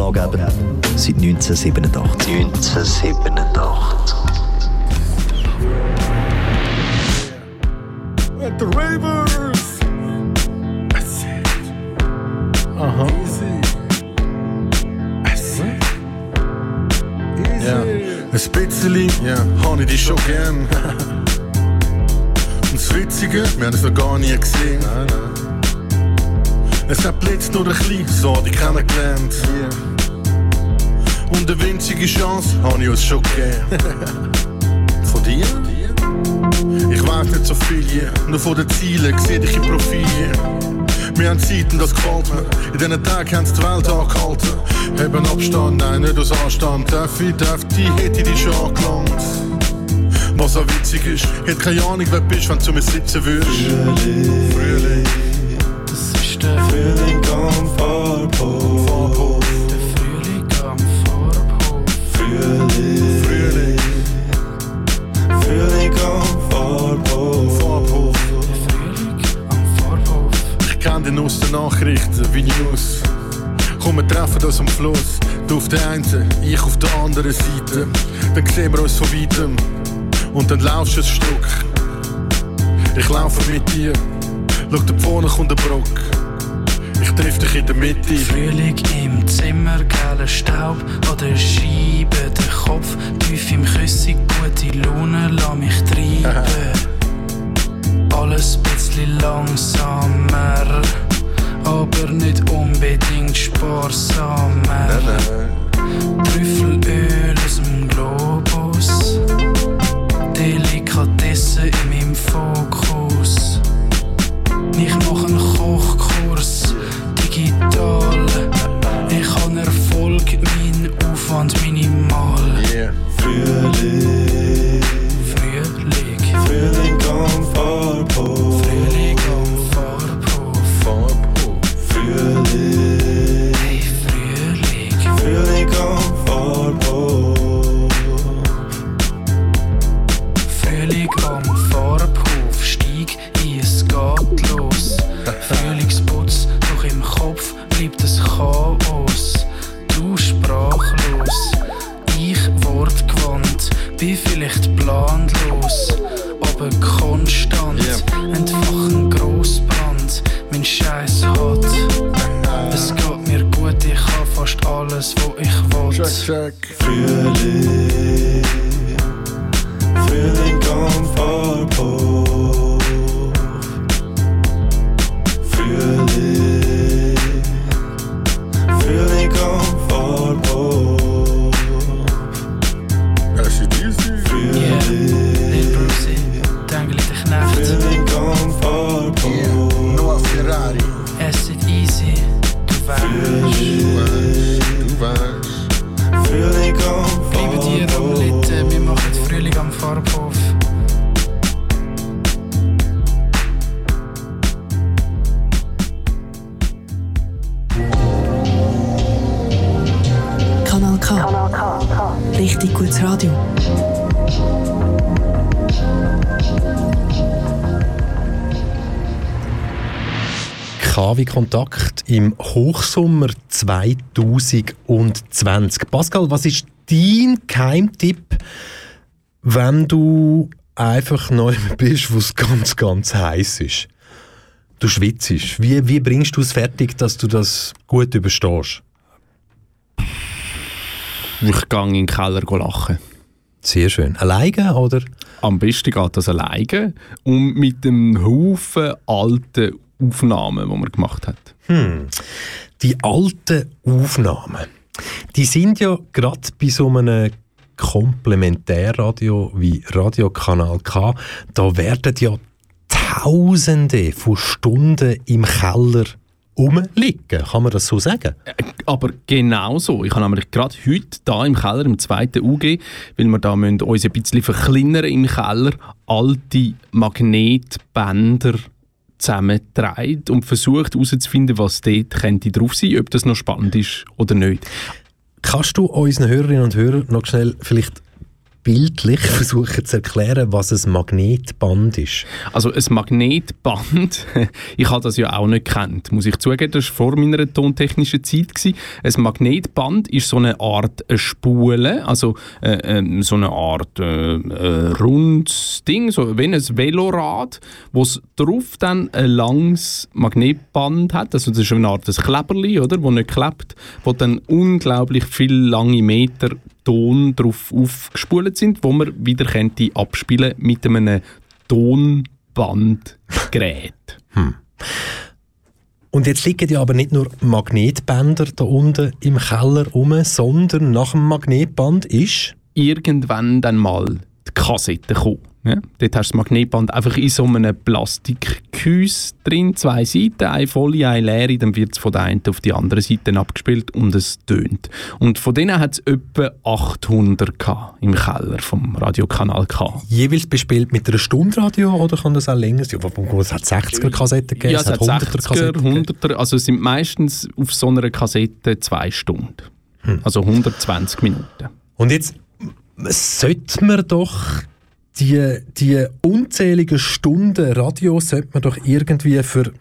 Speaker 16: Donaugeber seit 1987. 1987.
Speaker 14: At the Ravers! That's it.
Speaker 17: Aha.
Speaker 14: Easy. That's it. Easy.
Speaker 17: Ja.
Speaker 14: Ein bisschen ja. habe ich dich schon gern. Und das Witzige, wir haben es noch gar nie gesehen.
Speaker 17: Nein, nein.
Speaker 14: Es hat blitzt nur ein bisschen, so ich kennengelernt. Und eine winzige Chance habe ich uns schon gegeben. Von dir? Ich weiß nicht so viel, yeah. nur von den Zielen sehe ich im Profil. yeah. Wir haben Zeiten, das gefällt mir. In diesen Tagen haben sie die Welt angehalten. Haben Abstand, nein, nicht aus Anstand. Darf ich, darf die, hätte ich dich schon angelangt. Was auch witzig ist, ich hätte keine Ahnung, wer bist, wenn du zu mir sitzen würdest. Frühling.
Speaker 18: Das ist der Frühling am Farbhof.
Speaker 14: Den aus den Nachrichten wie News. Komm, wir treffen uns am Fluss. Du auf der einen, ich auf der anderen Seite. Dann sehen wir uns von weitem. Und dann laufst du ein Stück. Ich laufe mit dir. Schau, da vorne kommt der Brock. Ich triff dich in der Mitte.
Speaker 18: Frühling im Zimmer, gelber Staub an der Scheibe, der Kopf tief im Küssen, gute Laune, lass mich treiben. Alles bisschen langsamer, aber nicht unbedingt sparsamer. Trüffelöl aus dem Globus, Delikatessen in meinem Fokus. Ich mache einen Kochkurs, digital. Ich habe Erfolg, mein Aufwand minimal.
Speaker 14: Yeah.
Speaker 18: Frühling, ich wortgewandt, bin vielleicht planlos, aber konstant, entfachen Grossbrand, mein Scheiß hat. Es geht mir gut, ich hab fast alles, wo ich will.
Speaker 7: Frühling
Speaker 2: KW Kontakt im Hochsommer 2020. Pascal, was ist dein Geheimtipp, wenn du einfach neu bist, wo es ganz, ganz heiß ist? Du schwitzt. Wie, wie bringst du es fertig, dass du das gut überstehst?
Speaker 3: Ich gehe in den Keller lachen.
Speaker 2: Sehr schön. Alleine oder?
Speaker 3: Am besten geht das alleine und mit einem Haufen alten Aufnahmen, die man gemacht hat.
Speaker 2: Hm. Die alten Aufnahmen, die sind ja gerade bei so einem Komplementärradio wie Radiokanal K, da werden ja Tausende von Stunden im Keller rumliegen. Kann man das so sagen?
Speaker 3: Aber genau so. Ich habe nämlich gerade heute da im Keller, im zweiten UG, weil wir da müssen uns ein bisschen verkleinern im Keller, alte Magnetbänder zusammentragen und versucht herauszufinden, was dort könnte drauf sein, ob das noch spannend ist oder nicht.
Speaker 2: Kannst du unseren Hörerinnen und Hörern noch schnell vielleicht bildlich versuchen zu erklären, was ein Magnetband ist?
Speaker 3: Also ein Magnetband, ich habe das ja auch nicht gekannt, muss ich zugeben, das war vor meiner tontechnischen Zeit. Gewesen. Ein Magnetband ist so eine Art äh, Spule, also äh, ähm, so eine Art äh, äh, rundes Ding, so wie ein Velorad, wo es drauf dann ein langes Magnetband hat, also das ist eine Art ein Kleberli, oder, wo nicht klebt, wo dann unglaublich viele lange Meter Ton drauf aufgespult sind, wo man wieder könnte abspielen mit einem Tonbandgerät.
Speaker 2: Hm. Und jetzt liegen ja aber nicht nur Magnetbänder da unten im Keller rum, sondern nach dem Magnetband ist
Speaker 3: Irgendwann dann mal die Kassette gekommen. Ja? Dort hast du das Magnetband einfach in so einem Plastikgehäuse drin, zwei Seiten, eine volle, eine leere, dann wird es von der einen auf die andere Seite abgespielt und es tönt. Und von denen hat es etwa 800 gehabt im Keller vom Radiokanal K.
Speaker 2: jeweils bespielt mit einer Stunde Radio oder kann das auch länger sein? Es hat 60er Kassetten gegeben,
Speaker 3: Ja, es hat
Speaker 2: 100er
Speaker 3: 60er,
Speaker 2: Kassetten gegeben.
Speaker 3: 100er, also es sind meistens auf so einer Kassette zwei Stunden. Also 120 Minuten.
Speaker 2: Und jetzt sollte man doch die, die unzähligen Stunden Radio sollte man doch irgendwie für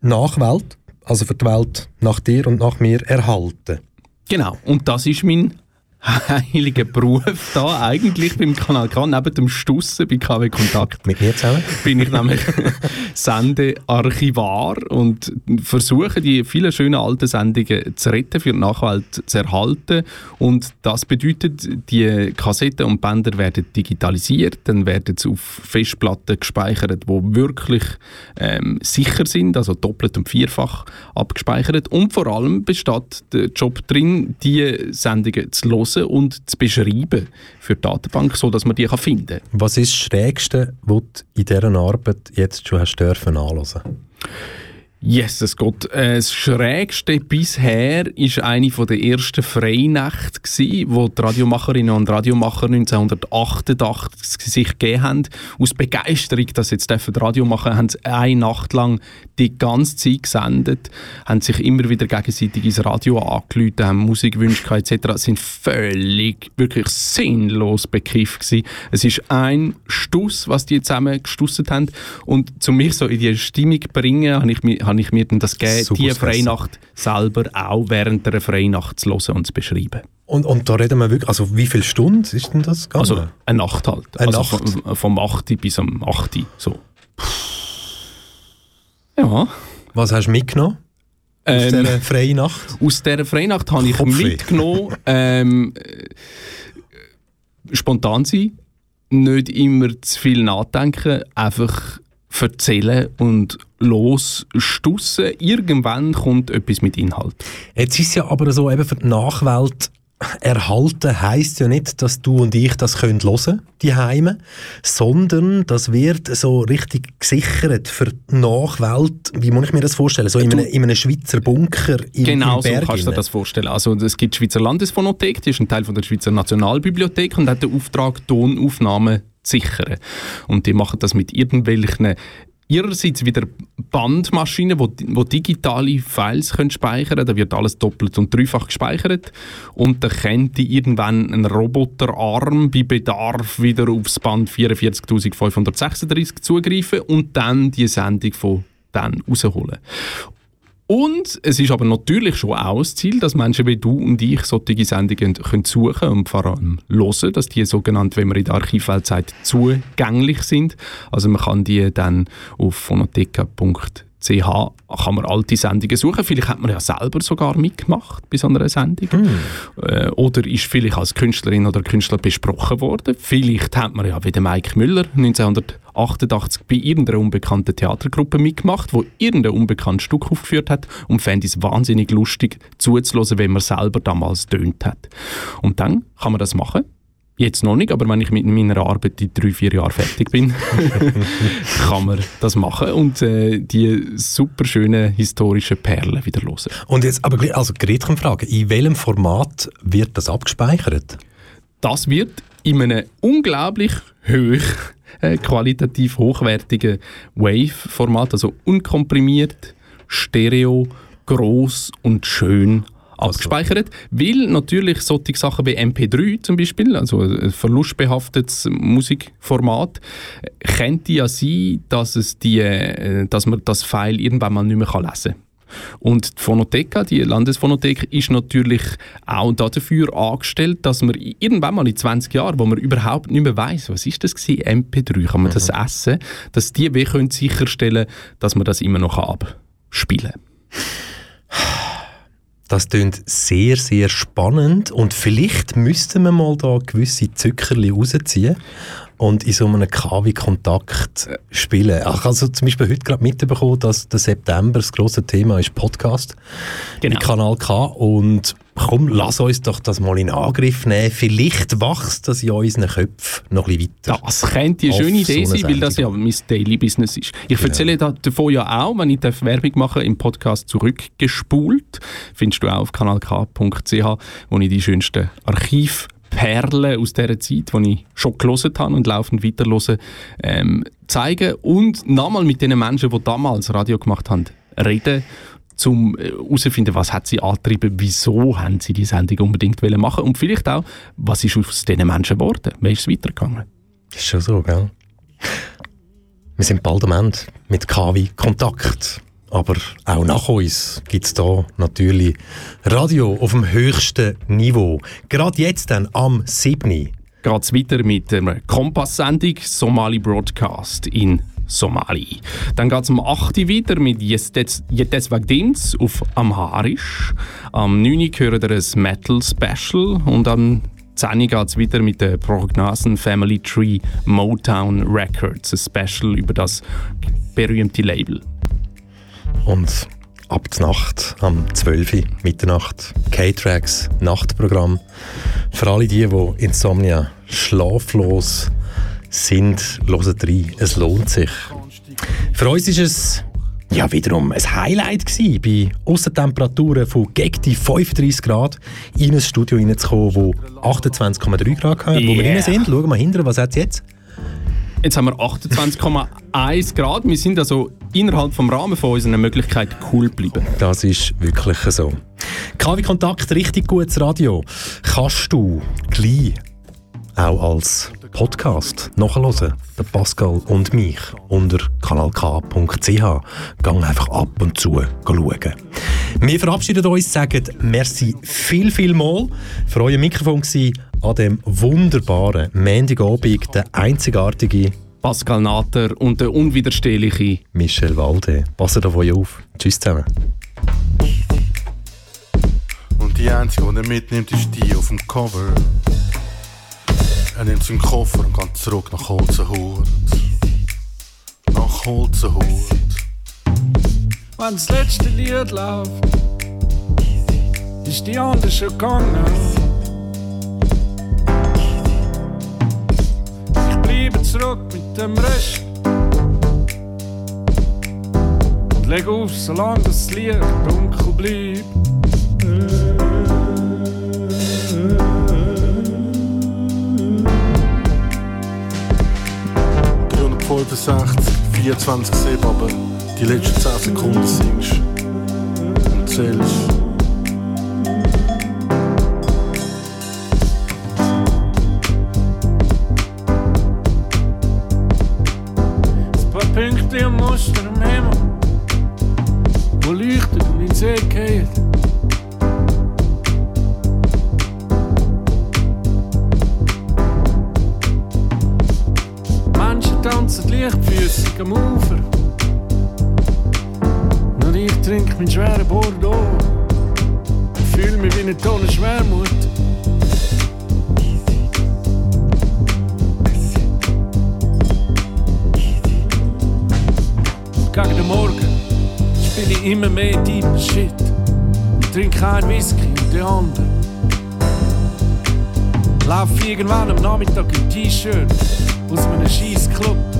Speaker 2: Nachwelt, also für die Welt nach dir und nach mir erhalten.
Speaker 3: Genau, und das ist mein heiliger Beruf da eigentlich beim Kanal K, neben dem Stussen bei KW Kontakt.
Speaker 2: Mit mir zusammen?
Speaker 3: Bin ich nämlich Sendearchivar und versuche die vielen schönen alten Sendungen zu retten, für die Nachwelt zu erhalten. Und das bedeutet, die Kassetten und Bänder werden digitalisiert, dann werden sie auf Festplatten gespeichert, die wirklich ähm, sicher sind, also doppelt und vierfach abgespeichert. Und vor allem besteht der Job drin, die Sendungen zu hören und zu beschreiben für die Datenbank, sodass man die finden kann.
Speaker 2: Was ist das Schrägste, was du in dieser Arbeit jetzt schon hast dürfen anhören?
Speaker 3: Jesus Gott, äh, das Schrägste bisher ist eine der ersten Freinächte wo die Radiomacherinnen und Radiomacher 1988 sich gegeben haben. Aus Begeisterung, dass sie jetzt Radio machen, haben sie eine Nacht lang die ganze Zeit gesendet, haben sich immer wieder gegenseitig ins Radio angerufen, haben Musikwünsche etc. sind völlig, wirklich sinnlos bekifft gsi. Es ist ein Stuss, was die zusammen gestusset haben und zu mich so in die Stimmung bringen, habe ich, mi- habe habe ich mir dann das gegeben,
Speaker 2: Super
Speaker 3: die
Speaker 2: Stress.
Speaker 3: Freinacht selber auch während der Freinacht zu hören und zu beschreiben.
Speaker 2: Und, und da reden wir wirklich, also wie viele Stunden ist denn das gegangen?
Speaker 3: Also eine Nacht halt.
Speaker 2: Eine
Speaker 3: also
Speaker 2: Nacht?
Speaker 3: Vom, vom 8. bis am 8. so. Ja.
Speaker 2: Was hast du mitgenommen? Aus
Speaker 3: Ähm,
Speaker 2: dieser freien Nacht?
Speaker 3: Aus dieser Freinacht habe ich
Speaker 2: Kopfweh.
Speaker 3: mitgenommen, ähm, äh, spontan sein, nicht immer zu viel nachdenken, einfach erzählen und losstussen. Irgendwann kommt etwas mit Inhalt.
Speaker 2: Jetzt ist ja aber so, eben für die Nachwelt erhalten heisst ja nicht, dass du und ich das können hören, die Heime, sondern das wird so richtig gesichert für die Nachwelt. Wie muss ich mir das vorstellen? So in einem, in einem Schweizer Bunker im,
Speaker 3: genau
Speaker 2: im
Speaker 3: so
Speaker 2: Berg
Speaker 3: kannst du dir das vorstellen. Also es gibt die Schweizer Landesphonothek, die ist ein Teil von der Schweizer Nationalbibliothek und hat den Auftrag, Tonaufnahmen zu sichern. Und die machen das mit irgendwelchen ihrerseits wieder Bandmaschinen, wo, wo digitale Files können speichern können. Da wird alles doppelt und dreifach gespeichert. Und dann könnte irgendwann ein Roboterarm bei Bedarf wieder aufs Band 44.536 zugreifen und dann die Sendung von dann rausholen. Und es ist aber natürlich schon auch das Ziel, dass Menschen wie du und ich solche Sendungen können suchen und vor allem hören, dass die sogenannt, wenn man in der Archivwelt sagt, zugänglich sind. Also man kann die dann auf phonotheka.ch kann man alte Sendungen suchen. Vielleicht hat man ja selber sogar mitgemacht bei so einer Sendung. Äh, oder ist vielleicht als Künstlerin oder Künstler besprochen worden. Vielleicht hat man ja wie der Mike Müller 1988 bei irgendeiner unbekannten Theatergruppe mitgemacht, wo irgendein unbekanntes Stück aufgeführt hat und fände es wahnsinnig lustig zuzuhören, wenn man selber damals tönt hat. Und dann kann man das machen. Jetzt noch nicht, aber wenn ich mit meiner Arbeit in drei, vier Jahren fertig bin, kann man das machen und äh, die super schönen historischen Perlen wieder hören.
Speaker 2: Und jetzt aber also Gretchenfrage, in welchem Format wird das abgespeichert?
Speaker 3: Das wird in einem unglaublich hoch, äh, qualitativ hochwertigen Wave-Format, also unkomprimiert, stereo, groß und schön abgespeichert, weil natürlich solche Sachen wie MP3 zum Beispiel, also ein verlustbehaftetes Musikformat, äh, könnte ja sein, dass, es die, äh, dass man das File irgendwann mal nicht mehr lesen kann. Und die Phonotheka, die Landesphonothek, ist natürlich auch dafür angestellt, dass man irgendwann mal in 20 Jahren, wo man überhaupt nicht mehr weiß, was ist das gewesen, MP3, kann man das essen, dass die wie können sicherstellen, dass man das immer noch abspielen kann.
Speaker 2: Das klingt sehr, sehr spannend und vielleicht müssten wir mal da gewisse Zückerli rausziehen und in so einem KW-Kontakt spielen. Ich also zum Beispiel heute gerade mitbekommen, dass der September das grosse Thema ist Podcast
Speaker 3: Genau.
Speaker 2: bei Kanal K und komm, lass uns doch das mal in Angriff nehmen. Vielleicht wächst das in unseren Köpfen noch ein bisschen weiter.
Speaker 3: Das könnte eine schöne Idee
Speaker 2: so
Speaker 3: sein, weil das ja mein Daily Business ist. Ich
Speaker 2: Genau.
Speaker 3: erzähle da davon ja auch, wenn ich Werbung mache im Podcast zurückgespult. Findest du auch auf kanalk.ch, wo ich die schönsten Archivperlen aus dieser Zeit, die ich schon gelesen habe und laufend weiterhöre, ähm, zeigen und nochmal mit den Menschen, die damals Radio gemacht haben, reden um herauszufinden, was hat sie angetrieben, wieso haben sie die Sendung unbedingt wollen machen und vielleicht auch, was ist aus diesen Menschen geworden, wie ist es weitergegangen.
Speaker 2: Ist schon so, gell? Wir sind bald am Ende mit KW Kontakt. Aber auch nach uns gibt es da natürlich Radio auf dem höchsten Niveau. Gerade jetzt dann am 7.
Speaker 3: geht es weiter mit einer Kompass-Sendung Somali Broadcast in Somali. Dann geht es am 8. Uhr weiter mit Yetes Vagdins auf Amharisch. Am 9. Uhr hören wir ein Metal-Special und am 10. Uhr geht es wieder mit der Prognasen Family Tree Motown Records, ein Special über das berühmte Label.
Speaker 2: Und ab der Nacht, am 12. Uhr, Mitternacht, K-Tracks, Nachtprogramm. Für alle die, die Insomnia schlaflos sind, hören rein. Es lohnt sich. Für uns ist es ja wiederum ein Highlight gewesen, bei Aussentemperaturen von gegen die 35 Grad in ein Studio reinzukommen, wo 28,3 Grad hat, wo wir
Speaker 3: Yeah.
Speaker 2: rein sind. Schauen wir mal hinterher, was hat es jetzt?
Speaker 3: Jetzt haben wir 28,1 Grad. Wir sind also innerhalb vom Rahmen von unserer Möglichkeit cool geblieben.
Speaker 2: Das ist wirklich so. KW Kontakt, richtig gutes Radio. Kannst du gleich auch als Podcast nachhören, der Pascal und mich, unter kanalk.ch. Gang einfach ab und zu schauen. Wir verabschieden uns, sagen merci viel, viel mal für euer Mikrofon gewesen, an dem wunderbaren Montagabend, der einzigartige
Speaker 3: Pascal Natter und der unwiderstehliche
Speaker 2: Michel Walde. Passt auf euch auf. Tschüss zusammen.
Speaker 14: Und die einzige, die er mitnimmt, ist die auf dem Cover. Er nimmt seinen Koffer und geht zurück nach Holzenhut. Nach Holzenhut.
Speaker 19: Wenn das letzte Lied läuft, ist die andere schon gegangen. Ich bleibe zurück mit dem Rest. Und leg auf, solange das Licht dunkel bleibt.
Speaker 14: Bei 165, 24 7, aber die letzten 10 Sekunden singst und zählst.
Speaker 19: Und Muster im Himmel, wo leuchtet und in den See geht. Leichtfüßig am Ufer. Nur ich trinke meinen schweren Bordeaux. Fühle mich wie eine Tonne Schwermut. Gegen den Morgen spiele ich immer mehr deeper Shit. Und trinke einen Whisky und den anderen. Lauf irgendwann am Nachmittag im T-Shirt aus einem scheiß Club.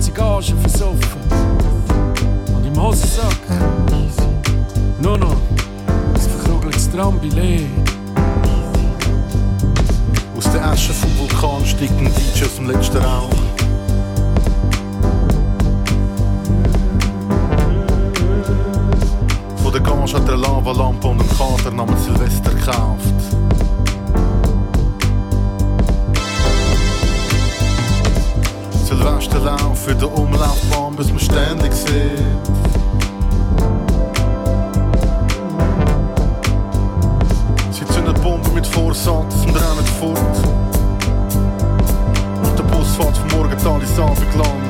Speaker 19: Ganze Gage versoffen. Und im Hosensack nur noch ein verkrugeltes Trambillet.
Speaker 14: Aus der Asche vom Vulkan steigt ein DJ aus dem letzten Rauch. Von der Gage hat er eine Lavalampe und einen Kater namens Silvester gekauft. Silvesterlauf für den Umlaufbahn, bis man ständig sieht. Sie zünden Bomben mit Vorsatz und rennen fort. Und der Bus fährt vom Morgental ins Abendland. Nach